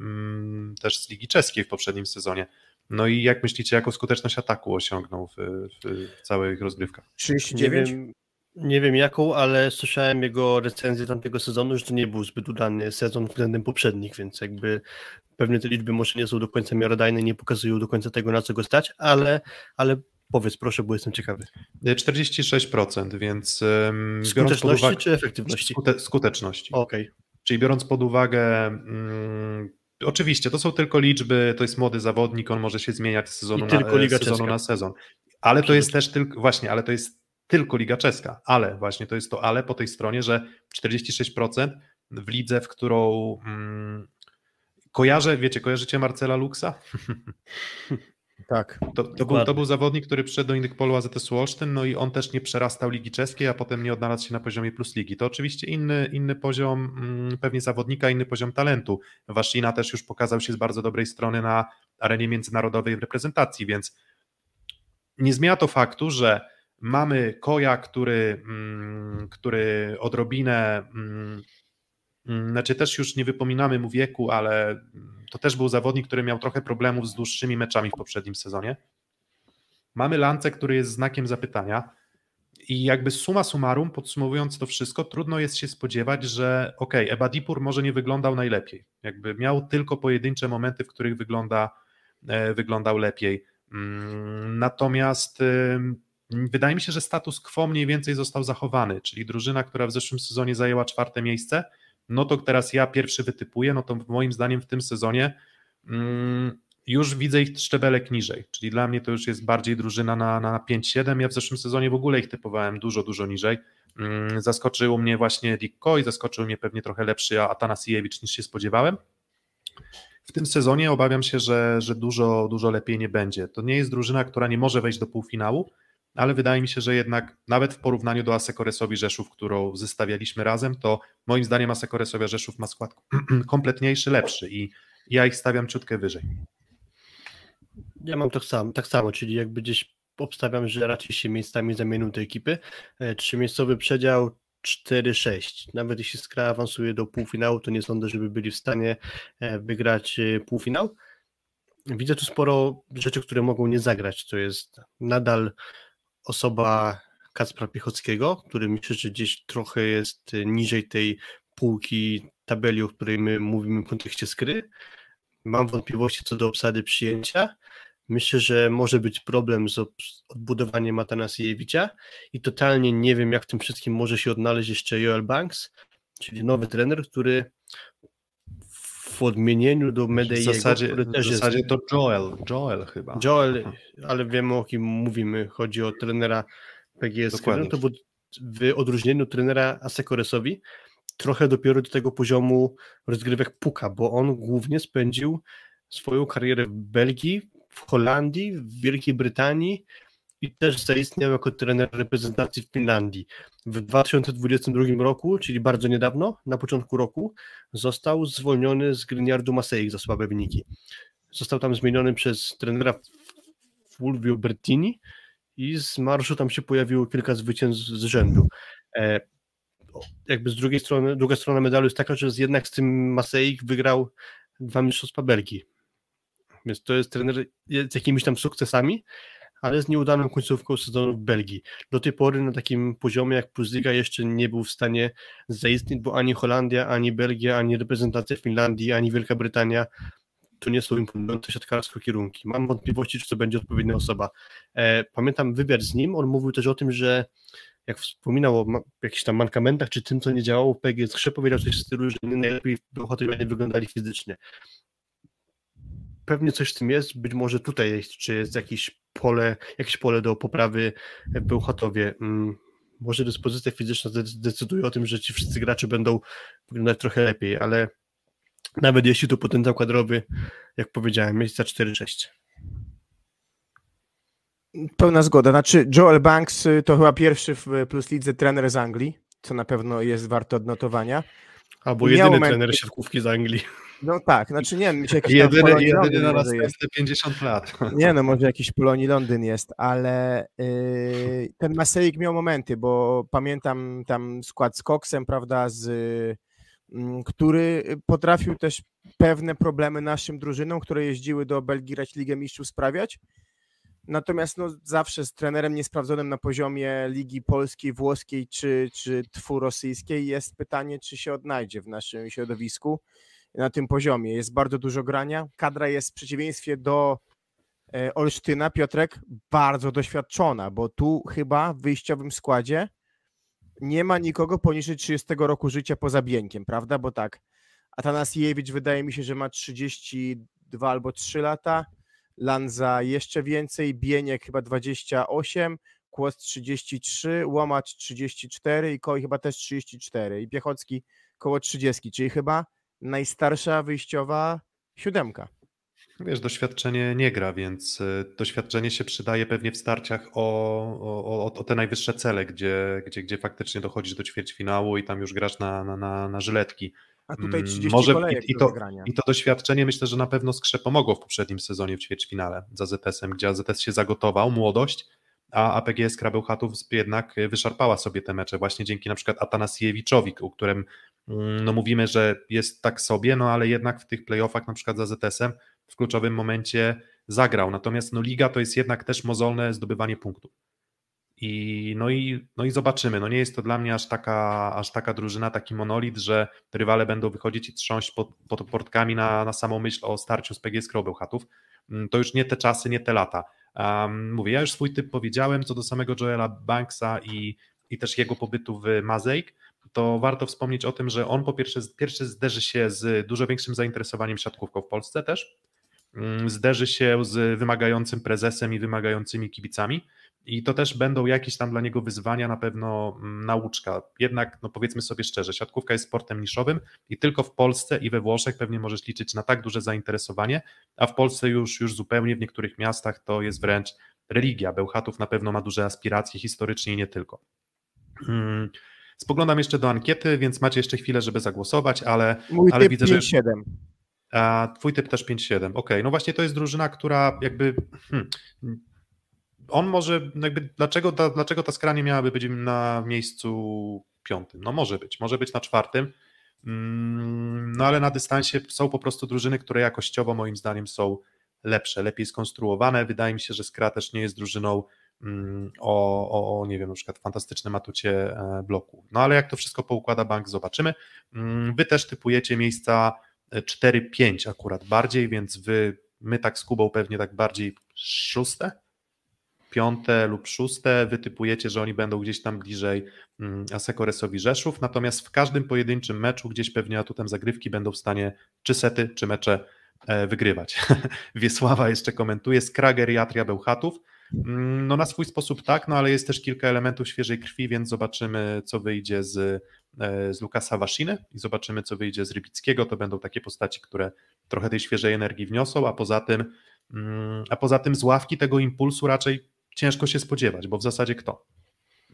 też z Ligi Czeskiej w poprzednim sezonie. No i jak myślicie, jaką skuteczność ataku osiągnął w, w, w całych rozgrywkach? 39? Nie wiem, nie wiem jaką, ale słyszałem jego recenzję tamtego sezonu, że to nie był zbyt udany sezon względem poprzednich, więc jakby pewnie te liczby może nie są do końca miarodajne, nie pokazują do końca tego, na co go stać, ale, ale powiedz proszę, bo jestem ciekawy. 46%, więc um, Skuteczności uwagę, czy efektywności? Skute, skuteczności. Okej. Okay. Czyli biorąc pod uwagę um, Oczywiście, to są tylko liczby, to jest młody zawodnik, on może się zmieniać z sezonu, na, sezonu na sezon. Ale to jest też tylko, właśnie, ale to jest tylko Liga Czeska, ale właśnie to jest to ale po tej stronie, że 46% w lidze, w którą mm, kojarzę, wiecie, kojarzycie Marcela Luxa? Tak. To, to, był, to, był, zawodnik, który przyszedł do innych polu AZS Olsztyn, no i on też nie przerastał Ligi Czeskiej, a potem nie odnalazł się na poziomie plus ligi. To oczywiście inny, inny poziom mm, pewnie zawodnika, inny poziom talentu. Waszina też już pokazał się z bardzo dobrej strony na arenie międzynarodowej w reprezentacji, więc nie zmienia to faktu, że mamy Koja, który, mm, który odrobinę mm, znaczy też już nie wypominamy mu wieku, ale to też był zawodnik, który miał trochę problemów z dłuższymi meczami w poprzednim sezonie. Mamy Lance, który jest znakiem zapytania i jakby suma summarum, podsumowując to wszystko, trudno jest się spodziewać, że ok, Ebadipur może nie wyglądał najlepiej. Jakby miał tylko pojedyncze momenty, w których wygląda, e, wyglądał lepiej. Mm, natomiast wydaje mi się, że status quo mniej więcej został zachowany, czyli drużyna, która w zeszłym sezonie zajęła czwarte miejsce, no to teraz ja pierwszy wytypuję, no to moim zdaniem w tym sezonie mm, już widzę ich szczebelek niżej, czyli dla mnie to już jest bardziej drużyna na, na 5-7, ja w zeszłym sezonie w ogóle ich typowałem dużo, dużo niżej, mm, zaskoczył mnie właśnie Dick Coy, zaskoczył mnie pewnie trochę lepszy Atanasiewicz niż się spodziewałem, w tym sezonie obawiam się, że, że dużo, dużo lepiej nie będzie. To nie jest drużyna, która nie może wejść do półfinału, ale wydaje mi się, że jednak nawet w porównaniu do Asekoresowi Rzeszów, którą zestawialiśmy razem, to moim zdaniem Asekoresowia Rzeszów ma skład kompletniejszy, lepszy i ja ich stawiam ciutkę wyżej. Ja mam tak samo, tak samo, czyli jakby gdzieś obstawiam, że raczej się miejscami zamienią te ekipy. E, trzymiejscowy przedział 4-6. Nawet jeśli Skra awansuje do półfinału, to nie sądzę, żeby byli w stanie e, wygrać e, półfinał. Widzę tu sporo rzeczy, które mogą nie zagrać. To jest nadal osoba Kacpra Piechockiego, który myślę, że gdzieś trochę jest niżej tej półki tabeli, o której my mówimy w kontekście skry. Mam wątpliwości co do obsady przyjęcia. Myślę, że może być problem z odbudowaniem Atanasiewicza i totalnie nie wiem, jak w tym wszystkim może się odnaleźć jeszcze Joel Banks, czyli nowy trener, który w odmienieniu do W Medeiego, zasadzie, który w też jest zasadzie to Joel, Joel chyba. Joel, ale wiemy o kim mówimy. Chodzi o trenera PGS. No to był w odróżnieniu trenera Asekoresowi trochę dopiero do tego poziomu rozgrywek puka, bo on głównie spędził swoją karierę w Belgii, w Holandii, w Wielkiej Brytanii i też zaistniał jako trener reprezentacji w Finlandii. W 2022 roku, czyli bardzo niedawno, na początku roku, został zwolniony z Griniardu Maseik za słabe wyniki. Został tam zmieniony przez trenera Fulvio Bertini i z marszu tam się pojawiło kilka zwycięstw z rzędu. E, jakby z drugiej strony, druga strona medalu jest taka, że jednak z tym Maseik wygrał dwa mistrzostwa Belgii. Więc to jest trener z jakimiś tam sukcesami, ale z nieudaną końcówką sezonu w Belgii. Do tej pory na takim poziomie jak Plus jeszcze nie był w stanie zaistnieć, bo ani Holandia, ani Belgia, ani reprezentacja Finlandii, ani Wielka Brytania to nie są imponujące siatkarsko kierunki. Mam wątpliwości, czy to będzie odpowiednia osoba. E, pamiętam wywiad z nim, on mówił też o tym, że jak wspominał o jakichś tam mankamentach, czy tym, co nie działało w PGS, powiedział coś w stylu, że nie najlepiej bohaterowie wyglądali fizycznie. Pewnie coś w tym jest, być może tutaj jest, czy jest jakieś pole, jakieś pole do poprawy w Bełchatowie. Mm, Może dyspozycja fizyczna decyduje o tym, że ci wszyscy gracze będą wyglądać trochę lepiej, ale nawet jeśli to potencjał kadrowy, jak powiedziałem, miejsca 4-6. Pełna zgoda. Znaczy, Joel Banks y, to chyba pierwszy w Plus Lidze trener z Anglii, co na pewno jest warte odnotowania. Albo jedyny trener siatkówki z Anglii. No tak, znaczy nie wiem, czy jakiś Jedyny, Polonii jedyny Londyn na następne 50 lat. Nie no, może jakiś Polonii Londyn jest, ale yy, ten Maseik miał momenty, bo pamiętam tam skład z Coxem, prawda, z, mm, który potrafił też pewne problemy naszym drużynom, które jeździły do Belgii grać Ligę Mistrzów sprawiać. Natomiast no, zawsze z trenerem niesprawdzonym na poziomie Ligi Polskiej, Włoskiej czy, czy tfu rosyjskiej jest pytanie, czy się odnajdzie w naszym środowisku na tym poziomie. Jest bardzo dużo grania. Kadra jest w przeciwieństwie do e, Olsztyna, Piotrek, bardzo doświadczona, bo tu chyba w wyjściowym składzie nie ma nikogo poniżej 30 roku życia poza Bieńkiem, prawda? Bo tak, Atanasiewicz wydaje mi się, że ma 32 albo 3 lata, Lanza jeszcze więcej, Bieniek chyba 28, Kłos 33, Łomacz 34 i Koi chyba też 34 i Piechocki koło 30, czyli chyba najstarsza wyjściowa siódemka. Wiesz, doświadczenie nie gra, więc y, doświadczenie się przydaje pewnie w starciach o, o, o, te najwyższe cele, gdzie, gdzie, gdzie faktycznie dochodzisz do ćwierćfinału i tam już grasz na, na, na, na żyletki. A tutaj Mm, 30 może kolejek i, i, to. I to doświadczenie myślę, że na pewno Skrze pomogło w poprzednim sezonie w ćwierćfinale za ZS-em, gdzie AZS się zagotował, młodość, a APGS Krabełchatów jednak wyszarpała sobie te mecze właśnie dzięki na przykład Atanasiewiczowi, o którym mm, no mówimy, że jest tak sobie, no ale jednak w tych playoffach na przykład za ZS-em w kluczowym momencie zagrał. Natomiast no liga to jest jednak też mozolne zdobywanie punktów. I no, i no i zobaczymy. No nie jest to dla mnie aż taka, aż taka drużyna, taki monolit, że rywale będą wychodzić i trząść pod, pod portkami na, na samą myśl o starciu z PGS Krobełchatów. Mm, To już nie te czasy, nie te lata. Um, mówię, ja już swój typ powiedziałem co do samego Joela Banksa i, i też jego pobytu w Mazeik, to warto wspomnieć o tym, że on po pierwsze, pierwszy zderzy się z dużo większym zainteresowaniem siatkówką w Polsce też, Mm, zderzy się z wymagającym prezesem i wymagającymi kibicami i to też będą jakieś tam dla niego wyzwania, na pewno mm, nauczka. Jednak, no powiedzmy sobie szczerze, siatkówka jest sportem niszowym i tylko w Polsce i we Włoszech pewnie możesz liczyć na tak duże zainteresowanie, a w Polsce już, już zupełnie w niektórych miastach to jest wręcz religia. Bełchatów na pewno ma duże aspiracje historycznie i nie tylko. Mm, Spoglądam jeszcze do ankiety, więc macie jeszcze chwilę, żeby zagłosować, ale, Mój ale typ widzę, że 5-7. a twój typ też 5-7. Okej, no właśnie to jest drużyna, która jakby. Hmm, on może, no jakby, dlaczego ta, dlaczego ta skranie miałaby być na miejscu piątym? No może być, może być na czwartym. Mm, No ale na dystansie są po prostu drużyny, które jakościowo moim zdaniem są lepsze, lepiej skonstruowane. Wydaje mi się, że Skra też nie jest drużyną mm, o, o, nie wiem, na przykład fantastycznym atucie e, bloku. No ale jak to wszystko poukłada bank, zobaczymy. Mm, Wy też typujecie miejsca 4-5 akurat bardziej, więc wy, my tak z Kubą pewnie tak bardziej szóste, piąte lub szóste, wy typujecie, że oni będą gdzieś tam bliżej mm, Asekoresowi Rzeszów, natomiast w każdym pojedynczym meczu gdzieś pewnie atutem zagrywki będą w stanie czy sety, czy mecze e, wygrywać. Wiesława jeszcze komentuje, Skrager i Atria Bełchatów, Mm, No na swój sposób tak, no ale jest też kilka elementów świeżej krwi, więc zobaczymy, co wyjdzie z, e, z Lukasa Wasziny i zobaczymy, co wyjdzie z Rybickiego. To będą takie postaci, które trochę tej świeżej energii wniosą, a poza tym, mm, a poza tym z ławki tego impulsu raczej ciężko się spodziewać, bo w zasadzie kto?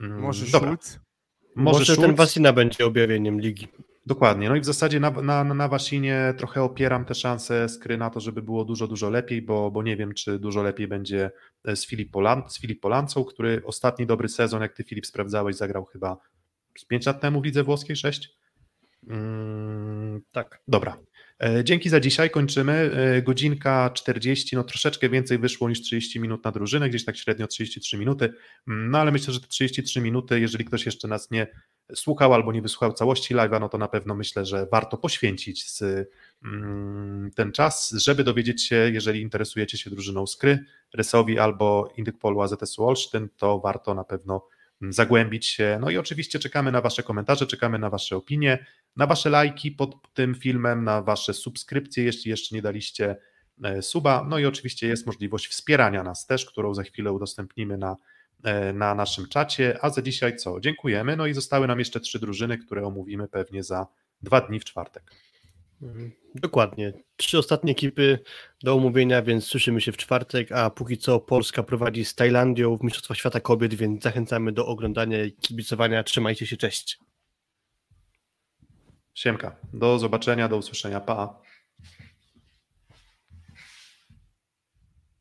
Mm, Może dobra. Schulz? Może, Może ten? Wasina będzie objawieniem ligi. Dokładnie. No i w zasadzie na, na, na Wasinie trochę opieram te szanse skry na to, żeby było dużo, dużo lepiej, bo, bo nie wiem, czy dużo lepiej będzie e, z Filip, Polan, z który ostatni dobry sezon, jak ty Filip sprawdzałeś, zagrał chyba z 5 lat temu w lidze włoskiej, 6? Mm, Tak. Dobra. E, Dzięki za dzisiaj, kończymy. E, Godzinka 40, no troszeczkę więcej wyszło niż 30 minut na drużynę, gdzieś tak średnio 33 minuty. Mm, No ale myślę, że te 33 minuty, jeżeli ktoś jeszcze nas nie słuchał albo nie wysłuchał całości live'a, no to na pewno myślę, że warto poświęcić z, mm, ten czas, żeby dowiedzieć się, jeżeli interesujecie się drużyną Skry, Rysowi albo Indykpolu AZS Olsztyn, to warto na pewno zagłębić się. No i oczywiście czekamy na Wasze komentarze, czekamy na Wasze opinie, na Wasze lajki pod tym filmem, na Wasze subskrypcje, jeśli jeszcze nie daliście e, suba. No i oczywiście jest możliwość wspierania nas też, którą za chwilę udostępnimy na, e, na naszym czacie. A za dzisiaj co? Dziękujemy. No i zostały nam jeszcze trzy drużyny, które omówimy pewnie za dwa dni w czwartek. Mhm. Dokładnie. Trzy ostatnie ekipy do omówienia, więc słyszymy się w czwartek, a póki co Polska prowadzi z Tajlandią w Mistrzostwach Świata Kobiet, więc zachęcamy do oglądania i kibicowania. Trzymajcie się, cześć. Siemka. Do zobaczenia, do usłyszenia. Pa.